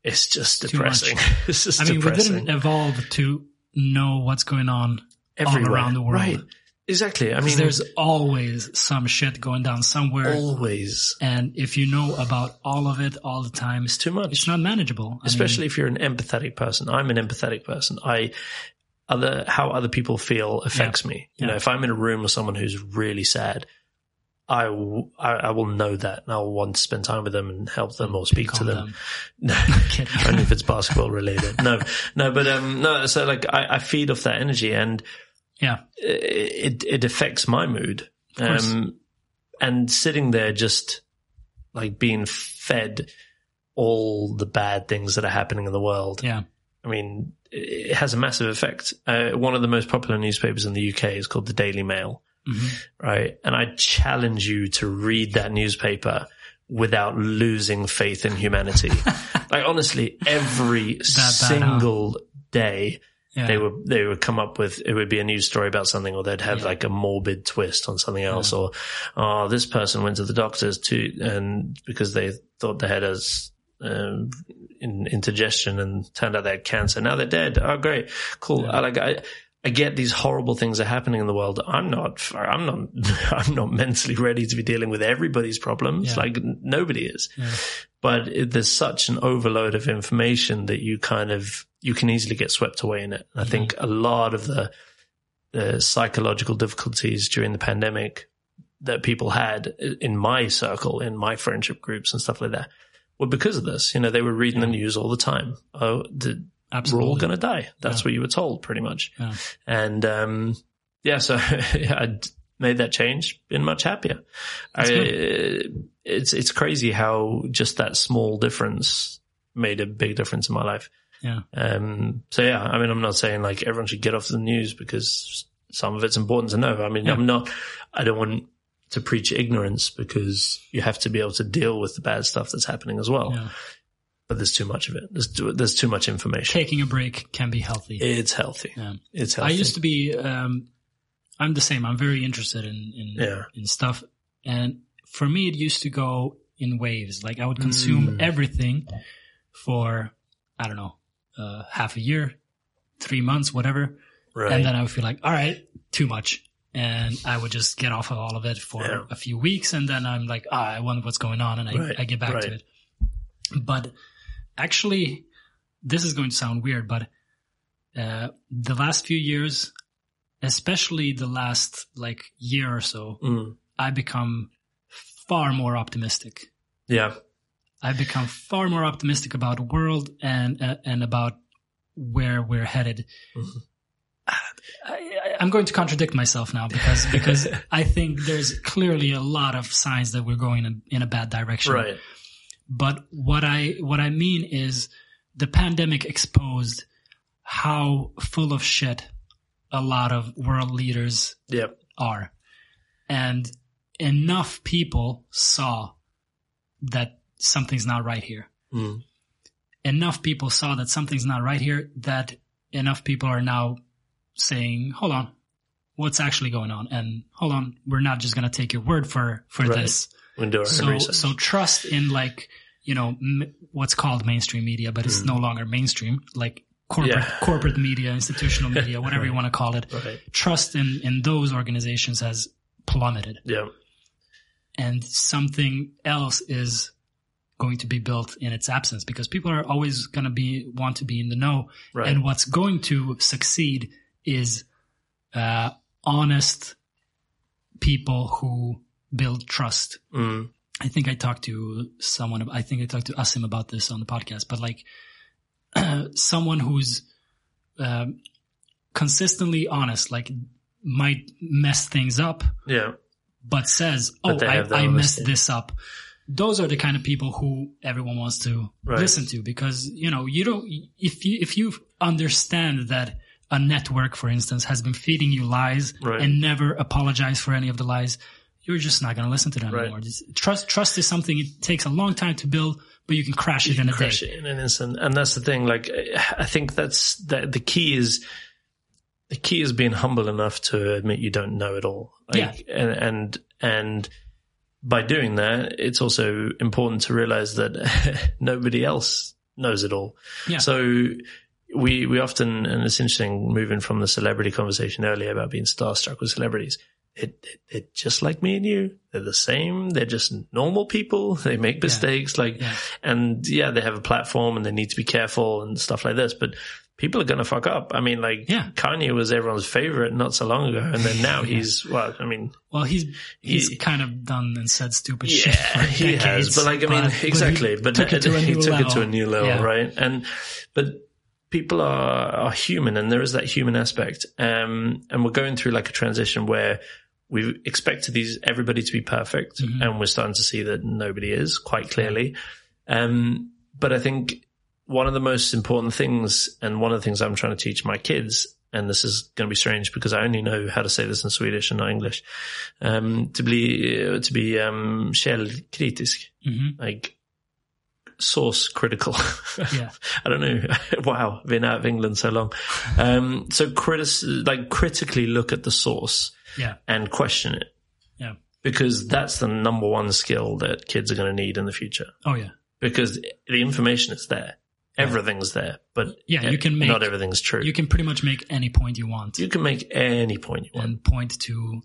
Speaker 2: it's just
Speaker 1: Too
Speaker 2: depressing. it's just
Speaker 1: I mean,
Speaker 2: depressing.
Speaker 1: we didn't evolve to know what's going on
Speaker 2: everywhere
Speaker 1: around the world.
Speaker 2: Right. Exactly. I mean,
Speaker 1: there's always some shit going down somewhere.
Speaker 2: always
Speaker 1: and if you know about all of it all the time,
Speaker 2: it's too much.
Speaker 1: it's not manageable. I mean,
Speaker 2: especially if you're an empathetic person. I'm an empathetic person. I other how other people feel affects me. You
Speaker 1: Yeah.
Speaker 2: know, if I'm in a room with someone who's really sad, I, w- I I will know that and I'll want to spend time with them and help them or speak to
Speaker 1: calm
Speaker 2: them.
Speaker 1: down. Kidding.
Speaker 2: Only if it's basketball related. No, no, but um, no. So like, I, I feed off that energy, and
Speaker 1: yeah.
Speaker 2: it it affects my mood. Um, and sitting there just like being fed all the bad things that are happening in the world.
Speaker 1: Yeah.
Speaker 2: I mean, it has a massive effect. Uh, one of the most popular newspapers in the UK is called the Daily Mail,
Speaker 1: Mhm.
Speaker 2: right? And I challenge you to read that newspaper without losing faith in humanity. like honestly, every
Speaker 1: bad, huh?
Speaker 2: single day
Speaker 1: Yeah.
Speaker 2: they would they would come up with it would be a news story about something or they'd have
Speaker 1: Yeah.
Speaker 2: like a morbid twist on something else or oh this person went to the doctors too and because they thought they had a um, in, indigestion and turned out they had cancer now they're dead oh great cool
Speaker 1: Yeah.
Speaker 2: I like I I get these horrible things are happening in the world. I'm not, I'm not, I'm not mentally ready to be dealing with everybody's problems.
Speaker 1: Yeah.
Speaker 2: Like nobody is
Speaker 1: Yeah.
Speaker 2: but it, there's such an overload of information that you kind of you can easily get swept away in it. I think a lot of the, the psychological difficulties during the pandemic that people had in my circle, in my friendship groups and stuff like that, were because of this. You know, they were reading the news all the time. Oh, the, we're all going to die. That's
Speaker 1: Yeah.
Speaker 2: what you were told, pretty much.
Speaker 1: Yeah.
Speaker 2: And um, yeah, so I made that change. Been much happier. I, it's it's crazy how just that small difference made a big difference in my life.
Speaker 1: Yeah.
Speaker 2: Um. So yeah, I mean, I'm not saying like everyone should get off the news because some of it's important to know. I mean,
Speaker 1: Yeah.
Speaker 2: I'm not. I don't want to preach ignorance because you have to be able to deal with the bad stuff that's happening as well.
Speaker 1: Yeah.
Speaker 2: But there's too much of it. There's too, there's too much information.
Speaker 1: Taking a break can be healthy.
Speaker 2: It's healthy.
Speaker 1: Yeah.
Speaker 2: It's
Speaker 1: I used to be, um, I'm the same. I'm very interested in, in,
Speaker 2: Yeah.
Speaker 1: in stuff. And for me, it used to go in waves. Like I would consume
Speaker 2: Mm.
Speaker 1: everything for, I don't know, uh, half a year, three months, whatever.
Speaker 2: right.
Speaker 1: And then I would feel like, all right, too much. And I would just get off of all of it for
Speaker 2: Yeah.
Speaker 1: a few weeks. And then I'm like, ah, I wonder what's going on. And I,
Speaker 2: Right,
Speaker 1: I get back to it. But actually, this is going to sound weird, but, uh, the last few years, especially the last like year or so,
Speaker 2: Mm.
Speaker 1: I become far more optimistic.
Speaker 2: Yeah.
Speaker 1: I become far more optimistic about the world and uh, and about where we're headed.
Speaker 2: Mhm.
Speaker 1: I, I, I'm going to contradict myself now because because I think there's clearly a lot of signs that we're going in, in a bad direction.
Speaker 2: Right.
Speaker 1: But what I what I mean is the pandemic exposed how full of shit a lot of world leaders
Speaker 2: Yep.
Speaker 1: are. And enough people saw that something's not right here.
Speaker 2: Mm.
Speaker 1: Enough people saw that something's not right here that enough people are now saying, hold on, what's actually going on? And hold on, we're not just going to take your word for, for
Speaker 2: Right.
Speaker 1: this.
Speaker 2: We do our own
Speaker 1: So, so trust in like, you know, m- what's called mainstream media, but it's
Speaker 2: Mm.
Speaker 1: no longer mainstream, like corporate,
Speaker 2: Yeah.
Speaker 1: corporate media, institutional media, whatever you want to call it.
Speaker 2: right.
Speaker 1: Trust in, in those organizations has plummeted
Speaker 2: Yeah.
Speaker 1: and something else is going to be built in its absence because people are always going to be want to be in the know
Speaker 2: Right.
Speaker 1: and what's going to succeed is uh, honest people who build trust
Speaker 2: Mm.
Speaker 1: i think i talked to someone i think i talked to asim about this on the podcast but like someone who's um, consistently honest like might mess things up
Speaker 2: Yeah.
Speaker 1: but says, "Oh,
Speaker 2: they
Speaker 1: I, I messed this up." Those are the kind of people who everyone wants to
Speaker 2: Right.
Speaker 1: listen to because you know you don't if you if you understand that a network, for instance, has been feeding you lies
Speaker 2: Right.
Speaker 1: and never apologize for any of the lies, you're just not going to listen to them
Speaker 2: Right.
Speaker 1: anymore. Just, trust trust is something it takes a long time to build, but you can crash it in a
Speaker 2: crash
Speaker 1: day.
Speaker 2: it in an instant. And that's the thing. Like, I think that's the, the key is the key is being humble enough to admit you don't know it all. Like, and, and, and by doing that, it's also important to realize that nobody else knows it all.
Speaker 1: Yeah.
Speaker 2: So we we often and it's interesting moving from the celebrity conversation earlier about being starstruck with celebrities. It, it, it just like me and you. They're the same. They're just normal people. They make mistakes. Like,
Speaker 1: Yeah.
Speaker 2: and yeah, they have a platform and they need to be careful and stuff like this. But people are going to fuck up. I mean, like
Speaker 1: Yeah.
Speaker 2: Kanye was everyone's favorite not so long ago, and then now he's well. I mean,
Speaker 1: Well, he's he's
Speaker 2: He-
Speaker 1: kind of done and said stupid shit.
Speaker 2: yeah, he has. But like, I mean,
Speaker 1: but- but he
Speaker 2: exactly. But,
Speaker 1: took it to
Speaker 2: he took it to a new level,
Speaker 1: Yeah.
Speaker 2: right? And but people are are human, and there is that human aspect. Um, and we're going through like a transition where we expected these everybody to be perfect,
Speaker 1: Mhm.
Speaker 2: and we're starting to see that nobody is quite clearly. Um, but I think one of the most important things, and one of the things I'm trying to teach my kids, and this is going to be strange because I only know how to say this in Swedish and not English, um, to be to be um, källkritisk,
Speaker 1: Mhm.
Speaker 2: like source critical.
Speaker 1: Yeah.
Speaker 2: I don't know. wow, been out of England so long. Um, so critic, like critically look at the source
Speaker 1: Yeah.
Speaker 2: and question it
Speaker 1: Yeah.
Speaker 2: because that's the number one skill that kids are going to need in the future
Speaker 1: Oh yeah.
Speaker 2: because the information is there. Everything's there, but
Speaker 1: Yeah, you can make-
Speaker 2: not everything's true.
Speaker 1: You can pretty much make any point you want
Speaker 2: You can make any point you want.
Speaker 1: and point to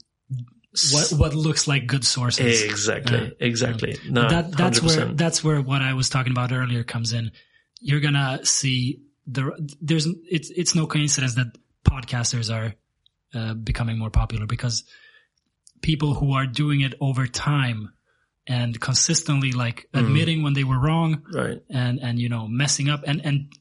Speaker 1: what what looks like good sources.
Speaker 2: Exactly. Exactly. No,
Speaker 1: that that's
Speaker 2: 100%.
Speaker 1: where that's where what I was talking about earlier comes in. You're gonna see the there's it's it's no coincidence that podcasters are uh, becoming more popular because people who are doing it over time and consistently like
Speaker 2: Mm.
Speaker 1: admitting when they were wrong
Speaker 2: right.
Speaker 1: and and you know messing up and and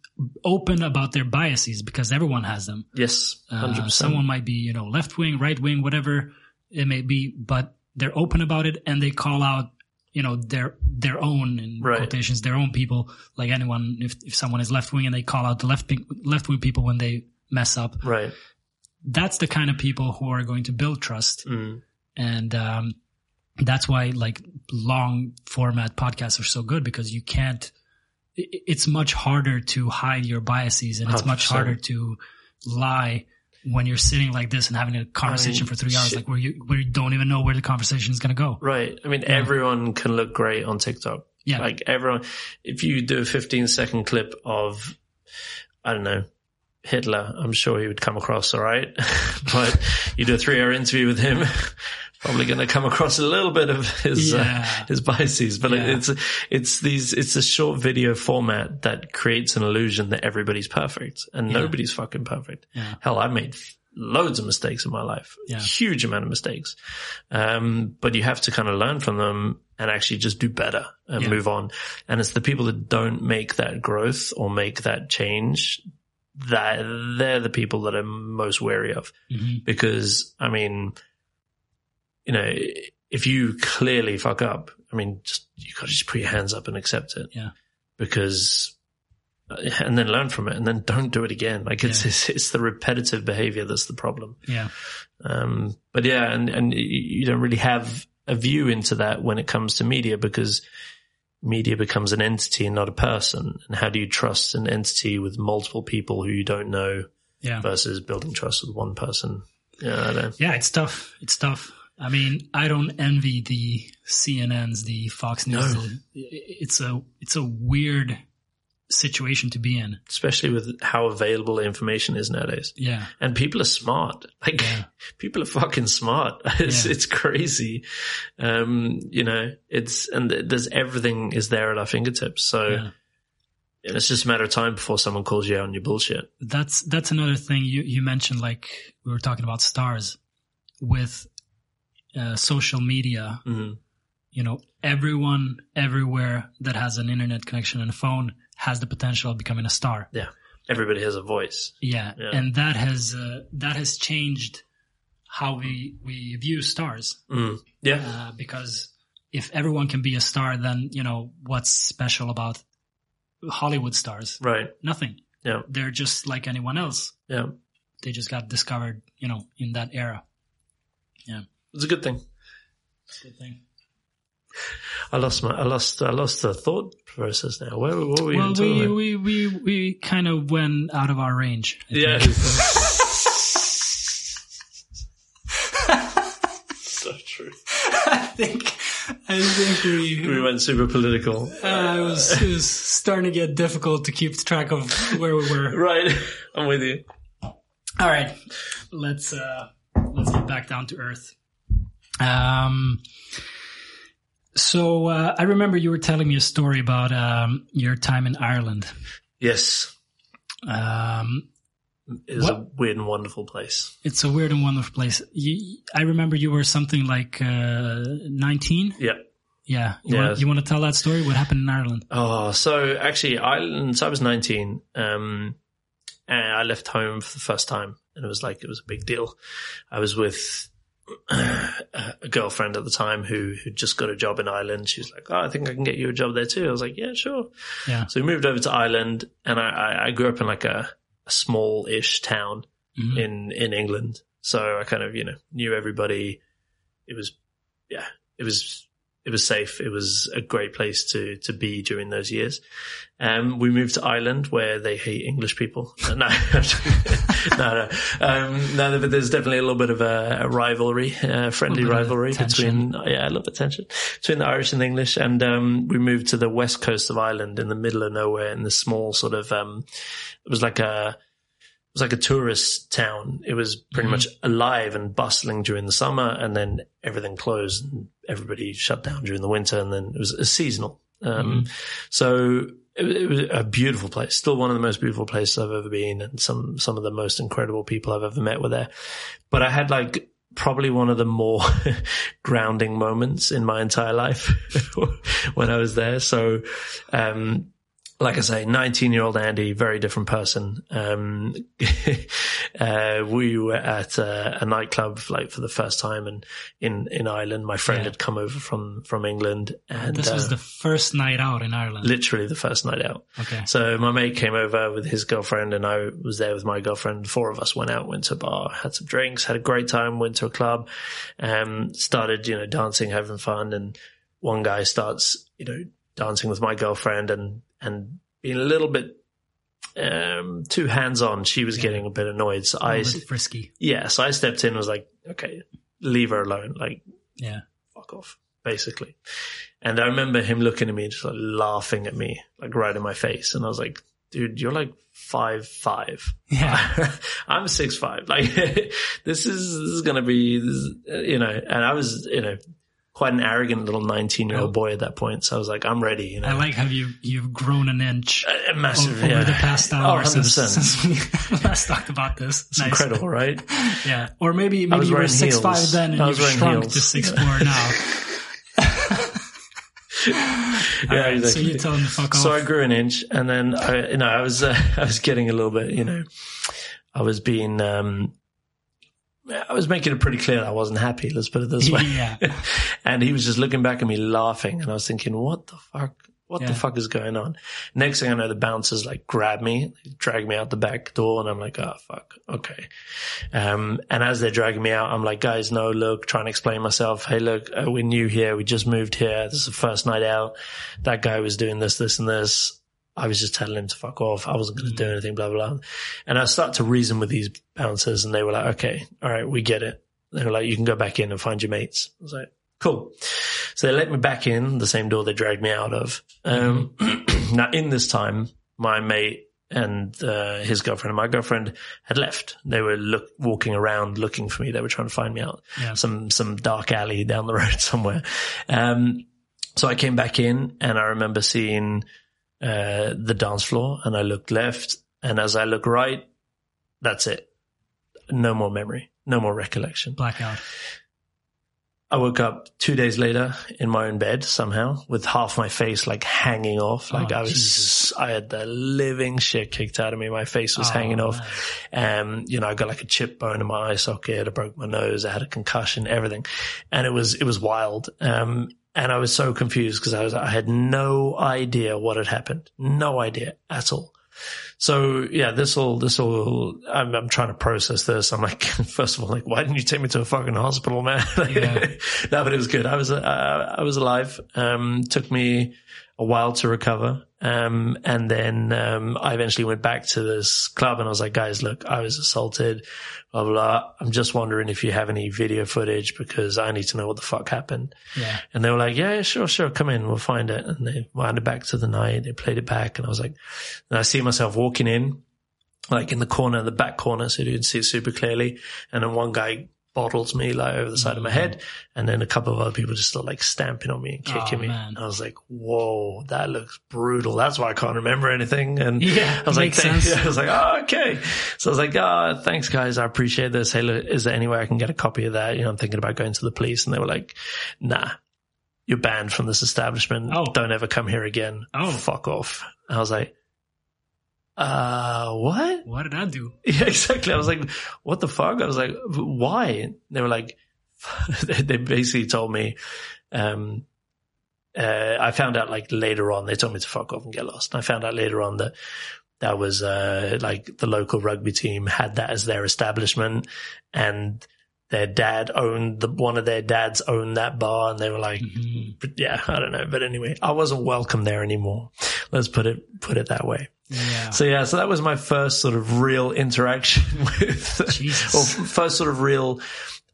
Speaker 1: open about their biases because everyone has them.
Speaker 2: Yes.
Speaker 1: Uh, someone might be, you know, left wing, right wing, whatever it may be, but they're open about it and they call out, you know, their their own in
Speaker 2: Right.
Speaker 1: quotations, their own people. Like anyone, if if someone is left wing and they call out the left wing left wing people when they mess up,
Speaker 2: Right.
Speaker 1: that's the kind of people who are going to build trust,
Speaker 2: Mm.
Speaker 1: and um, that's why like long format podcasts are so good because you can't. It's much harder to hide your biases, and it's much
Speaker 2: 100%.
Speaker 1: harder to lie when you're sitting like this and having a conversation um, for three hours,
Speaker 2: shit.
Speaker 1: like where you where you don't even know where the conversation is going to go.
Speaker 2: Right. I mean, everyone can look great on TikTok.
Speaker 1: Yeah.
Speaker 2: Like everyone, if you do a 15 second clip of, I don't know, Hitler, I'm sure he would come across all right. but you do a three hour interview with him, probably going to come across a little bit of his,
Speaker 1: Yeah.
Speaker 2: uh, his biases. But
Speaker 1: Yeah.
Speaker 2: it's, it's these, it's a short video format that creates an illusion that everybody's perfect and nobody's fucking perfect.
Speaker 1: Yeah.
Speaker 2: Hell, I've made loads of mistakes in my life,
Speaker 1: Yeah.
Speaker 2: huge amount of mistakes. Um, but you have to kind of learn from them and actually just do better and
Speaker 1: Yeah.
Speaker 2: move on. And it's the people that don't make that growth or make that change that they're the people that I'm most wary of
Speaker 1: Mhm.
Speaker 2: because I mean, you know, if you clearly fuck up, I mean, just, you gotta just put your hands up and accept it.
Speaker 1: Yeah.
Speaker 2: Because, and then learn from it and then don't do it again. Like it's,
Speaker 1: Yeah.
Speaker 2: it's, it's the repetitive behavior that's the problem.
Speaker 1: Yeah.
Speaker 2: Um, but yeah, and, and you- don't really have a view into that when it comes to media because media becomes an entity and not a person. And how do you trust an entity with multiple people who you don't know
Speaker 1: Yeah.
Speaker 2: versus building trust with one person? Yeah, I don't.
Speaker 1: Yeah, it's tough. It's tough. I mean, I don't envy the CNNs, the Fox News.
Speaker 2: No.
Speaker 1: It's a it's a weird situation to be in.
Speaker 2: Especially with how available information is nowadays.
Speaker 1: Yeah,
Speaker 2: And people are smart. Like
Speaker 1: Yeah.
Speaker 2: people are fucking smart. It's,
Speaker 1: Yeah.
Speaker 2: it's crazy. Um, you know, it's, and there's everything is there at our fingertips. So
Speaker 1: yeah.
Speaker 2: it's just a matter of time before someone calls you out on your bullshit.
Speaker 1: That's that's another thing you you mentioned. Like we were talking about stars with uh, social media.
Speaker 2: Mhm.
Speaker 1: You know, everyone everywhere that has an internet connection and a phone has the potential of becoming a star.
Speaker 2: Yeah. Everybody has a voice.
Speaker 1: Yeah,
Speaker 2: Yeah.
Speaker 1: and that has uh, that has changed how we we view stars.
Speaker 2: Mm. Yeah.
Speaker 1: uh, because if everyone can be a star, then you know what's special about Hollywood stars?
Speaker 2: Right.
Speaker 1: Nothing.
Speaker 2: Yeah.
Speaker 1: They're just like anyone else.
Speaker 2: Yeah.
Speaker 1: They just got discovered, you know, in that era.
Speaker 2: It's a good thing.
Speaker 1: It's a Good thing.
Speaker 2: I lost my, I lost, I lost the thought process now. Where, what were we
Speaker 1: Well, we, we we we kind of went out of our range. I
Speaker 2: Yeah. so true.
Speaker 1: I think I think we
Speaker 2: we went super political.
Speaker 1: Uh, it, was, it was starting to get difficult to keep track of where we were.
Speaker 2: Right, I'm with you.
Speaker 1: All right, let's uh, let's get back down to earth. Um, so uh, I remember you were telling me a story about um, your time in Ireland.
Speaker 2: Yes.
Speaker 1: Um,
Speaker 2: it was a weird and wonderful place.
Speaker 1: It's a weird and wonderful place. You, I remember you were something like uh, 19.
Speaker 2: Yeah.
Speaker 1: Yeah. You, yeah. Want, you want to tell that story? What happened in Ireland?
Speaker 2: Oh, so actually, Ireland, so I was 19. Um, and I left home for the first time and it was like, it was a big deal. I was with a girlfriend at the time who who just got a job in Ireland. She was like, "Oh, I think I can get you a job there too." I was like, "Yeah, sure."
Speaker 1: Yeah.
Speaker 2: So we moved over to Ireland, and I I, grew up in like a, a small-ish town mm-hmm. in in England, so I kind of you know knew everybody. It was yeah, it was it was safe. It was a great place to to be during those years. Um, we moved to Ireland where they hate English people. no, no, no, um, no, but there's definitely a little bit of a, a rivalry, a friendly rivalry between yeah, a little bit tension between the Irish and the English. And um, we moved to the west coast of Ireland in the middle of nowhere in the small sort of um, it was like a was like a tourist town. It was pretty mm-hmm. much alive and bustling during the summer, and then everything closed and everybody shut down during the winter, and then it was a seasonal. Um, mm-hmm. So it, it, was a beautiful place, still one of the most beautiful places I've ever been, and some some of the most incredible people I've ever met were there. But I had like probably one of the more grounding moments in my entire life when I was there. So, um, like I say, 19 year old Andy, very different person. Um, uh, we were at a, a, nightclub like for the first time and in, in Ireland, my friend yeah. had come over from, from England and
Speaker 1: this was uh, the first night out in Ireland.
Speaker 2: Literally the first night out.
Speaker 1: Okay.
Speaker 2: So my mate came over with his girlfriend and I was there with my girlfriend. Four of us went out, went to a bar, had some drinks, had a great time, went to a club, um, started, you know, dancing, having fun. And one guy starts, you know, dancing with my girlfriend and and being a little bit um, too hands on. She was yeah. getting a bit annoyed. So I
Speaker 1: frisky.
Speaker 2: Yeah, so I stepped in and was like, okay, leave her alone. Like,
Speaker 1: yeah,
Speaker 2: fuck off, basically. And I remember him looking at me, just like laughing at me, like right in my face. And I was like, dude, you're like five five.
Speaker 1: Yeah,
Speaker 2: I'm six five. Like this is this is gonna be, this, you know. And I was, you know, quite an arrogant little 19 year old boy at that point. So I was like, I'm ready. You know? I
Speaker 1: like how you, you've grown an inch
Speaker 2: uh, massive,
Speaker 1: over,
Speaker 2: yeah.
Speaker 1: the past hour oh, since, since, we last talked about this.
Speaker 2: It's nice. incredible, right?
Speaker 1: yeah. Or maybe, maybe you were six heels. five then and you've shrunk heels. to six four now.
Speaker 2: yeah, right, exactly.
Speaker 1: So you tell him to fuck off.
Speaker 2: So I grew an inch, and then I, you know, I was, uh, I was getting a little bit, you know, I was being, um, I was making it pretty clear that I wasn't happy. Let's put it this way.
Speaker 1: Yeah.
Speaker 2: and he was just looking back at me laughing. And I was thinking, what the fuck? What yeah. the fuck is going on? Next thing I know, the bouncers like grab me, drag me out the back door. And I'm like, oh, fuck. Okay. Um, and as they're dragging me out, I'm like, guys, no, look, trying to explain myself. Hey, look, uh, we're new here. We just moved here. This is the first night out. That guy was doing this, this and this. I was just telling him to fuck off. I wasn't going to do mm. anything, blah, blah, blah. And I started to reason with these bouncers and they were like, okay, all right, we get it. They were like, you can go back in and find your mates. I was like, cool. So they let me back in the same door they dragged me out of. Um, mm-hmm. now in this time, my mate and uh, his girlfriend and my girlfriend had left. They were look, walking around looking for me. They were trying to find me out
Speaker 1: yeah.
Speaker 2: some some dark alley down the road somewhere. Um, so I came back in and I remember seeing uh, the dance floor and I looked left and as I look right, that's it. No more memory, no more recollection.
Speaker 1: Blackout.
Speaker 2: I woke up two days later in my own bed somehow with half my face like hanging off. Like oh, I was, Jesus. I had the living shit kicked out of me. My face was oh, hanging off. Um, you know, I got like a chip bone in my eye socket. I broke my nose. I had a concussion, everything. And it was, it was wild. Um, and I was so confused because I was, I had no idea what had happened. No idea at all. so yeah, this all, this all, I'm, I'm trying to process this. I'm like, first of all, like, why didn't you take me to a fucking hospital, man? Yeah. no, but it was good. I was, uh, I was alive. Um, took me a while to recover. Um, and then, um, I eventually went back to this club and I was like, guys, look, I was assaulted, blah, blah, blah. I'm just wondering if you have any video footage because I need to know what the fuck happened.
Speaker 1: Yeah.
Speaker 2: And they were like, yeah, sure, sure. Come in. We'll find it. And they wound it back to the night. They played it back and I was like, and I see myself walking in like in the corner, the back corner, so you can see it super clearly. And then one guy bottles me like over the side of my head. Mm-hmm. And then a couple of other people just start like stamping on me and kicking oh, me. Man. I was like, whoa, that looks brutal. That's why I can't remember anything. And
Speaker 1: yeah,
Speaker 2: I was like, I was like, oh, okay. So I was like, oh, thanks guys. I appreciate this. Hey, look, is there any way I can get a copy of that? You know, I'm thinking about going to the police and they were like, nah, you're banned from this establishment. Oh. Don't ever come here again.
Speaker 1: Oh,
Speaker 2: fuck off. And I was like, uh, what?
Speaker 1: What did I do?
Speaker 2: Yeah, exactly. I was like, what the fuck? I was like, why? They were like, they basically told me, um, uh, I found out like later on, they told me to fuck off and get lost. And I found out later on that that was, uh, like the local rugby team had that as their establishment and their dad owned the, one of their dads owned that bar and they were like, mm-hmm. yeah, I don't know. But anyway, I wasn't welcome there anymore. Let's put it, put it that way.
Speaker 1: Yeah.
Speaker 2: So yeah, so that was my first sort of real interaction with, or first sort of real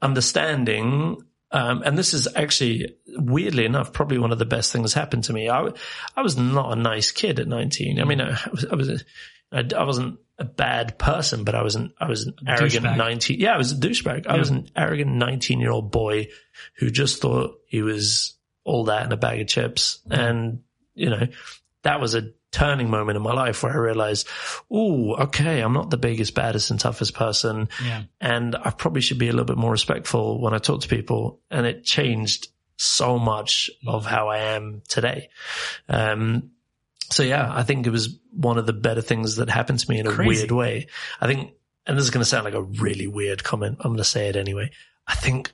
Speaker 2: understanding. Um, and this is actually weirdly enough, probably one of the best things happened to me. I, I was not a nice kid at 19. I mean, I was, I was, I, I wasn't a bad person, but I was an, I was an arrogant douchebag. 19. Yeah, I was a douchebag. Yeah. I was an arrogant 19 year old boy who just thought he was all that in a bag of chips. And, you know, that was a turning moment in my life where I realized, oh, okay, I'm not the biggest, baddest and toughest person.
Speaker 1: Yeah.
Speaker 2: And I probably should be a little bit more respectful when I talk to people. And it changed so much of how I am today. Um, so yeah, I think it was one of the better things that happened to me in a Crazy. weird way. I think, and this is going to sound like a really weird comment. I'm going to say it anyway. I think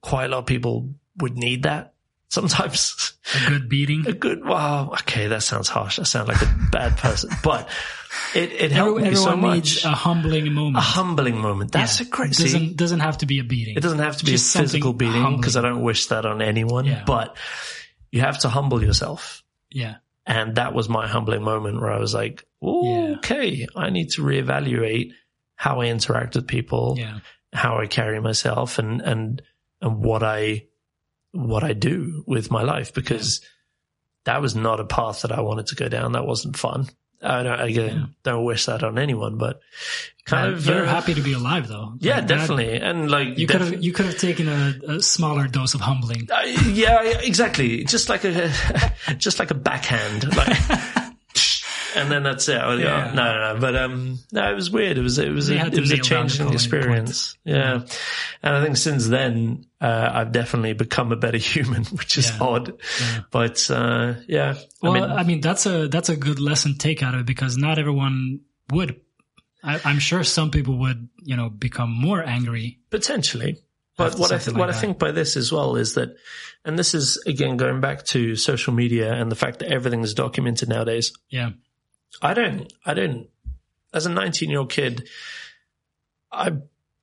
Speaker 2: quite a lot of people would need that sometimes.
Speaker 1: A good beating.
Speaker 2: A good, wow. Okay. That sounds harsh. I sound like a bad person, but it, it helped
Speaker 1: Everyone
Speaker 2: me so much.
Speaker 1: Needs a humbling moment.
Speaker 2: A humbling moment. That's yeah. a great,
Speaker 1: doesn't, see, doesn't have to be a beating.
Speaker 2: It doesn't have to be Just a physical beating because I don't wish that on anyone, yeah. but you have to humble yourself.
Speaker 1: Yeah.
Speaker 2: And that was my humbling moment where I was like, yeah. okay, I need to reevaluate how I interact with people,
Speaker 1: yeah.
Speaker 2: how I carry myself and, and, and what I what I do with my life because that was not a path that I wanted to go down. That wasn't fun. I don't, yeah. don't wish that on anyone, but kind
Speaker 1: uh,
Speaker 2: of.
Speaker 1: You're uh, happy to be alive though.
Speaker 2: Yeah, like definitely. That, and like,
Speaker 1: you could have, you could have taken a, a, smaller dose of humbling.
Speaker 2: Uh, yeah, exactly. Just like a, just like a backhand. Like, and then that's it. Yeah. No, no, no. But um, no, it was weird. It was it was a, it was a changing experience. Yeah, and I think since then uh, I've definitely become a better human, which is yeah. odd. Yeah. But uh, yeah,
Speaker 1: well, I mean, I mean, that's a that's a good lesson to take out of it because not everyone would. I, I'm sure some people would, you know, become more angry
Speaker 2: potentially. But what I th- like what that. I think by this as well is that, and this is again going back to social media and the fact that everything is documented nowadays.
Speaker 1: Yeah.
Speaker 2: I don't, I don't, as a 19 year old kid, I,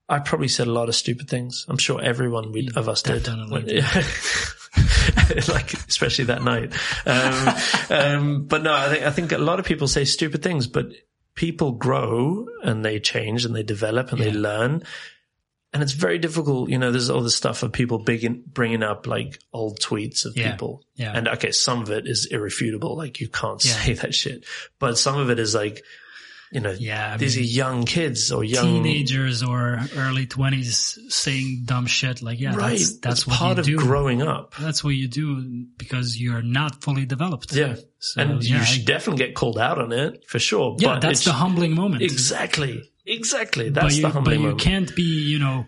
Speaker 2: I probably said a lot of stupid things. I'm sure everyone we, of us did. like, especially that night. Um, um, but no, I think, I think a lot of people say stupid things, but people grow and they change and they develop and yeah. they learn and it's very difficult. You know, there's all this stuff of people bringing up like old tweets of
Speaker 1: yeah.
Speaker 2: people.
Speaker 1: Yeah.
Speaker 2: And okay, some of it is irrefutable. Like you can't yeah. say that shit, but some of it is like, you know,
Speaker 1: yeah,
Speaker 2: I these mean, are young kids or young
Speaker 1: teenagers or early twenties saying dumb shit. Like, yeah, right. that's, that's, what
Speaker 2: part
Speaker 1: you
Speaker 2: of
Speaker 1: do.
Speaker 2: growing up.
Speaker 1: That's what you do because you're not fully developed.
Speaker 2: Yeah. So, and yeah, you should I, definitely get called out on it for sure.
Speaker 1: Yeah. that's the humbling moment.
Speaker 2: Exactly. Exactly. That's you, the humbling
Speaker 1: But you
Speaker 2: moment.
Speaker 1: can't be, you know,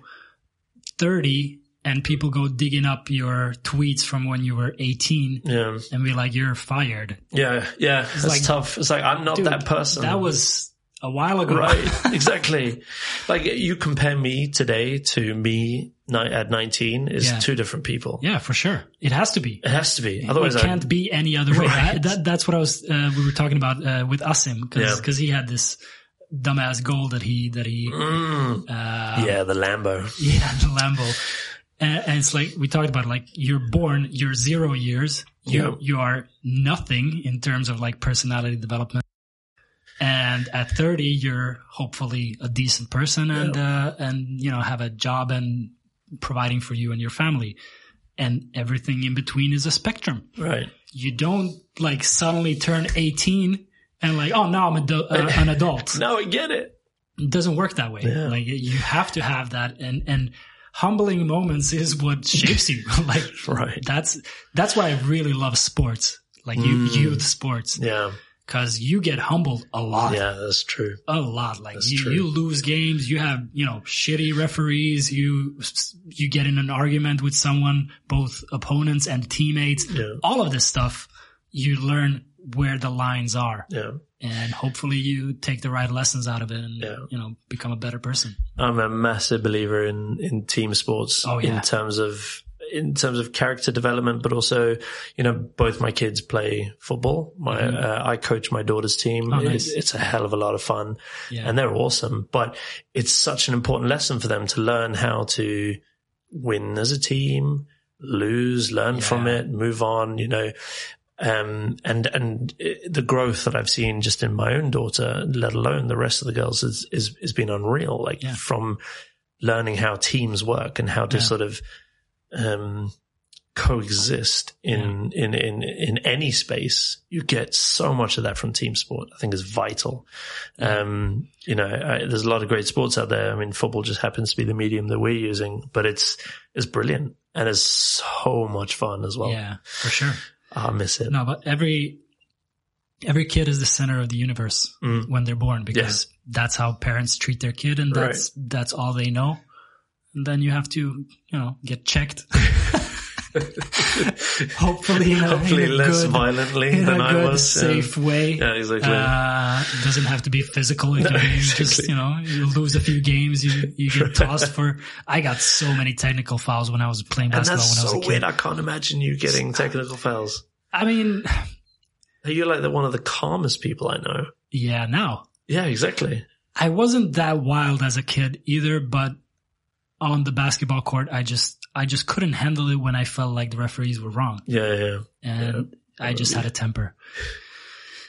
Speaker 1: 30 and people go digging up your tweets from when you were 18
Speaker 2: yeah.
Speaker 1: and be like, you're fired.
Speaker 2: Yeah. Yeah. It's like, tough. It's like, I'm not
Speaker 1: dude,
Speaker 2: that person.
Speaker 1: That was a while ago.
Speaker 2: Right. exactly. Like you compare me today to me at 19 is
Speaker 1: Yeah.
Speaker 2: two different people.
Speaker 1: Yeah, for sure. It has to be.
Speaker 2: It has to be. Otherwise,
Speaker 1: it can't be any other way.
Speaker 2: Right.
Speaker 1: I- that, that's what I was. Uh, we were talking about uh, with Asim because
Speaker 2: Yeah.
Speaker 1: he had this dumbass goal that he that he
Speaker 2: Mm.
Speaker 1: uh,
Speaker 2: yeah, the Lambo.
Speaker 1: yeah the Lambo. And, and it's like we talked about. Like you're born, you're zero years. You
Speaker 2: Yeah.
Speaker 1: you are nothing in terms of like personality development. And at 30, you're hopefully a decent person and uh, and you know have a job and providing for you and your family. And everything in between is a spectrum
Speaker 2: Right.
Speaker 1: you don't like suddenly turn 18 and like, oh, now I'm adu- uh, an adult.
Speaker 2: Now I get it.
Speaker 1: It doesn't work that way.
Speaker 2: Yeah.
Speaker 1: Like you have to have that and, and humbling moments is what shapes you. like
Speaker 2: Right.
Speaker 1: that's, that's why I really love sports, like you,
Speaker 2: Mm.
Speaker 1: youth sports,
Speaker 2: Yeah.
Speaker 1: cause you get humbled a lot.
Speaker 2: Yeah, that's true.
Speaker 1: A lot. Like
Speaker 2: That's
Speaker 1: you,
Speaker 2: true.
Speaker 1: you lose games. You have, you know, shitty referees. You, you get in an argument with someone, both opponents and teammates
Speaker 2: Yeah.
Speaker 1: all of this stuff, you learn where the lines are
Speaker 2: Yeah.
Speaker 1: and hopefully you take the right lessons out of it and,
Speaker 2: Yeah.
Speaker 1: you know, become a better person.
Speaker 2: I'm a massive believer in, in team sports
Speaker 1: Oh, yeah.
Speaker 2: in terms of, in terms of character development, but also, you know, both my kids play football. My,
Speaker 1: Mhm.
Speaker 2: uh, I coach my daughter's team.
Speaker 1: Oh,
Speaker 2: It-
Speaker 1: nice.
Speaker 2: it's a hell of a lot of fun
Speaker 1: Yeah.
Speaker 2: and they're awesome, but it's such an important lesson for them to learn how to win as a team, lose, learn
Speaker 1: Yeah.
Speaker 2: from it, move on, you know. Um, and, and the growth that I've seen just in my own daughter, let alone the rest of the girls is, is, has been unreal. Like
Speaker 1: Yeah.
Speaker 2: from learning how teams work and how to
Speaker 1: Yeah.
Speaker 2: sort of, um, coexist in, in, in, in any space. You get so much of that from team sport. I think is vital. Um, you know, I, there's a lot of great sports out there. I mean, football just happens to be the medium that we're using, but it's, it's brilliant and it's so much fun as well.
Speaker 1: yeah, for sure.
Speaker 2: I miss it.
Speaker 1: No, but every, every kid is the center of the universe
Speaker 2: Mm.
Speaker 1: when they're born because that's how parents treat their kid and
Speaker 2: Right.
Speaker 1: that's, that's all they know. And then you have to, you know, get checked. Hopefully, in a,
Speaker 2: Hopefully
Speaker 1: in a
Speaker 2: less
Speaker 1: good,
Speaker 2: violently than
Speaker 1: a
Speaker 2: I
Speaker 1: good,
Speaker 2: was.
Speaker 1: safe way.
Speaker 2: Yeah, exactly.
Speaker 1: Uh, it doesn't have to be physical. Can
Speaker 2: No,
Speaker 1: be just, you know, you lose a few games, you, you get tossed for, I got so many technical fouls when I was playing basketball
Speaker 2: that's
Speaker 1: when I was
Speaker 2: so
Speaker 1: a kid.
Speaker 2: weird. I can't imagine you getting technical fouls.
Speaker 1: I mean, are
Speaker 2: You're like the, one of the calmest people I know.
Speaker 1: yeah, now
Speaker 2: Yeah, exactly.
Speaker 1: I wasn't that wild as a kid either, but on the basketball court, I just, I just couldn't handle it when I felt like the referees were wrong
Speaker 2: Yeah, yeah.
Speaker 1: and I just had a temper.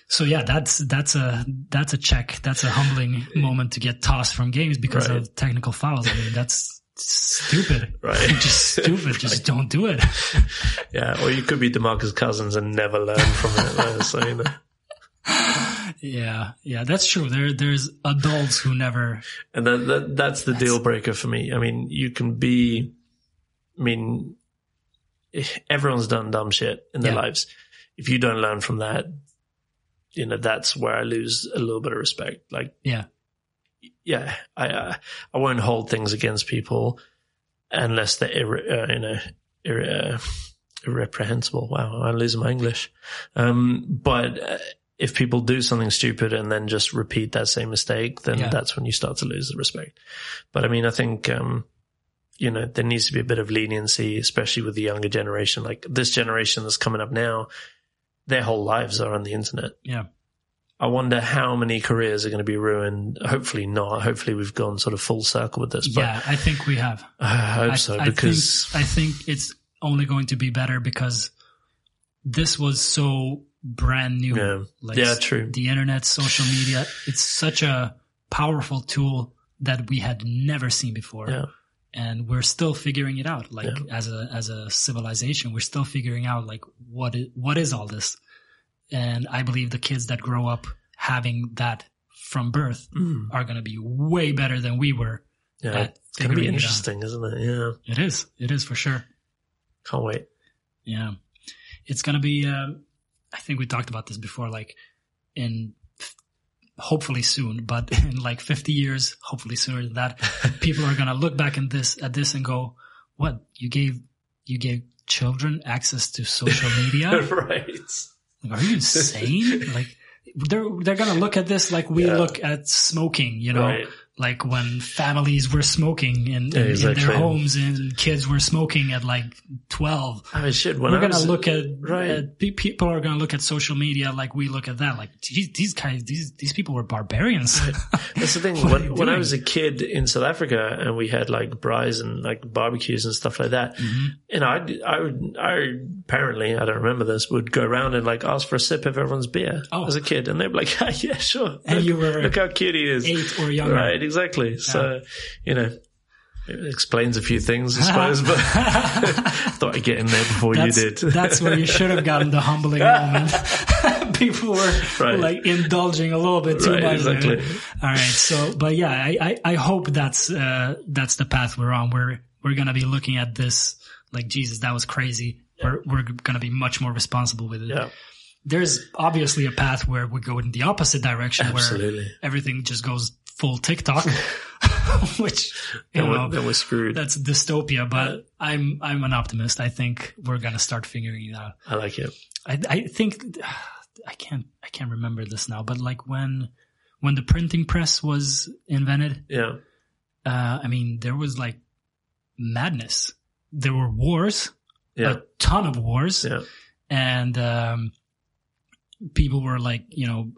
Speaker 1: So yeah, that's, that's a, that's a check. That's a humbling moment to get tossed from games because
Speaker 2: Right.
Speaker 1: of technical fouls. I mean, that's stupid.
Speaker 2: Right.
Speaker 1: just stupid. Just don't do it.
Speaker 2: Yeah, or you could be Demarcus Cousins and never learn from it. so, you know.
Speaker 1: Yeah. Yeah. That's true. There, there's adults who never,
Speaker 2: And that, that that's the deal breaker for me. I mean, you can be, I mean, everyone's done dumb shit in their
Speaker 1: Yeah.
Speaker 2: lives. If you don't learn from that, you know, that's where I lose a little bit of respect. Like,
Speaker 1: yeah.
Speaker 2: yeah, I, uh, I won't hold things against people unless they're, irre- uh, you know, irre- uh, irreprehensible. Wow, I'm losing my English. Um, but uh, if people do something stupid and then just repeat that same mistake, then
Speaker 1: Yeah.
Speaker 2: that's when you start to lose the respect. But I mean, I think, um, you know, there needs to be a bit of leniency, especially with the younger generation. Like this generation that's coming up now, their whole lives are on the internet.
Speaker 1: Yeah.
Speaker 2: I wonder how many careers are going to be ruined. Hopefully not. Hopefully we've gone sort of full circle with this, but
Speaker 1: Yeah. I think we have.
Speaker 2: I hope
Speaker 1: I,
Speaker 2: so
Speaker 1: I
Speaker 2: because
Speaker 1: think, I think it's only going to be better because this was so brand new.
Speaker 2: Yeah.
Speaker 1: Like
Speaker 2: Yeah, true.
Speaker 1: The internet, social media, it's such a powerful tool that we had never seen before.
Speaker 2: Yeah.
Speaker 1: And we're still figuring it out. Like
Speaker 2: Yeah.
Speaker 1: as a, as a civilization, we're still figuring out like what is, what is all this? And I believe the kids that grow up having that from birth
Speaker 2: Mm.
Speaker 1: are going to be way better than we were.
Speaker 2: yeah, it's going to be
Speaker 1: figuring it out.
Speaker 2: interesting, isn't it? Yeah.
Speaker 1: It is. It is for sure.
Speaker 2: Can't wait.
Speaker 1: Yeah. It's going to be, uh, I think we talked about this before, like in hopefully soon, but in like 50 years, hopefully sooner than that, people are going to look back in this, at this and go, what you gave, you gave children access to social media?
Speaker 2: right.
Speaker 1: Like, are you insane? like they're they're gonna look at this like we
Speaker 2: Yeah.
Speaker 1: look at smoking, you know,
Speaker 2: Right.
Speaker 1: Like when families were smoking in, in,
Speaker 2: Yeah,
Speaker 1: in their homes and kids were smoking at like twelve.
Speaker 2: I mean, shit. When
Speaker 1: we're
Speaker 2: I
Speaker 1: gonna
Speaker 2: was,
Speaker 1: look at,
Speaker 2: right.
Speaker 1: at people are gonna look at social media like we look at that. Like geez, these guys, these these people were barbarians.
Speaker 2: That's the thing.
Speaker 1: What are you
Speaker 2: when, when I was a kid in South Africa and we had like braais and like barbecues and stuff like that,
Speaker 1: Mm-hmm.
Speaker 2: you know, I, I would, I apparently, I don't remember this, would go around and like ask for a sip of everyone's beer
Speaker 1: Oh.
Speaker 2: as a kid. And they'd be like, yeah, sure.
Speaker 1: And
Speaker 2: look,
Speaker 1: you were
Speaker 2: look how cute he is.
Speaker 1: Eight or younger.
Speaker 2: Right, exactly. So, you know, it explains a few things, I suppose, but thought I'd get in there before
Speaker 1: That's,
Speaker 2: you did.
Speaker 1: that's where you should have gotten the humbling moment. People were
Speaker 2: Right.
Speaker 1: like indulging a little bit too
Speaker 2: Right,
Speaker 1: much. there.
Speaker 2: exactly.
Speaker 1: All right. So, but yeah, I, I, I hope that's, uh, that's the path we're on. We're, we're going to be looking at this like, Jesus, that was crazy. We're, we're going to be much more responsible with it.
Speaker 2: yeah,
Speaker 1: There's obviously a path where we go in the opposite direction
Speaker 2: absolutely.
Speaker 1: where everything just goes full TikTok, which, you
Speaker 2: Then
Speaker 1: know,
Speaker 2: we're, then screwed.
Speaker 1: that's dystopia, but I'm, I'm an optimist. I think we're going to start figuring it out.
Speaker 2: I like it.
Speaker 1: I, I think I can't I can't remember this now, but like when when the printing press was invented,
Speaker 2: Yeah.
Speaker 1: uh, I mean there was like madness. There were wars,
Speaker 2: Yeah.
Speaker 1: a ton of wars,
Speaker 2: Yeah.
Speaker 1: and um, people were like you know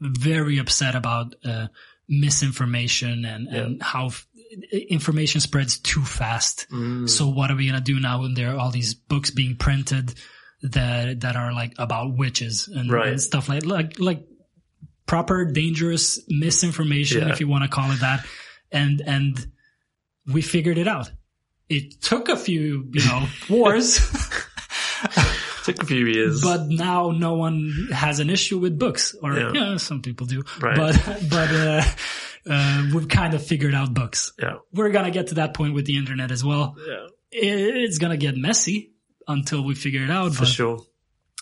Speaker 1: very upset about uh, misinformation and and how f- information spreads too fast.
Speaker 2: Mm.
Speaker 1: So what are we gonna do now when there are all these books being printed that that are like about witches and,
Speaker 2: Right.
Speaker 1: and stuff like like like proper dangerous misinformation,
Speaker 2: Yeah.
Speaker 1: if you want to call it that. And and we figured it out. It took a few, you know, wars,
Speaker 2: Took a few years.
Speaker 1: but now no one has an issue with books, or
Speaker 2: Yeah.
Speaker 1: yeah, some people do.
Speaker 2: Right.
Speaker 1: But but uh, uh, we've kind of figured out books.
Speaker 2: yeah.
Speaker 1: We're gonna get to that point with the internet as well.
Speaker 2: Yeah.
Speaker 1: It's gonna get messy until we figure it out.
Speaker 2: For
Speaker 1: but
Speaker 2: sure.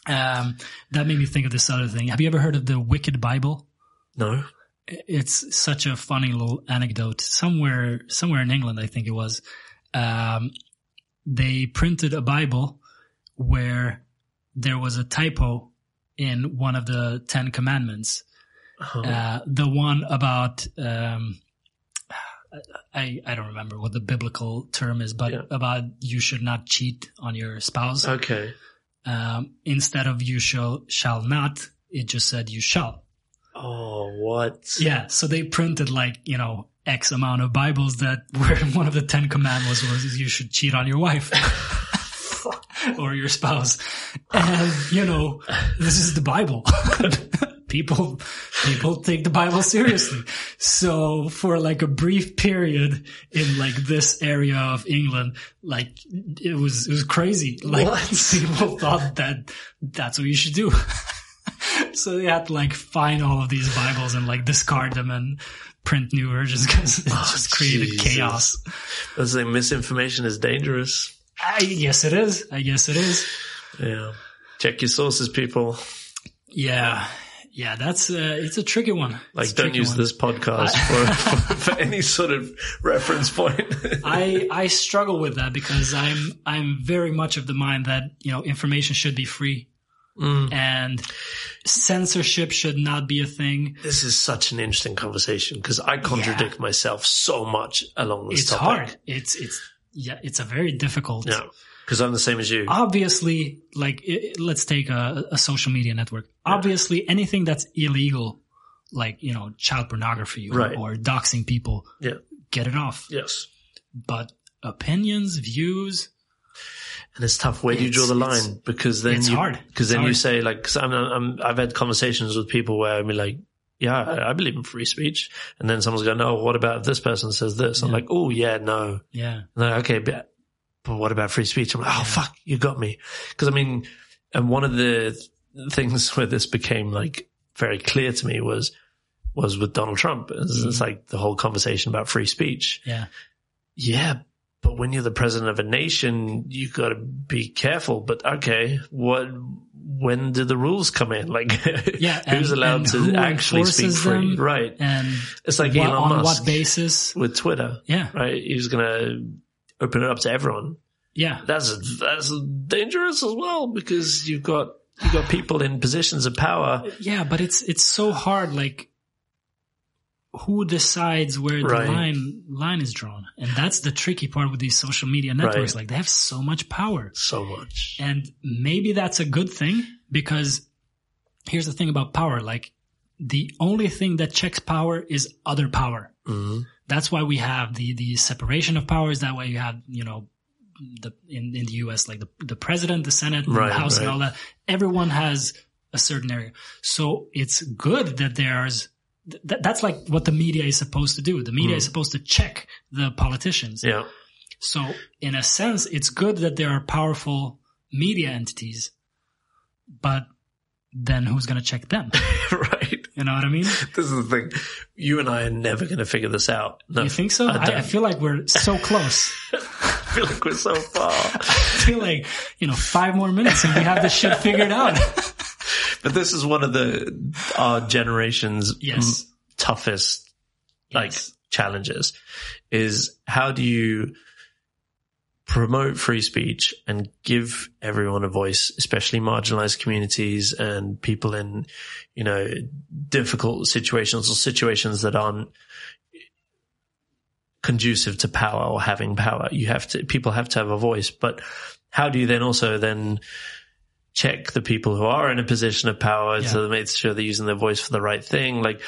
Speaker 1: um, that made me think of this other thing. Have you ever heard of the Wicked Bible?
Speaker 2: No.
Speaker 1: It's such a funny little anecdote. Somewhere, somewhere in England, I think it was, um, they printed a Bible where there was a typo in one of the Ten Commandments.
Speaker 2: Oh.
Speaker 1: Uh, the one about, um, I, I don't remember what the biblical term is, but
Speaker 2: Yeah.
Speaker 1: about you should not cheat on your spouse.
Speaker 2: okay.
Speaker 1: Um, instead of you shall, shall not, it just said you shall.
Speaker 2: Oh, what?
Speaker 1: Yeah. So they printed like, you know, X amount of Bibles that where one of the Ten Commandments was you should cheat on your wife. or your spouse. And, you know, this is the Bible. people, people take the Bible seriously. So for like a brief period in like this area of England, like it was, it was crazy. Like
Speaker 2: What?
Speaker 1: people thought that that's what you should do. so they had to like find all of these Bibles and like discard them and print new versions because it oh, just created
Speaker 2: Jesus.
Speaker 1: chaos.
Speaker 2: That's like misinformation is dangerous.
Speaker 1: I guess it is. I guess it is.
Speaker 2: Yeah. Check your sources, people.
Speaker 1: Yeah. Yeah, that's uh, it's a tricky one.
Speaker 2: Like, don't use
Speaker 1: one.
Speaker 2: this podcast for, for, for any sort of reference point.
Speaker 1: I I struggle with that because I'm I'm very much of the mind that you know information should be free
Speaker 2: Mm.
Speaker 1: and censorship should not be a thing.
Speaker 2: This is such an interesting conversation because I contradict myself so much along this
Speaker 1: It's
Speaker 2: topic.
Speaker 1: hard. It's it's yeah. It's a very difficult.
Speaker 2: Yeah. Because I'm the same as you.
Speaker 1: Obviously, like i let's take a, a social media network. Obviously, anything that's illegal, like you know child pornography or,
Speaker 2: Right.
Speaker 1: or doxing people,
Speaker 2: Yeah.
Speaker 1: get it off.
Speaker 2: Yes.
Speaker 1: But opinions, views,
Speaker 2: And it's tough. Where do you draw the line? Because then
Speaker 1: it's
Speaker 2: you,
Speaker 1: hard.
Speaker 2: Because then you say like, cause I'm, I'm, I've had conversations with people where I'm like, yeah, I, I believe in free speech. And then someone's going, no, what about if this person says this? I'm like, oh yeah, no.
Speaker 1: yeah,
Speaker 2: And like, okay, but, but what about free speech? I'm like, oh fuck, you got me. Cause I mean, and one of the things where this became like very clear to me was, was with Donald Trump. It's, it's
Speaker 1: Mhm.
Speaker 2: like the whole conversation about free speech.
Speaker 1: yeah,
Speaker 2: Yeah, but when you're the president of a nation, you got to be careful. But okay, what? When do the rules come in? Like,
Speaker 1: Yeah,
Speaker 2: who's
Speaker 1: and-
Speaker 2: allowed
Speaker 1: and
Speaker 2: to
Speaker 1: who
Speaker 2: actually speak free?
Speaker 1: them?
Speaker 2: Right.
Speaker 1: and
Speaker 2: It's like
Speaker 1: what-
Speaker 2: Elon
Speaker 1: on
Speaker 2: Musk
Speaker 1: what basis?
Speaker 2: with Twitter.
Speaker 1: Yeah,
Speaker 2: Right. He was going to open it up to everyone.
Speaker 1: yeah,
Speaker 2: That's that's dangerous as well because you've got you've got people in positions of power.
Speaker 1: Yeah, but it's it's so hard. Like, who decides where the
Speaker 2: Right.
Speaker 1: line line is drawn? And that's the tricky part with these social media networks.
Speaker 2: Right.
Speaker 1: Like, they have so much power,
Speaker 2: So much.
Speaker 1: and maybe that's a good thing because here's the thing about power. Like, the only thing that checks power is other power.
Speaker 2: Mhm.
Speaker 1: That's why we have the the separation of powers. That way, you have you know the in, in the U.S. like the the president, the Senate,
Speaker 2: Right,
Speaker 1: the House, and all that. Everyone has a certain area, so it's good that there's. Th- that's like what the media is supposed to do. The media
Speaker 2: Mm.
Speaker 1: is supposed to check the politicians.
Speaker 2: Yeah.
Speaker 1: So, in a sense, it's good that there are powerful media entities, but then who's going to check them?
Speaker 2: right.
Speaker 1: You know what I mean?
Speaker 2: This is the thing. You and I are never going to figure this out. No,
Speaker 1: You think so?
Speaker 2: I
Speaker 1: I. I feel like we're so close.
Speaker 2: I feel like we're so far.
Speaker 1: I feel like, you know, five more minutes and we have this shit figured out.
Speaker 2: But this is one of the our generation's
Speaker 1: Yes.
Speaker 2: m- toughest like
Speaker 1: Yes.
Speaker 2: challenges is how do you promote free speech and give everyone a voice, especially marginalized communities and people in, you know, difficult situations or situations that aren't conducive to power or having power. You have to, people have to have a voice, but how do you then also then check the people who are in a position of power
Speaker 1: Yeah.
Speaker 2: to make sure they're using their voice for the right thing? Like,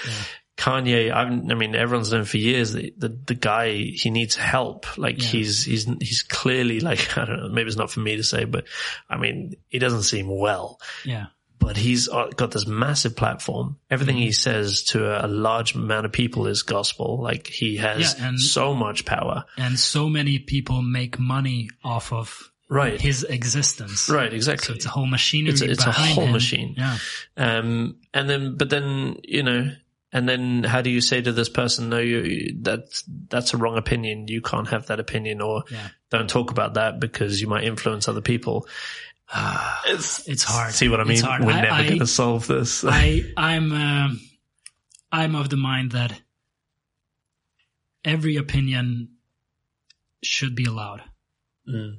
Speaker 2: Kanye, I've, I mean, everyone's known for years the, the, the guy, he needs help. Like
Speaker 1: Yeah.
Speaker 2: he's, he's, he's clearly like, I don't know, maybe it's not for me to say, but I mean, he doesn't seem well,
Speaker 1: Yeah.
Speaker 2: But he's got this massive platform. Everything
Speaker 1: Mm-hmm.
Speaker 2: he says to a, large amount of people is gospel. Like he has
Speaker 1: Yeah, and-
Speaker 2: so much power.
Speaker 1: And so many people make money off of
Speaker 2: Right.
Speaker 1: his existence.
Speaker 2: Right. exactly.
Speaker 1: So it's a whole machinery
Speaker 2: It's a- it's a whole
Speaker 1: him.
Speaker 2: machine.
Speaker 1: Yeah.
Speaker 2: Um, and then, but then, you know, and then how do you say to this person, no, you, that's, that's a wrong opinion. You can't have that opinion or
Speaker 1: Yeah.
Speaker 2: don't talk about that because you might influence other people. It's,
Speaker 1: It's hard.
Speaker 2: see what I mean? We're
Speaker 1: I-
Speaker 2: never
Speaker 1: I-
Speaker 2: to solve this.
Speaker 1: I, I'm, um I'm of the mind that every opinion should be allowed
Speaker 2: Mm.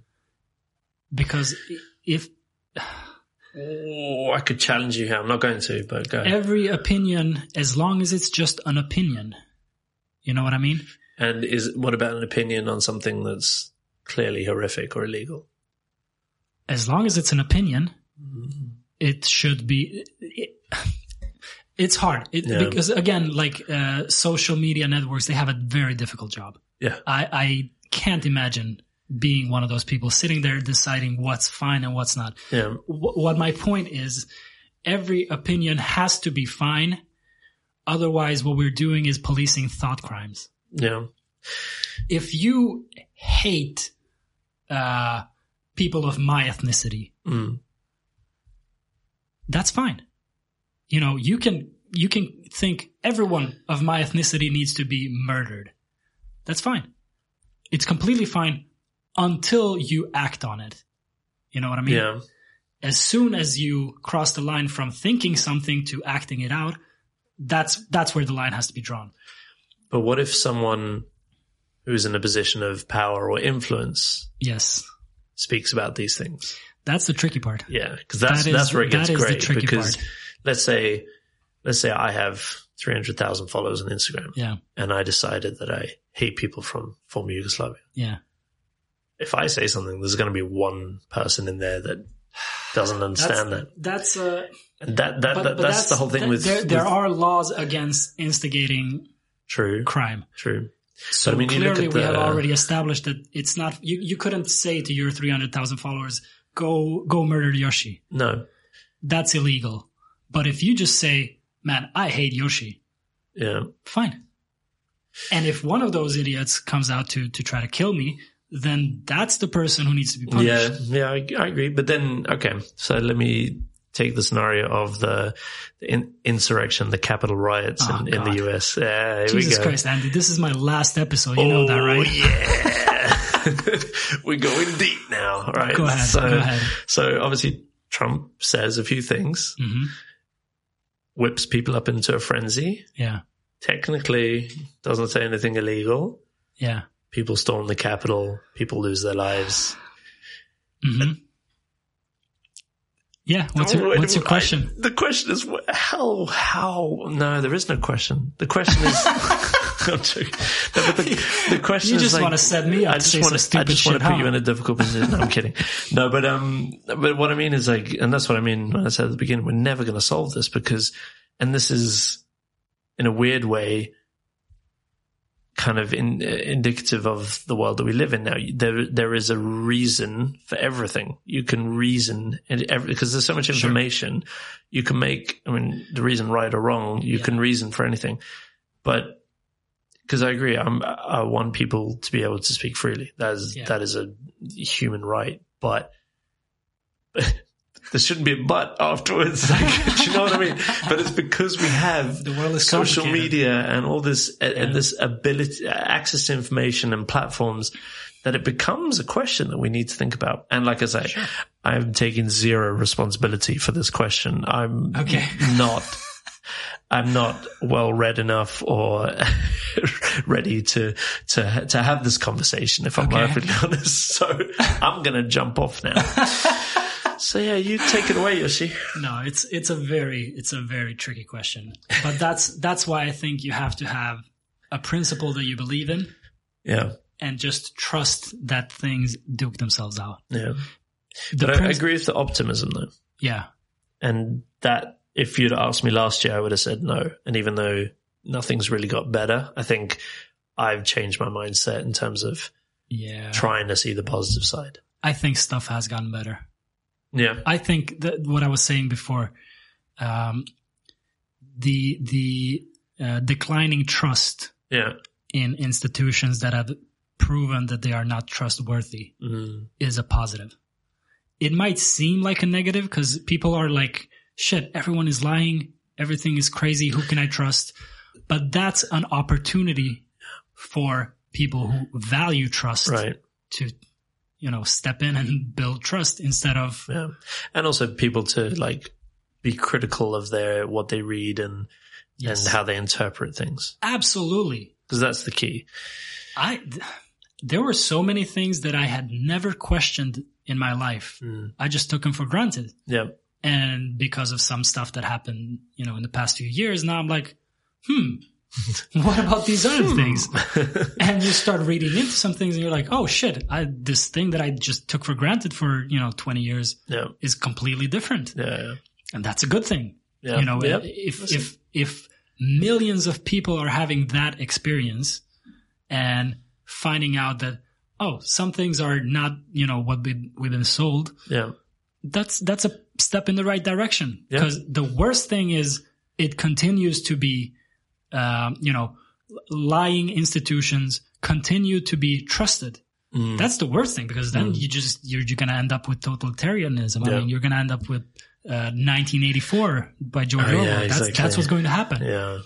Speaker 1: because if
Speaker 2: Oh, I could challenge you here. I'm not going to, but go.
Speaker 1: every opinion, as long as it's just an opinion, you know what I mean?
Speaker 2: and is, what about an opinion on something that's clearly horrific or illegal?
Speaker 1: As long as it's an opinion,
Speaker 2: Mm-hmm.
Speaker 1: it should be. It, it's hard it,
Speaker 2: Yeah.
Speaker 1: because again, like uh, social media networks, they have a very difficult job.
Speaker 2: Yeah.
Speaker 1: I, I can't imagine being one of those people sitting there deciding what's fine and what's not.
Speaker 2: Yeah.
Speaker 1: Wh- what my point is, every opinion has to be fine. Otherwise, what we're doing is policing thought crimes.
Speaker 2: Yeah.
Speaker 1: If you hate uh, people of my ethnicity,
Speaker 2: Mm.
Speaker 1: that's fine. You know, you can you can think everyone of my ethnicity needs to be murdered. That's fine. It's completely fine until you act on it. You know what I mean?
Speaker 2: Yeah.
Speaker 1: As soon as you cross the line from thinking something to acting it out, that's that's where the line has to be drawn.
Speaker 2: But what if someone who's in a position of power or influence
Speaker 1: Yes.
Speaker 2: Speaks about these things?
Speaker 1: That's the tricky part.
Speaker 2: Yeah, because that's
Speaker 1: That is-
Speaker 2: that's where it gets
Speaker 1: that is the
Speaker 2: great. Because
Speaker 1: part.
Speaker 2: let's say let's say I have three hundred thousand followers on Instagram,
Speaker 1: Yeah.
Speaker 2: and I decided that I hate people from former Yugoslavia.
Speaker 1: Yeah.
Speaker 2: If I say something, there's going to be one person in there that doesn't understand that,
Speaker 1: That's uh
Speaker 2: and that that,
Speaker 1: but,
Speaker 2: that
Speaker 1: but
Speaker 2: that's, the whole thing
Speaker 1: that-
Speaker 2: with,
Speaker 1: there, there
Speaker 2: with-
Speaker 1: are laws against instigating
Speaker 2: true,
Speaker 1: crime.
Speaker 2: true.
Speaker 1: So
Speaker 2: I mean,
Speaker 1: clearly,
Speaker 2: at
Speaker 1: we have already established that it's not. You, you couldn't say to your three hundred thousand followers, "Go go murder Yoshi."
Speaker 2: No,
Speaker 1: That's illegal. But if you just say, "Man, I hate Yoshi,"
Speaker 2: yeah,
Speaker 1: fine. And if one of those idiots comes out to to try to kill me, then that's the person who needs to be punished.
Speaker 2: Yeah, yeah, I, I agree. But then, okay, so let me take the scenario of the, in, insurrection, the Capitol riots
Speaker 1: Oh,
Speaker 2: in, in the US. Yeah,
Speaker 1: Jesus
Speaker 2: we go.
Speaker 1: Christ, Andy, this is my last episode. You know that,
Speaker 2: Oh,
Speaker 1: right?
Speaker 2: yeah. We're going deep now, right?
Speaker 1: Go ahead,
Speaker 2: So,
Speaker 1: go ahead.
Speaker 2: so obviously Trump says a few things,
Speaker 1: hmm
Speaker 2: whips people up into a frenzy.
Speaker 1: Yeah,
Speaker 2: Technically doesn't say anything illegal.
Speaker 1: yeah.
Speaker 2: People storm the Capitol. People lose their lives.
Speaker 1: hmm Yeah. What's your, what's your question?
Speaker 2: I, the question is how, how, no, there is no question. The question is, I'm joking. No, but the, the question
Speaker 1: you
Speaker 2: is
Speaker 1: just
Speaker 2: like,
Speaker 1: want to set me up
Speaker 2: I
Speaker 1: to
Speaker 2: just want to, I just want to put you in a difficult position. No, I'm kidding. No, but, um, but what I mean is like, and that's what I mean when I said at the beginning, we're never going to solve this because, and this is in a weird way, kind of in, indicative of the world that we live in now. There, there is a reason for everything. You can reason and every, because there's so much information. You can make, I mean, the reason right or wrong, you
Speaker 1: Yeah.
Speaker 2: can reason for anything, but because I agree, I'm, I want people to be able to speak freely. That is,
Speaker 1: Yeah.
Speaker 2: that is a human right, but there shouldn't be a but afterwards. Like, do you know what I mean? But it's because we have
Speaker 1: The world is
Speaker 2: social media and all this and this ability access to information and platforms that it becomes a question that we need to think about. And like I say,
Speaker 1: Sure.
Speaker 2: I'm taking zero responsibility for this question. I'm
Speaker 1: Okay.
Speaker 2: not. I'm not well read enough or ready to to to have this conversation. If I'm
Speaker 1: Okay.
Speaker 2: perfectly honest, so I'm gonna jump off now. So yeah, you take it away, Yoshi.
Speaker 1: No, it's it's a very it's a very tricky question. But that's that's why I think you have to have a principle that you believe in
Speaker 2: Yeah,
Speaker 1: and just trust that things duke themselves out.
Speaker 2: yeah.
Speaker 1: The
Speaker 2: But I, I agree with the optimism though.
Speaker 1: Yeah.
Speaker 2: And that, if you'd asked me last year, I would have said no. And even though nothing's really got better, I think I've changed my mindset in terms of
Speaker 1: Yeah.
Speaker 2: trying to see the positive side.
Speaker 1: I think stuff has gotten better.
Speaker 2: Yeah.
Speaker 1: I think that what I was saying before, um, the the uh, declining trust
Speaker 2: Yeah.
Speaker 1: in institutions that have proven that they are not trustworthy
Speaker 2: Mm.
Speaker 1: is a positive. It might seem like a negative because people are like, shit, everyone is lying. Everything is crazy. Who can I trust? But that's an opportunity for people who value trust
Speaker 2: Right.
Speaker 1: to, you know, step in and build trust instead of,
Speaker 2: Yeah. And also people to like be critical of their, what they read and,
Speaker 1: Yes.
Speaker 2: and how they interpret things.
Speaker 1: absolutely.
Speaker 2: Because that's the key.
Speaker 1: I, th- there were so many things that I had never questioned in my life.
Speaker 2: Mm.
Speaker 1: I just took them for granted.
Speaker 2: Yeah.
Speaker 1: And because of some stuff that happened, you know, in the past few years, now I'm like, hmm, what about these other
Speaker 2: Hmm.
Speaker 1: things? And you start reading into some things and you're like, oh shit, I, this thing that I just took for granted for, you know, 20 years
Speaker 2: yeah.
Speaker 1: is completely different.
Speaker 2: Yeah.
Speaker 1: And that's a good thing.
Speaker 2: Yeah.
Speaker 1: You know,
Speaker 2: yeah.
Speaker 1: if, if, if millions of people are having that experience and finding out that, oh, some things are not, you know, what we, we've been sold,
Speaker 2: yeah.
Speaker 1: that's that's a step in the right direction
Speaker 2: Yeah.
Speaker 1: because the worst thing is it continues to be um, you know lying institutions continue to be trusted
Speaker 2: Mm.
Speaker 1: that's the worst thing because then you just you're, you're gonna end up with totalitarianism i mean you're gonna end up with uh, 1984 by george
Speaker 2: Oh,
Speaker 1: orwell
Speaker 2: yeah,
Speaker 1: that's
Speaker 2: exactly.
Speaker 1: that's what's going to happen
Speaker 2: yeah.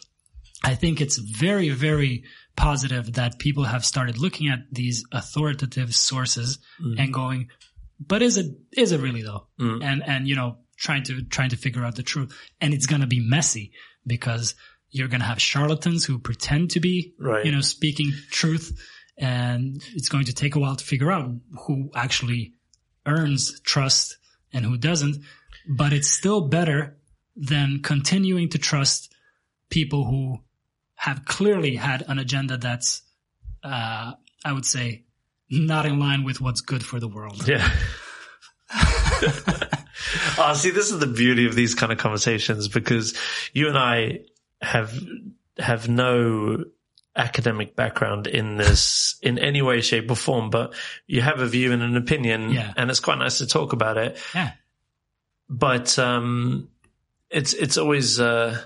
Speaker 1: I think it's very, very positive that people have started looking at these authoritative sources
Speaker 2: Mm.
Speaker 1: and going, but is it, is it really though?
Speaker 2: Mm.
Speaker 1: And, and, you know, trying to, trying to figure out the truth. And it's going to be messy because you're going to have charlatans who pretend to be,
Speaker 2: Right.
Speaker 1: you know, speaking truth. And it's going to take a while to figure out who actually earns trust and who doesn't. But it's still better than continuing to trust people who have clearly had an agenda that's, uh, I would say, not in line with what's good for the world.
Speaker 2: Yeah. oh, see, this is the beauty of these kind of conversations because you and I have have no academic background in this in any way, shape, or form, but you have a view and an opinion,
Speaker 1: Yeah.
Speaker 2: and it's quite nice to talk about it.
Speaker 1: Yeah.
Speaker 2: But um, it's it's always. Uh,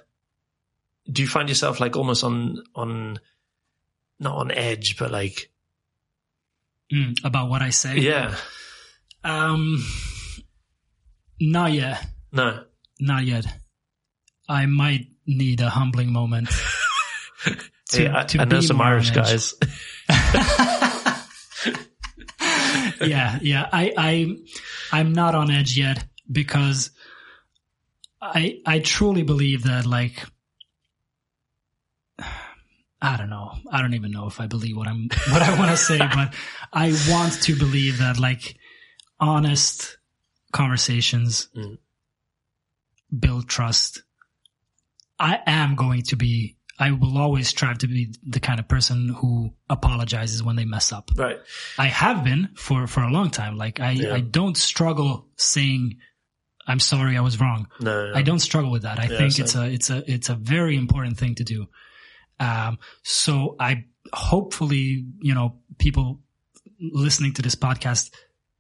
Speaker 2: do you find yourself like almost on on not on edge, but like
Speaker 1: Mm, about what I say.
Speaker 2: yeah,
Speaker 1: Um, not yet.
Speaker 2: no,
Speaker 1: Not yet. I might need a humbling moment. to-
Speaker 2: yeah, I,
Speaker 1: to
Speaker 2: I know some Irish guys.
Speaker 1: yeah, yeah. I, I, I'm not on edge yet because I, I truly believe that like, I don't know. I don't even know if I believe what I'm, what I want to say, but I want to believe that like honest conversations
Speaker 2: Mm.
Speaker 1: build trust. I am going to be, I will always strive to be the kind of person who apologizes when they mess up.
Speaker 2: Right.
Speaker 1: I have been for, for a long time. Like I,
Speaker 2: Yeah.
Speaker 1: I don't struggle saying, I'm sorry, I was wrong.
Speaker 2: No. no.
Speaker 1: I don't struggle with that. I
Speaker 2: Yeah,
Speaker 1: think it's a it's a it's a very important thing to do. Um, so I hopefully you know people listening to this podcast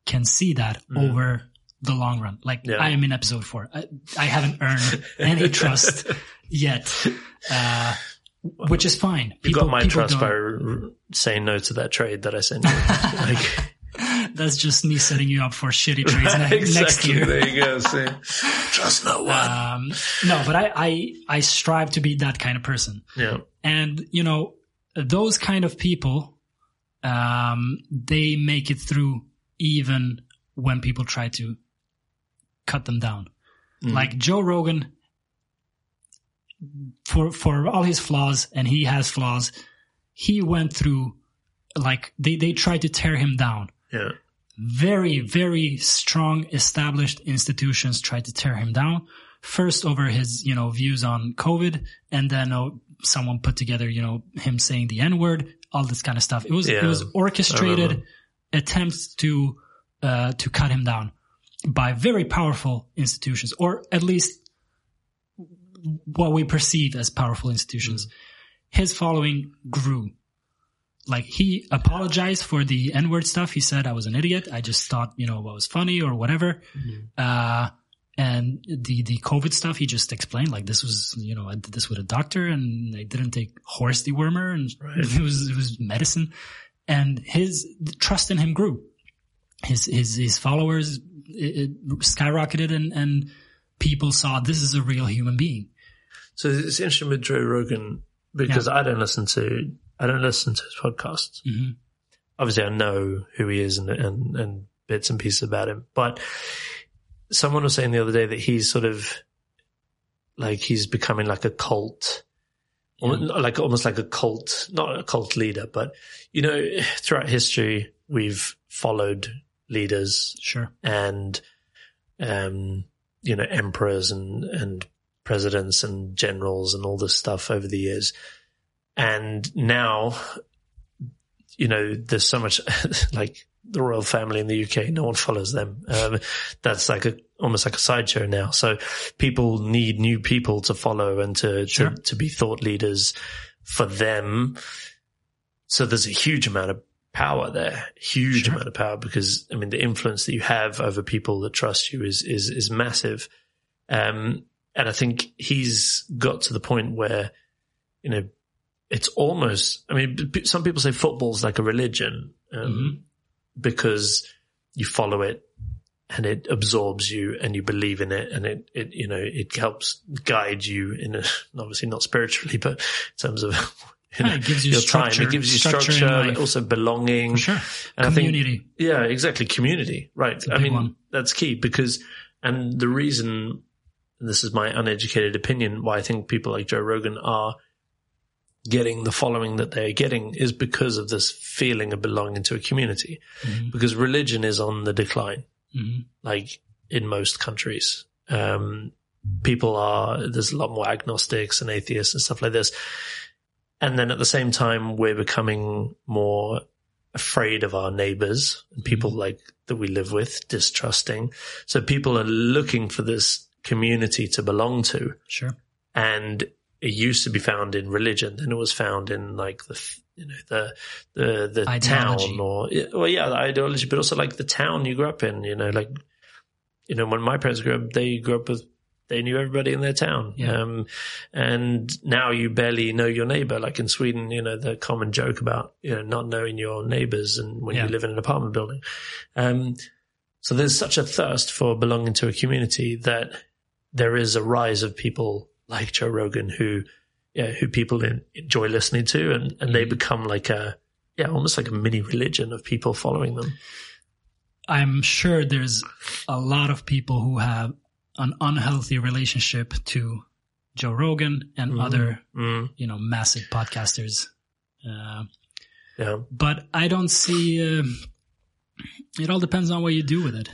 Speaker 1: can see that
Speaker 2: Mm.
Speaker 1: over the long run. Like
Speaker 2: Yeah.
Speaker 1: I am in episode four. I, I haven't earned any trust yet, uh, which is fine.
Speaker 2: You got my trust by r- r- saying no to that trade that I sent you. like,
Speaker 1: That's just me setting you up for shitty trades ne- next
Speaker 2: exactly.
Speaker 1: year.
Speaker 2: There you go. See? Trust no one.
Speaker 1: Um, no, but I, I I strive to be that kind of person.
Speaker 2: yeah.
Speaker 1: and you know those kind of people um they make it through even when people try to cut them down
Speaker 2: Mm.
Speaker 1: like joe rogan for for all his flaws and he has flaws he went through like they they tried to tear him down
Speaker 2: Yeah.
Speaker 1: very, very strong established institutions tried to tear him down. First over his, you know, views on COVID and then uh, someone put together, you know, him saying the N word, all this kind of stuff. It was, it was orchestrated attempts to, uh, to cut him down by very powerful institutions or at least what we perceive as powerful institutions.
Speaker 2: Mm.
Speaker 1: His following grew like he apologized for the n-word stuff he said i was an idiot i just thought you know what was funny or whatever
Speaker 2: Mm-hmm.
Speaker 1: uh and the the covid stuff he just explained like this was you know i did this with a doctor and i didn't take horse dewormer and
Speaker 2: Right.
Speaker 1: it was it was medicine and his trust in him grew his his his followers it, it skyrocketed and and people saw this is a real human being.
Speaker 2: So it's interesting with Joe Rogan because I don't listen to I don't listen to his podcasts.
Speaker 1: hmm
Speaker 2: Obviously, I know who he is and and, and bits and pieces about him. But someone was saying the other day that he's sort of like he's becoming like a cult, almo- like almost like a cult, not a cult leader, but you know, throughout history we've followed leaders.
Speaker 1: Sure.
Speaker 2: And um, you know emperors and and presidents and generals and all this stuff over the years, and now you know there's so much like the royal family in the UK. No one follows them. Um, that's like a almost like a sideshow now. So people need new people to follow and to
Speaker 1: Sure.
Speaker 2: to, to be thought leaders for them. So there's a huge amount of power there, huge
Speaker 1: Sure.
Speaker 2: amount of power because I mean the influence that you have over people that trust you is is is massive. Um, and I think he's got to the point where, you know, it's almost. I mean, some people say football's like a religion um, because you follow it and it absorbs you and you believe in it and it, it you know it helps guide you in a, obviously not spiritually but in terms of you know,
Speaker 1: Yeah, it gives you structure-
Speaker 2: time it gives you
Speaker 1: structure
Speaker 2: structure, also belonging
Speaker 1: for sure
Speaker 2: and I think-
Speaker 1: community
Speaker 2: yeah, exactly. Community, right? I mean,
Speaker 1: one.
Speaker 2: that's key because, and the reason, and this is my uneducated opinion, why I think people like Joe Rogan are getting the following that they're getting is because of this feeling of belonging to a community.
Speaker 1: Mhm.
Speaker 2: Because religion is on the decline,
Speaker 1: Mhm.
Speaker 2: like in most countries. Um, people are, there's a lot more agnostics and atheists and stuff like this. And then at the same time, we're becoming more afraid of our neighbors and people like that we live with, distrusting. So people are looking for this community to belong to.
Speaker 1: Sure.
Speaker 2: And it used to be found in religion, then it was found in like the, you know, the, the, the
Speaker 1: Ideology.
Speaker 2: town or, well, yeah, the ideology, but also like the town you grew up in, you know, like, you know, when my parents grew up, they grew up with, they knew everybody in their town.
Speaker 1: Yeah.
Speaker 2: Um, and now you barely know your neighbor. Like in Sweden, you know, the common joke about, you know, not knowing your neighbors and when
Speaker 1: Yeah.
Speaker 2: you live in an apartment building. Um, so there's such a thirst for belonging to a community that there is a rise of people like Joe Rogan who, yeah, who people en- enjoy listening to and, and they
Speaker 1: Mhm.
Speaker 2: become like a, yeah, almost like a mini religion of people following them.
Speaker 1: I'm sure there's a lot of people who have an unhealthy relationship to Joe Rogan and
Speaker 2: Mhm.
Speaker 1: other,
Speaker 2: Mm,
Speaker 1: you know, massive podcasters. Uh,
Speaker 2: yeah.
Speaker 1: but I don't see. Uh, it all depends on what you do with it.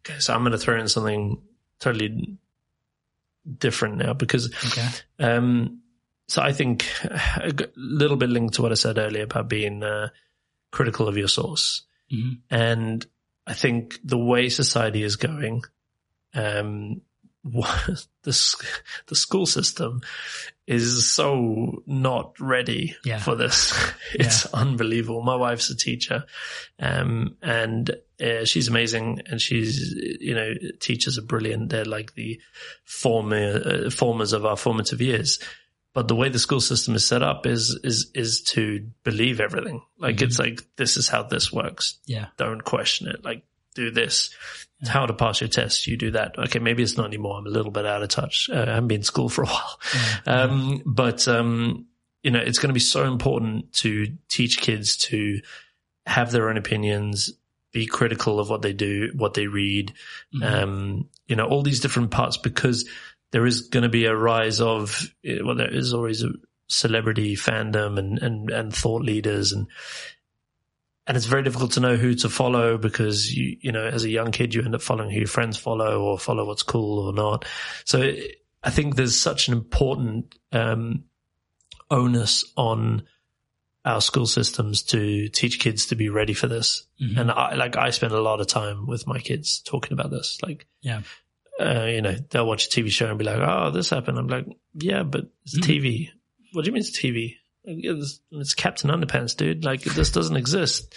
Speaker 2: Okay. So I'm going to throw in something totally different now because,
Speaker 1: Okay.
Speaker 2: um, so I think a little bit linked to what I said earlier about being uh, critical of your source.
Speaker 1: Mhm.
Speaker 2: And I think the way society is going, um, the the school system is so not ready
Speaker 1: Yeah.
Speaker 2: for this. It's unbelievable. My wife's a teacher, um, and uh, she's amazing, and she's you know teachers are brilliant. They're like the former uh, formers of our formative years. But the way the school system is set up is is is to believe everything. Like it's like this is how this works
Speaker 1: Yeah.
Speaker 2: don't question it. Like, do this. How to pass your test. You do that. Okay, maybe it's not anymore. I'm a little bit out of touch. Uh, I haven't been in school for a while. Um, but, um, you know, it's going to be so important to teach kids to have their own opinions, be critical of what they do, what they read, um, you know, all these different parts because there is going to be a rise of, eh, well, there is always a celebrity fandom and, and, and thought leaders and, and it's very difficult to know who to follow because you you know as a young kid you end up following who your friends follow or follow what's cool or not so it, i think there's such an important um onus on our school systems to teach kids to be ready for this
Speaker 1: Mhm.
Speaker 2: and i like i spend a lot of time with my kids talking about this like
Speaker 1: Yeah.
Speaker 2: uh, you know, they'll watch a TV show and be like, "Oh, this happened." I'm like, "Yeah, but it's
Speaker 1: Mhm.
Speaker 2: TV. What do you mean it's TV? It's, it's Captain Underpants, dude. Like this doesn't exist."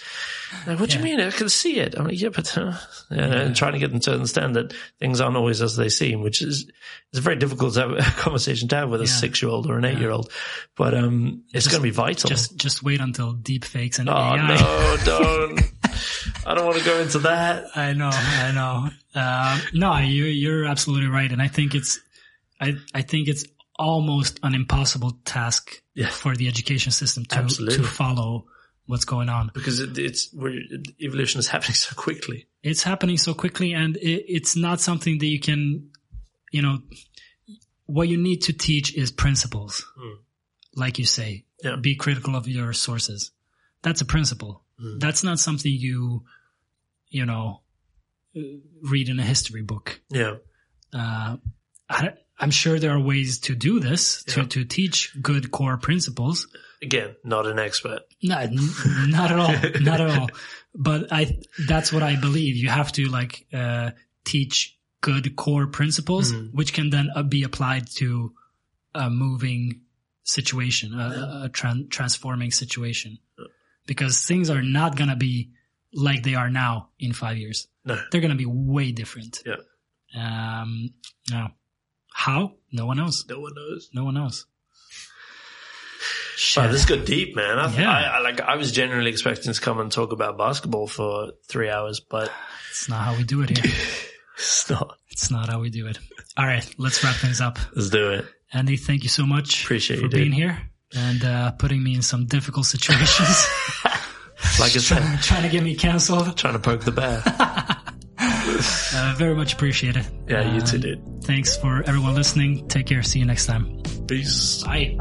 Speaker 2: Like, what do you mean? I can see it. I'm like, "Yeah, but," uh, yeah, and trying to get them to understand that things aren't always as they seem, which is it's very difficult to have a conversation to have with a six year old or an eight year old. But um, it's going to be vital.
Speaker 1: Just just wait until deep fakes and
Speaker 2: oh
Speaker 1: AI.
Speaker 2: no, don't! I don't want to go into that.
Speaker 1: I know, I know. Um, no, you, you're absolutely right, and I think it's, I, I think it's almost an impossible task
Speaker 2: Yeah.
Speaker 1: for the education system to
Speaker 2: Absolutely.
Speaker 1: to follow what's going on.
Speaker 2: Because it, it's evolution is happening so quickly.
Speaker 1: It's happening so quickly, and it, it's not something that you can, you know, what you need to teach is principles,
Speaker 2: Hmm.
Speaker 1: like you say.
Speaker 2: Yeah.
Speaker 1: Be critical of your sources. That's a principle.
Speaker 2: Hmm.
Speaker 1: That's not something you, you know, read in a history book.
Speaker 2: Yeah.
Speaker 1: uh, I, I'm sure there are ways to do this to,
Speaker 2: Yeah.
Speaker 1: to teach good core principles.
Speaker 2: Again, not an expert.
Speaker 1: No, not at all, not at all. But I, that's what I believe. You have to like, uh, teach good core principles,
Speaker 2: Mhm.
Speaker 1: which can then uh, be applied to a moving situation, a, a tran- transforming situation. Because things are not going to be like they are now in five years.
Speaker 2: No.
Speaker 1: They're going to be way different.
Speaker 2: Yeah.
Speaker 1: Um, no. How? No one knows.
Speaker 2: No one knows.
Speaker 1: No one knows.
Speaker 2: Wow,
Speaker 1: Shit.
Speaker 2: this got deep, man. I,
Speaker 1: Yeah.
Speaker 2: I, I like. I was genuinely expecting to come and talk about basketball for three hours, but
Speaker 1: It's not how we do it here.
Speaker 2: it's not.
Speaker 1: It's not how we do it. All right, let's wrap things up.
Speaker 2: Let's do it.
Speaker 1: Andy, thank you so much
Speaker 2: Appreciate
Speaker 1: for
Speaker 2: you,
Speaker 1: being
Speaker 2: dude.
Speaker 1: here and uh, putting me in some difficult situations.
Speaker 2: Like I said,
Speaker 1: trying, trying to get me canceled.
Speaker 2: trying to poke the bear.
Speaker 1: Uh, very much appreciated.
Speaker 2: Yeah, you too,
Speaker 1: Um,
Speaker 2: dude.
Speaker 1: Thanks for everyone listening. Take care. See you next time.
Speaker 2: Peace.
Speaker 1: Bye.